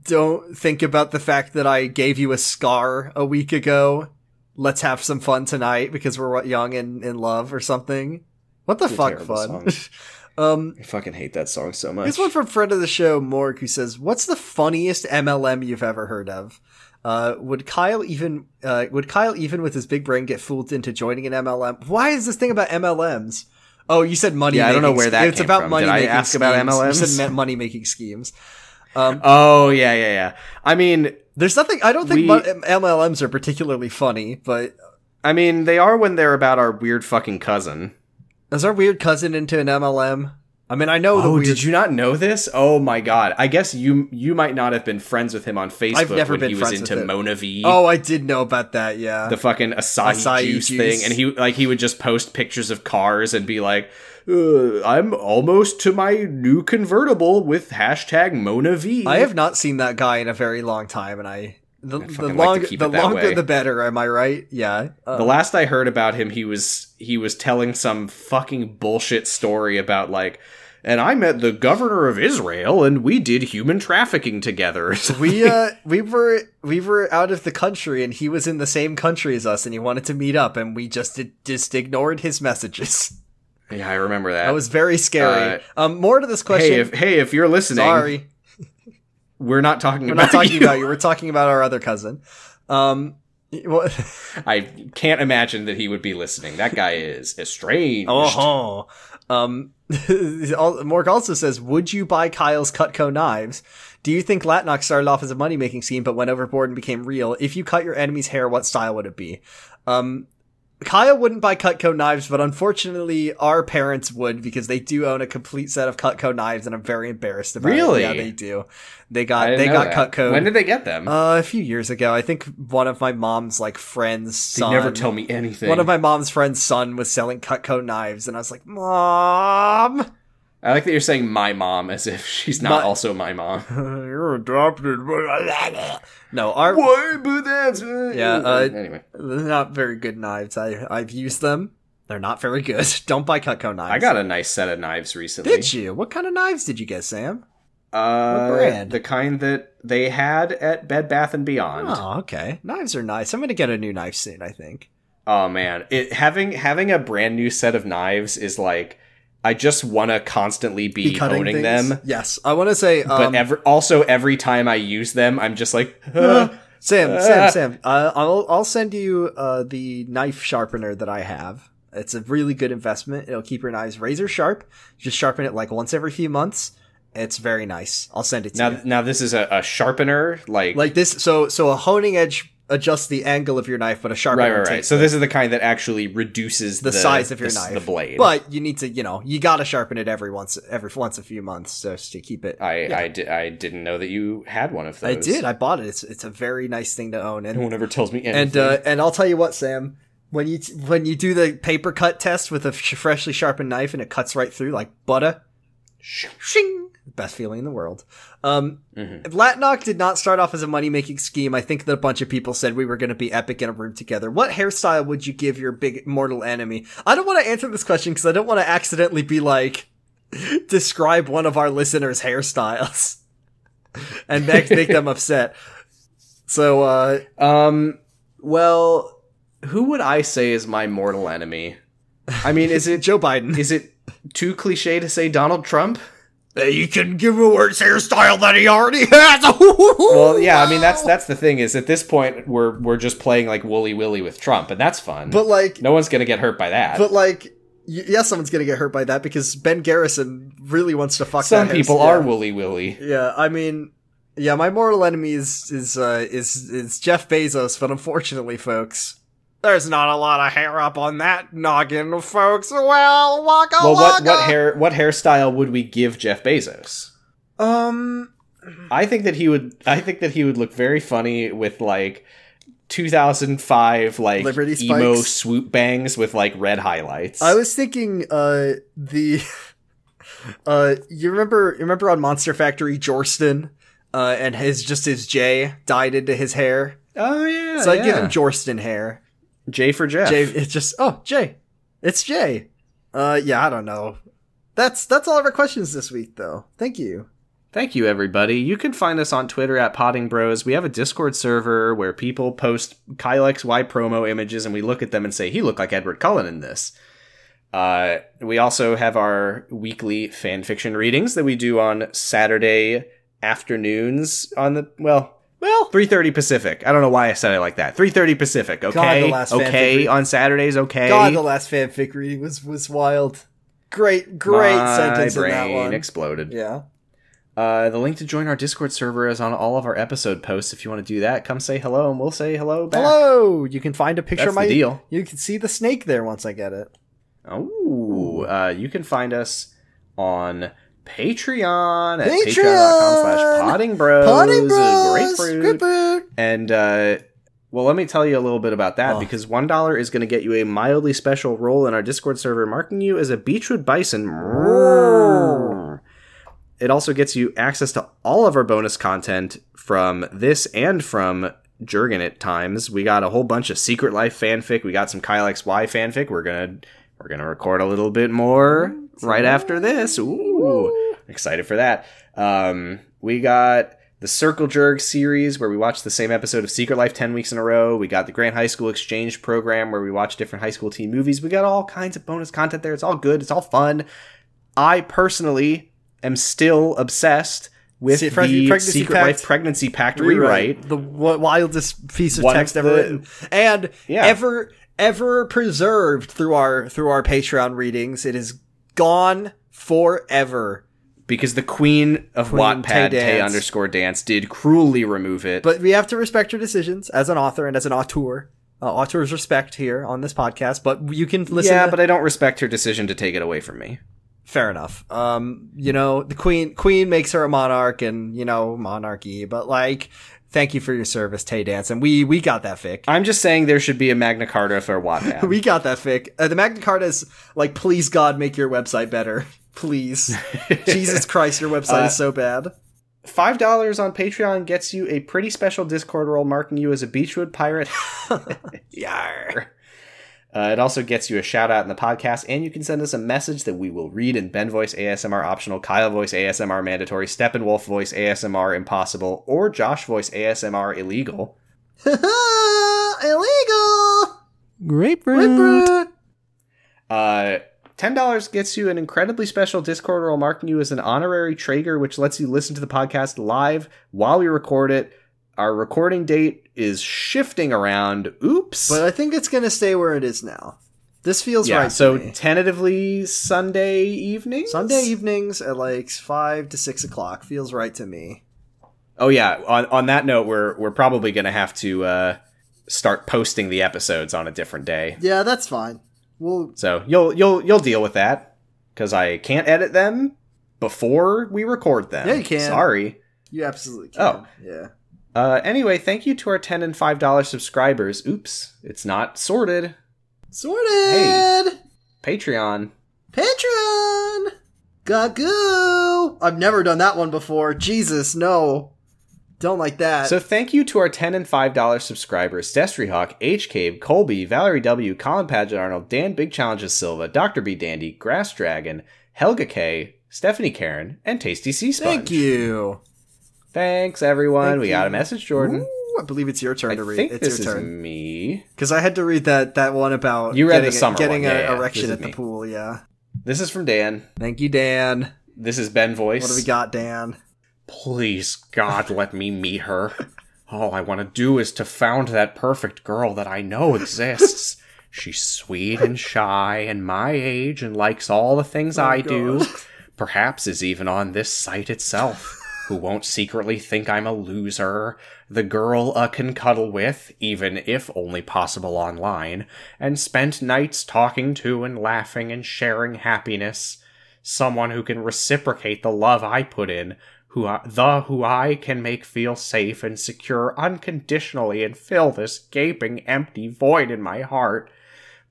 don't think about the fact that I gave you a scar a week ago. Let's have some fun tonight because we're young and in love or something. What the It's a fuck fun? [laughs] um I fucking hate that song so much. This one from friend of the show, Mork who says, "What's the funniest MLM you've ever heard of? Uh, would Kyle even uh, would Kyle even with his big brain get fooled into joining an MLM? Why is this thing about MLMs? Oh, you said money. Yeah, I don't know where that It's about from. money. Did I making ask about schemes. MLMs? You said money making schemes. Um, Oh yeah, yeah, yeah. I mean, there's nothing. I don't think We- MLMs are particularly funny, but I mean, they are when they're about our weird fucking cousin. is our weird cousin into an MLM? I mean, I know the Oh, weird. did you not know this? Oh my god! I guess you you might not have been friends with him on Facebook I've never when been he was friends with into him. MonaVie. Oh, I did know about that. Yeah. the fucking acai, Acai juice, juice. thing, and he like he would just post pictures of cars and be like, uh, "I'm almost to my new convertible with hashtag MonaVie." I have not seen that guy in a very long time, and I the, the fucking like longer the longer way. the better. Am I right? Yeah. Uh, The last I heard about him, he was he was telling some fucking bullshit story about like, and I met the governor of Israel, and we did human trafficking together. [laughs] we uh we were we were out of the country, and he was in the same country as us, and he wanted to meet up, and we just just ignored his messages. yeah, I remember that. That was very scary. um, more to this question. hey, if hey, if you're listening, Sorry, we're not talking we're about not talking you. about you. We're talking about our other cousin. Um, what? [laughs] I can't imagine that he would be listening. That guy is estranged. Oh, um, [laughs] Morg also says, "Would you buy Kyle's Cutco knives? Do you think Latnok started off as a money making scheme, but went overboard and became real? If you cut your enemy's hair, what style would it be?" Um, Kyle wouldn't buy Cutco knives, but unfortunately, our parents would because they do own a complete set of Cutco knives, and I'm very embarrassed about Really? it. Yeah, they do. They got they got that. Cutco. When did they get them? uh, a few years ago, I think one of my mom's like friends. they never tell me anything. one of my mom's friend's son was selling Cutco knives, and I was like, "Mom, I like that you're saying my mom as if she's not My- also my mom. [laughs] you're adopted." [laughs] no, our What? But that's Yeah, uh, anyway, they're not very good knives. I I've used them. They're not very good. [laughs] Don't buy Cutco knives. I got a nice set of knives recently. Did you? What kind of knives did you get, Sam? Uh, What brand? The kind that they had at Bed Bath and Beyond. Oh, okay. Knives are nice. I'm gonna get a new knife soon. I think. Oh man, it having having a brand new set of knives is like I just want to constantly be, owning them. Yes, I want to say. But Um, ever, also every time I use them, I'm just like, Sam, [laughs] Ah. Sam, Sam. Uh, [laughs] I'll I'll send you uh, the knife sharpener that I have. It's a really good investment. It'll keep your knives razor sharp. Just sharpen it like once every few months. It's very nice. I'll send it to now you. now this is a, a sharpener, like, Like this. So so a honing edge adjusts the angle of your knife, but a sharpener right, right, right. So this is the kind that actually reduces the, the, size of your the, knife, the blade. But you need to, you know, you gotta sharpen it every once every once a few months just to keep it. I yeah. I, di- I didn't know that you had one of those. I did. I bought it. It's it's a very nice thing to own, and no one ever tells me anything. and uh, and I'll tell you what, Sam. When you when you do the paper cut test with a freshly sharpened knife and it cuts right through like butter, shing, best feeling in the world. Um, Mhm. Latnok did not start off as a money making scheme. I think that a bunch of people said we were going to be epic in a room together. What hairstyle would you give your big mortal enemy? I don't want to answer this question because I don't want to accidentally be like [laughs] describe one of our listeners' hairstyles [laughs] and make, make them upset. So, uh, Um. Well, who would I say is my mortal enemy? I mean, is it [laughs] Joe Biden. is it too cliche to say Donald Trump? You can give a worse hairstyle that he already has. [laughs] Well, yeah. I mean, that's that's the thing. Is at this point we're we're just playing like Wooly Willy with Trump, and that's fun. But like, no one's gonna get hurt by that. but like, y- yeah, someone's gonna get hurt by that because Ben Garrison really wants to fuck. Some that people hairstyle. are Wooly Willy. Yeah, I mean, yeah, my mortal enemy is is uh, is is Jeff Bezos, but unfortunately, folks, there's not a lot of hair up on that noggin, folks. Well, waka Well, what waka. what hair what hairstyle would we give Jeff Bezos? Um, I think that he would. I think that he would look very funny with like 2005 like Liberty emo spikes? swoop bangs with like red highlights. I was thinking, uh, the, [laughs] uh, you remember you remember on Monster Factory, Jorston, uh, and his just his J dyed into his hair. oh yeah. So I give him Jorston hair. J for Jeff. Jay, it's just oh Jay, it's Jay. Uh, yeah, I don't know. That's that's all of our questions this week, though. Thank you. Thank you, everybody. You can find us on Twitter at Potting Bros. We have a Discord server where people post Kyle XY promo images and we look at them and say, he looked like Edward Cullen in this. Uh, we also have our weekly fan fiction readings that we do on Saturday afternoons on the, well, well, 3.30 Pacific. I don't know why I said it like that. 3.30 Pacific, okay? the last okay, on Saturdays, okay? God, the last fanfic reading was was wild. Great, great My sentence brain in that one. exploded. yeah. Uh, the link to join our Discord server is on all of our episode posts. If you want to do that, come say hello, and we'll say hello back. Hello. You can find a picture That's of my. deal. You can see the snake there once I get it. Oh, uh, you can find us on Patreon at Patreon! patreon.com slash potting bros. Potting Bros. Grapefruit. Grapefruit. And, uh, well, let me tell you a little bit about that Oh. because $1 is going to get you a mildly special role in our Discord server, marking you as a Beechwood Bison. It also gets you access to all of our bonus content from this and from Jurgen at times. We got a whole bunch of Secret Life fanfic. We got some Kyle XY fanfic. We're gonna we're gonna record a little bit more right after this. Ooh, excited for that. Um, we got the Circle Jerk series where we watch the same episode of Secret Life 10 weeks in a row. We got the Grant High School Exchange program where we watch different high school teen movies. We got all kinds of bonus content there. It's all good. It's all fun. I personally am still obsessed with the pregnancy Secret pact Life Pregnancy Pact rewrite. the w- wildest piece of One of text ever the- written, and Yeah. ever ever preserved through our through our Patreon readings. It is gone forever. Because the queen of Queen Wattpad, Tay underscore dance, did cruelly remove it. But we have to respect your decisions as an author and as an auteur. Uh, auteurs respect here on this podcast, but you can listen. yeah, to- but I don't respect her decision to take it away from me. fair enough. Um, you know, the queen queen makes her a monarch, and you know, monarchy. But like, thank you for your service, Tay Dance, and we we got that fic. I'm just saying there should be a Magna Carta for Wattpad. [laughs] We got that fic. Uh, the Magna Carta is like, please God, make your website better. [laughs] Please, [laughs] Jesus Christ, your website Uh, is so bad. Five dollars on Patreon gets you a pretty special Discord role marking you as a Beechwood pirate. Yar. Uh, it also gets you a shout out in the podcast, and you can send us a message that we will read in Ben voice ASMR optional, Kyle voice ASMR mandatory, Steppenwolf voice ASMR impossible, or Josh voice ASMR illegal. [laughs] Illegal. Grapefruit. Grapefruit. Uh, ten dollars gets you an incredibly special Discord role marking you as an honorary Trager, which lets you listen to the podcast live while we record it. Our recording date is shifting around. Oops. But I think it's gonna stay where it is now. This feels yeah, right. so to me. tentatively Sunday evening. Sunday evenings at like five to six o'clock feels right to me. Oh yeah. On on that note, we're we're probably gonna have to uh, start posting the episodes on a different day. Yeah, that's fine. Well, So you'll you'll you'll deal with that because I can't edit them before we record them. Yeah, you can. Sorry. you absolutely can. Oh. yeah. Uh, anyway, thank you to our ten and five dollar subscribers. Oops, it's not sorted. Sorted. Hey, Patreon. Patreon. Gagoo. I've never done that one before. Jesus, no. Don't like that. So thank you to our ten and five dollar subscribers: Destry Hawk, H Cave, Colby, Valerie W, Colin Paget Arnold, Dan Big Challenges Silva, Doctor B Dandy, Grass Dragon, Helga K, Stephanie Karen, and Tasty Sea Sponge. Thank you. Thanks everyone. Thank we got a message, Jordan. Ooh, I believe it's your turn I to read. it's this your is turn. me. Because I had to read that that one about You read getting, the summer getting an Yeah, erection at the me. pool. Yeah. This is from Dan. Thank you, Dan. This is Ben Voice. What do we got, Dan? Please, God, [laughs] let me meet her. All I want to do is to found that perfect girl that I know exists. [laughs] She's sweet and shy and my age and likes all the things oh, I do. Perhaps is even on this site itself. Who won't secretly think I'm a loser. The girl I can cuddle with, even if only possible online, and spent nights talking to and laughing and sharing happiness someone who can reciprocate the love I put in, who I, the who I can make feel safe and secure unconditionally and fill this gaping empty void in my heart.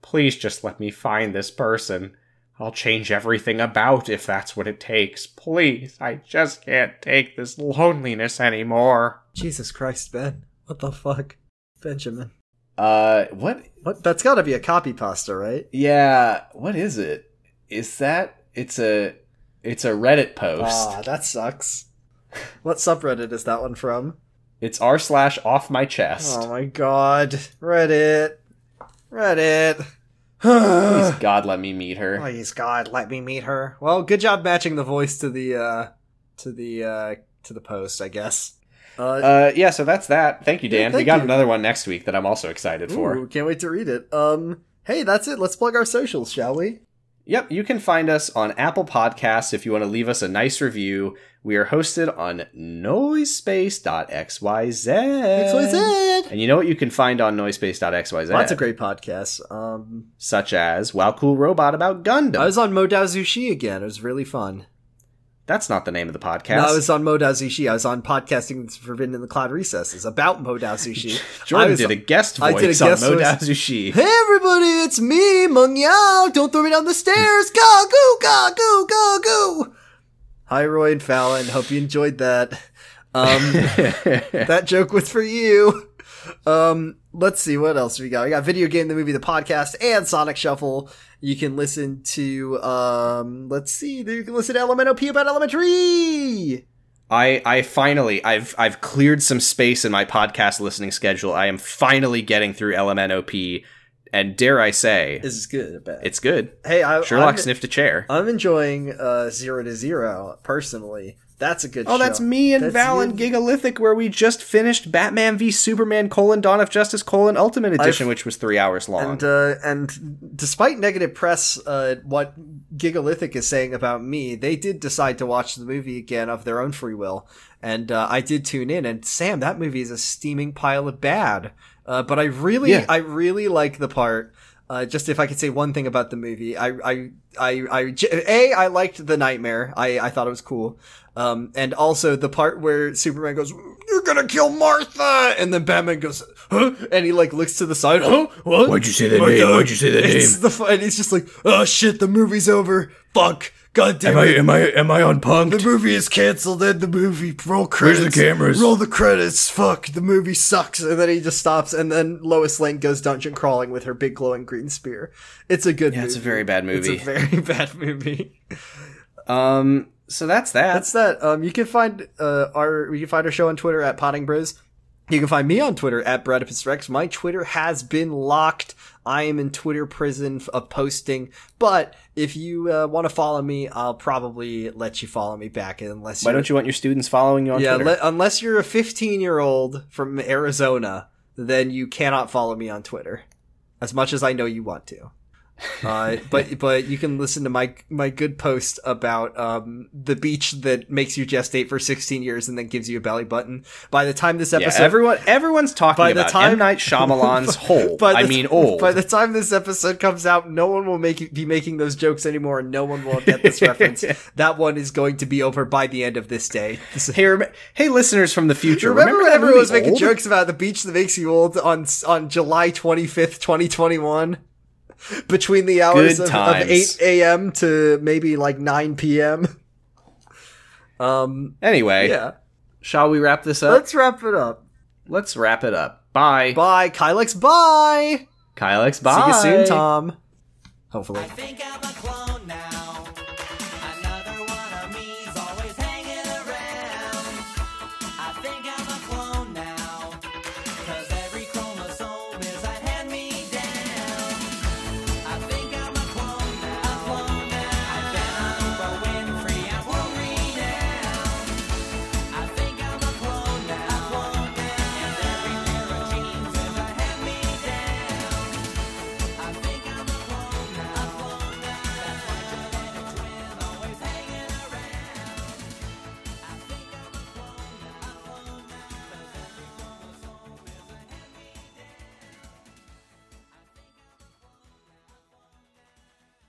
Please just let me find this person. I'll change everything about if that's what it takes. Please, I just can't take this loneliness anymore. Jesus Christ, Ben. What the fuck? Benjamin. Uh, what? What? That's got to be a copy pasta, right? Yeah, what is it? Is that? It's a, it's a Reddit post. Ah, that sucks. What subreddit is that one from? It's r slash off my chest. Oh my god. Reddit. Reddit. Please, [sighs] God, let me meet her. Please God, let me meet her. Well, good job matching the voice to the uh to the uh to the post, I guess. Uh, Uh, yeah, so that's that. Thank you, Yeah, Dan. we got you. another one next week that I'm also excited for. can't wait to read it. Um hey, that's it. Let's plug our socials, shall we? Yep, you can find us on Apple Podcasts if you want to leave us a nice review. We are hosted on noisepace.xyz. XYZ. And you know what you can find on noisepace.xyz? Lots of great podcasts. Um, Such as Wow Cool Robot about Gundam. I was on Modao Zushi again. It was really fun. That's not the name of the podcast. No, I was on Modao Zushi. I was on podcasting that's forbidden in the cloud recesses about Modao Sushi. [laughs] I Jordan was- did a guest voice I did a guest on voice. Modazushi. Hey everybody, it's me, Meng Yao. Don't throw me down the stairs. Go, go, go, go, go, go. Hi, Roy and Fallon. Hope you enjoyed that. Um, [laughs] that joke was for you. Um, let's see what else we got. We got video game, the movie, the podcast, and Sonic Shuffle. You can listen to. Um, let's see. You can listen to LMNOP about Elementary. I I finally I've I've cleared some space in my podcast listening schedule. I am finally getting through LMNOP, and dare I say, This is good. I bet. it's good. hey, I, Sherlock I'm, sniffed a chair. I'm enjoying uh, Zero to Zero personally. That's a good. Oh, that's me and That's Val and Gigalithic, where we just finished Batman v Superman: colon Dawn of Justice: colon Ultimate Edition, which was three hours long. And uh, and despite negative press, uh, what Gigalithic is saying about me, they did decide to watch the movie again of their own free will, and uh, I did tune in. And Sam, that movie is a steaming pile of bad. Uh, but I really, Yeah. I really like the part. Uh, just if I could say one thing about the movie, I, I, I, I, a, I liked the nightmare. I, I thought it was cool. Um, and also the part where Superman goes, "You're gonna kill Martha," and then Batman goes, "Huh?" and he like looks to the side, "Huh? What? Why'd you say that my name? Why'd you say that It's name? the and he's just like, "Oh shit, the movie's over. Fuck, god damn Am I it." am I am I on punk? the movie is canceled. End the movie. Roll credits. Where's the cameras? Roll the credits. Fuck. The movie sucks. And then he just stops. And then Lois Lane goes dungeon crawling with her big glowing green spear. It's a good. Yeah, movie. it's a very bad movie. It's a very [laughs] bad movie. um, so that's that. That's that. Um, you can find uh our you can find our show on Twitter at Potting Bros. You can find me on Twitter at Bradipus Rex. My Twitter has been locked. I am in Twitter prison of posting. But if you uh, want to follow me, I'll probably let you follow me back. Unless Why don't you want your students following you on yeah, Twitter? le- unless you're a 15 year old from Arizona, then you cannot follow me on Twitter. As much as I know you want to. Uh, [laughs] but but you can listen to my my good post about um, the beach that makes you gestate for 16 years and then gives you a belly button. By the time this yeah, episode, everyone everyone's talking By the about time- M Night Shyamalan's hole. [laughs] by I the mean, old. By the time this episode comes out, no one will make be making those jokes anymore, and no one will get this [laughs] reference. That one is going to be over by the end of this day. hey, rem- hey, listeners from the future, Remember, when everyone was making jokes about the beach that makes you old on on July twenty fifth, twenty twenty one, [laughs] between the hours of, of eight a.m. to maybe like nine p.m. [laughs] Um, Anyway, yeah. shall we wrap this up? Let's wrap it up. Let's wrap it up. Bye, Bye, Kylex. Bye. Kyle X. Bye. See you soon, Tom. Hopefully.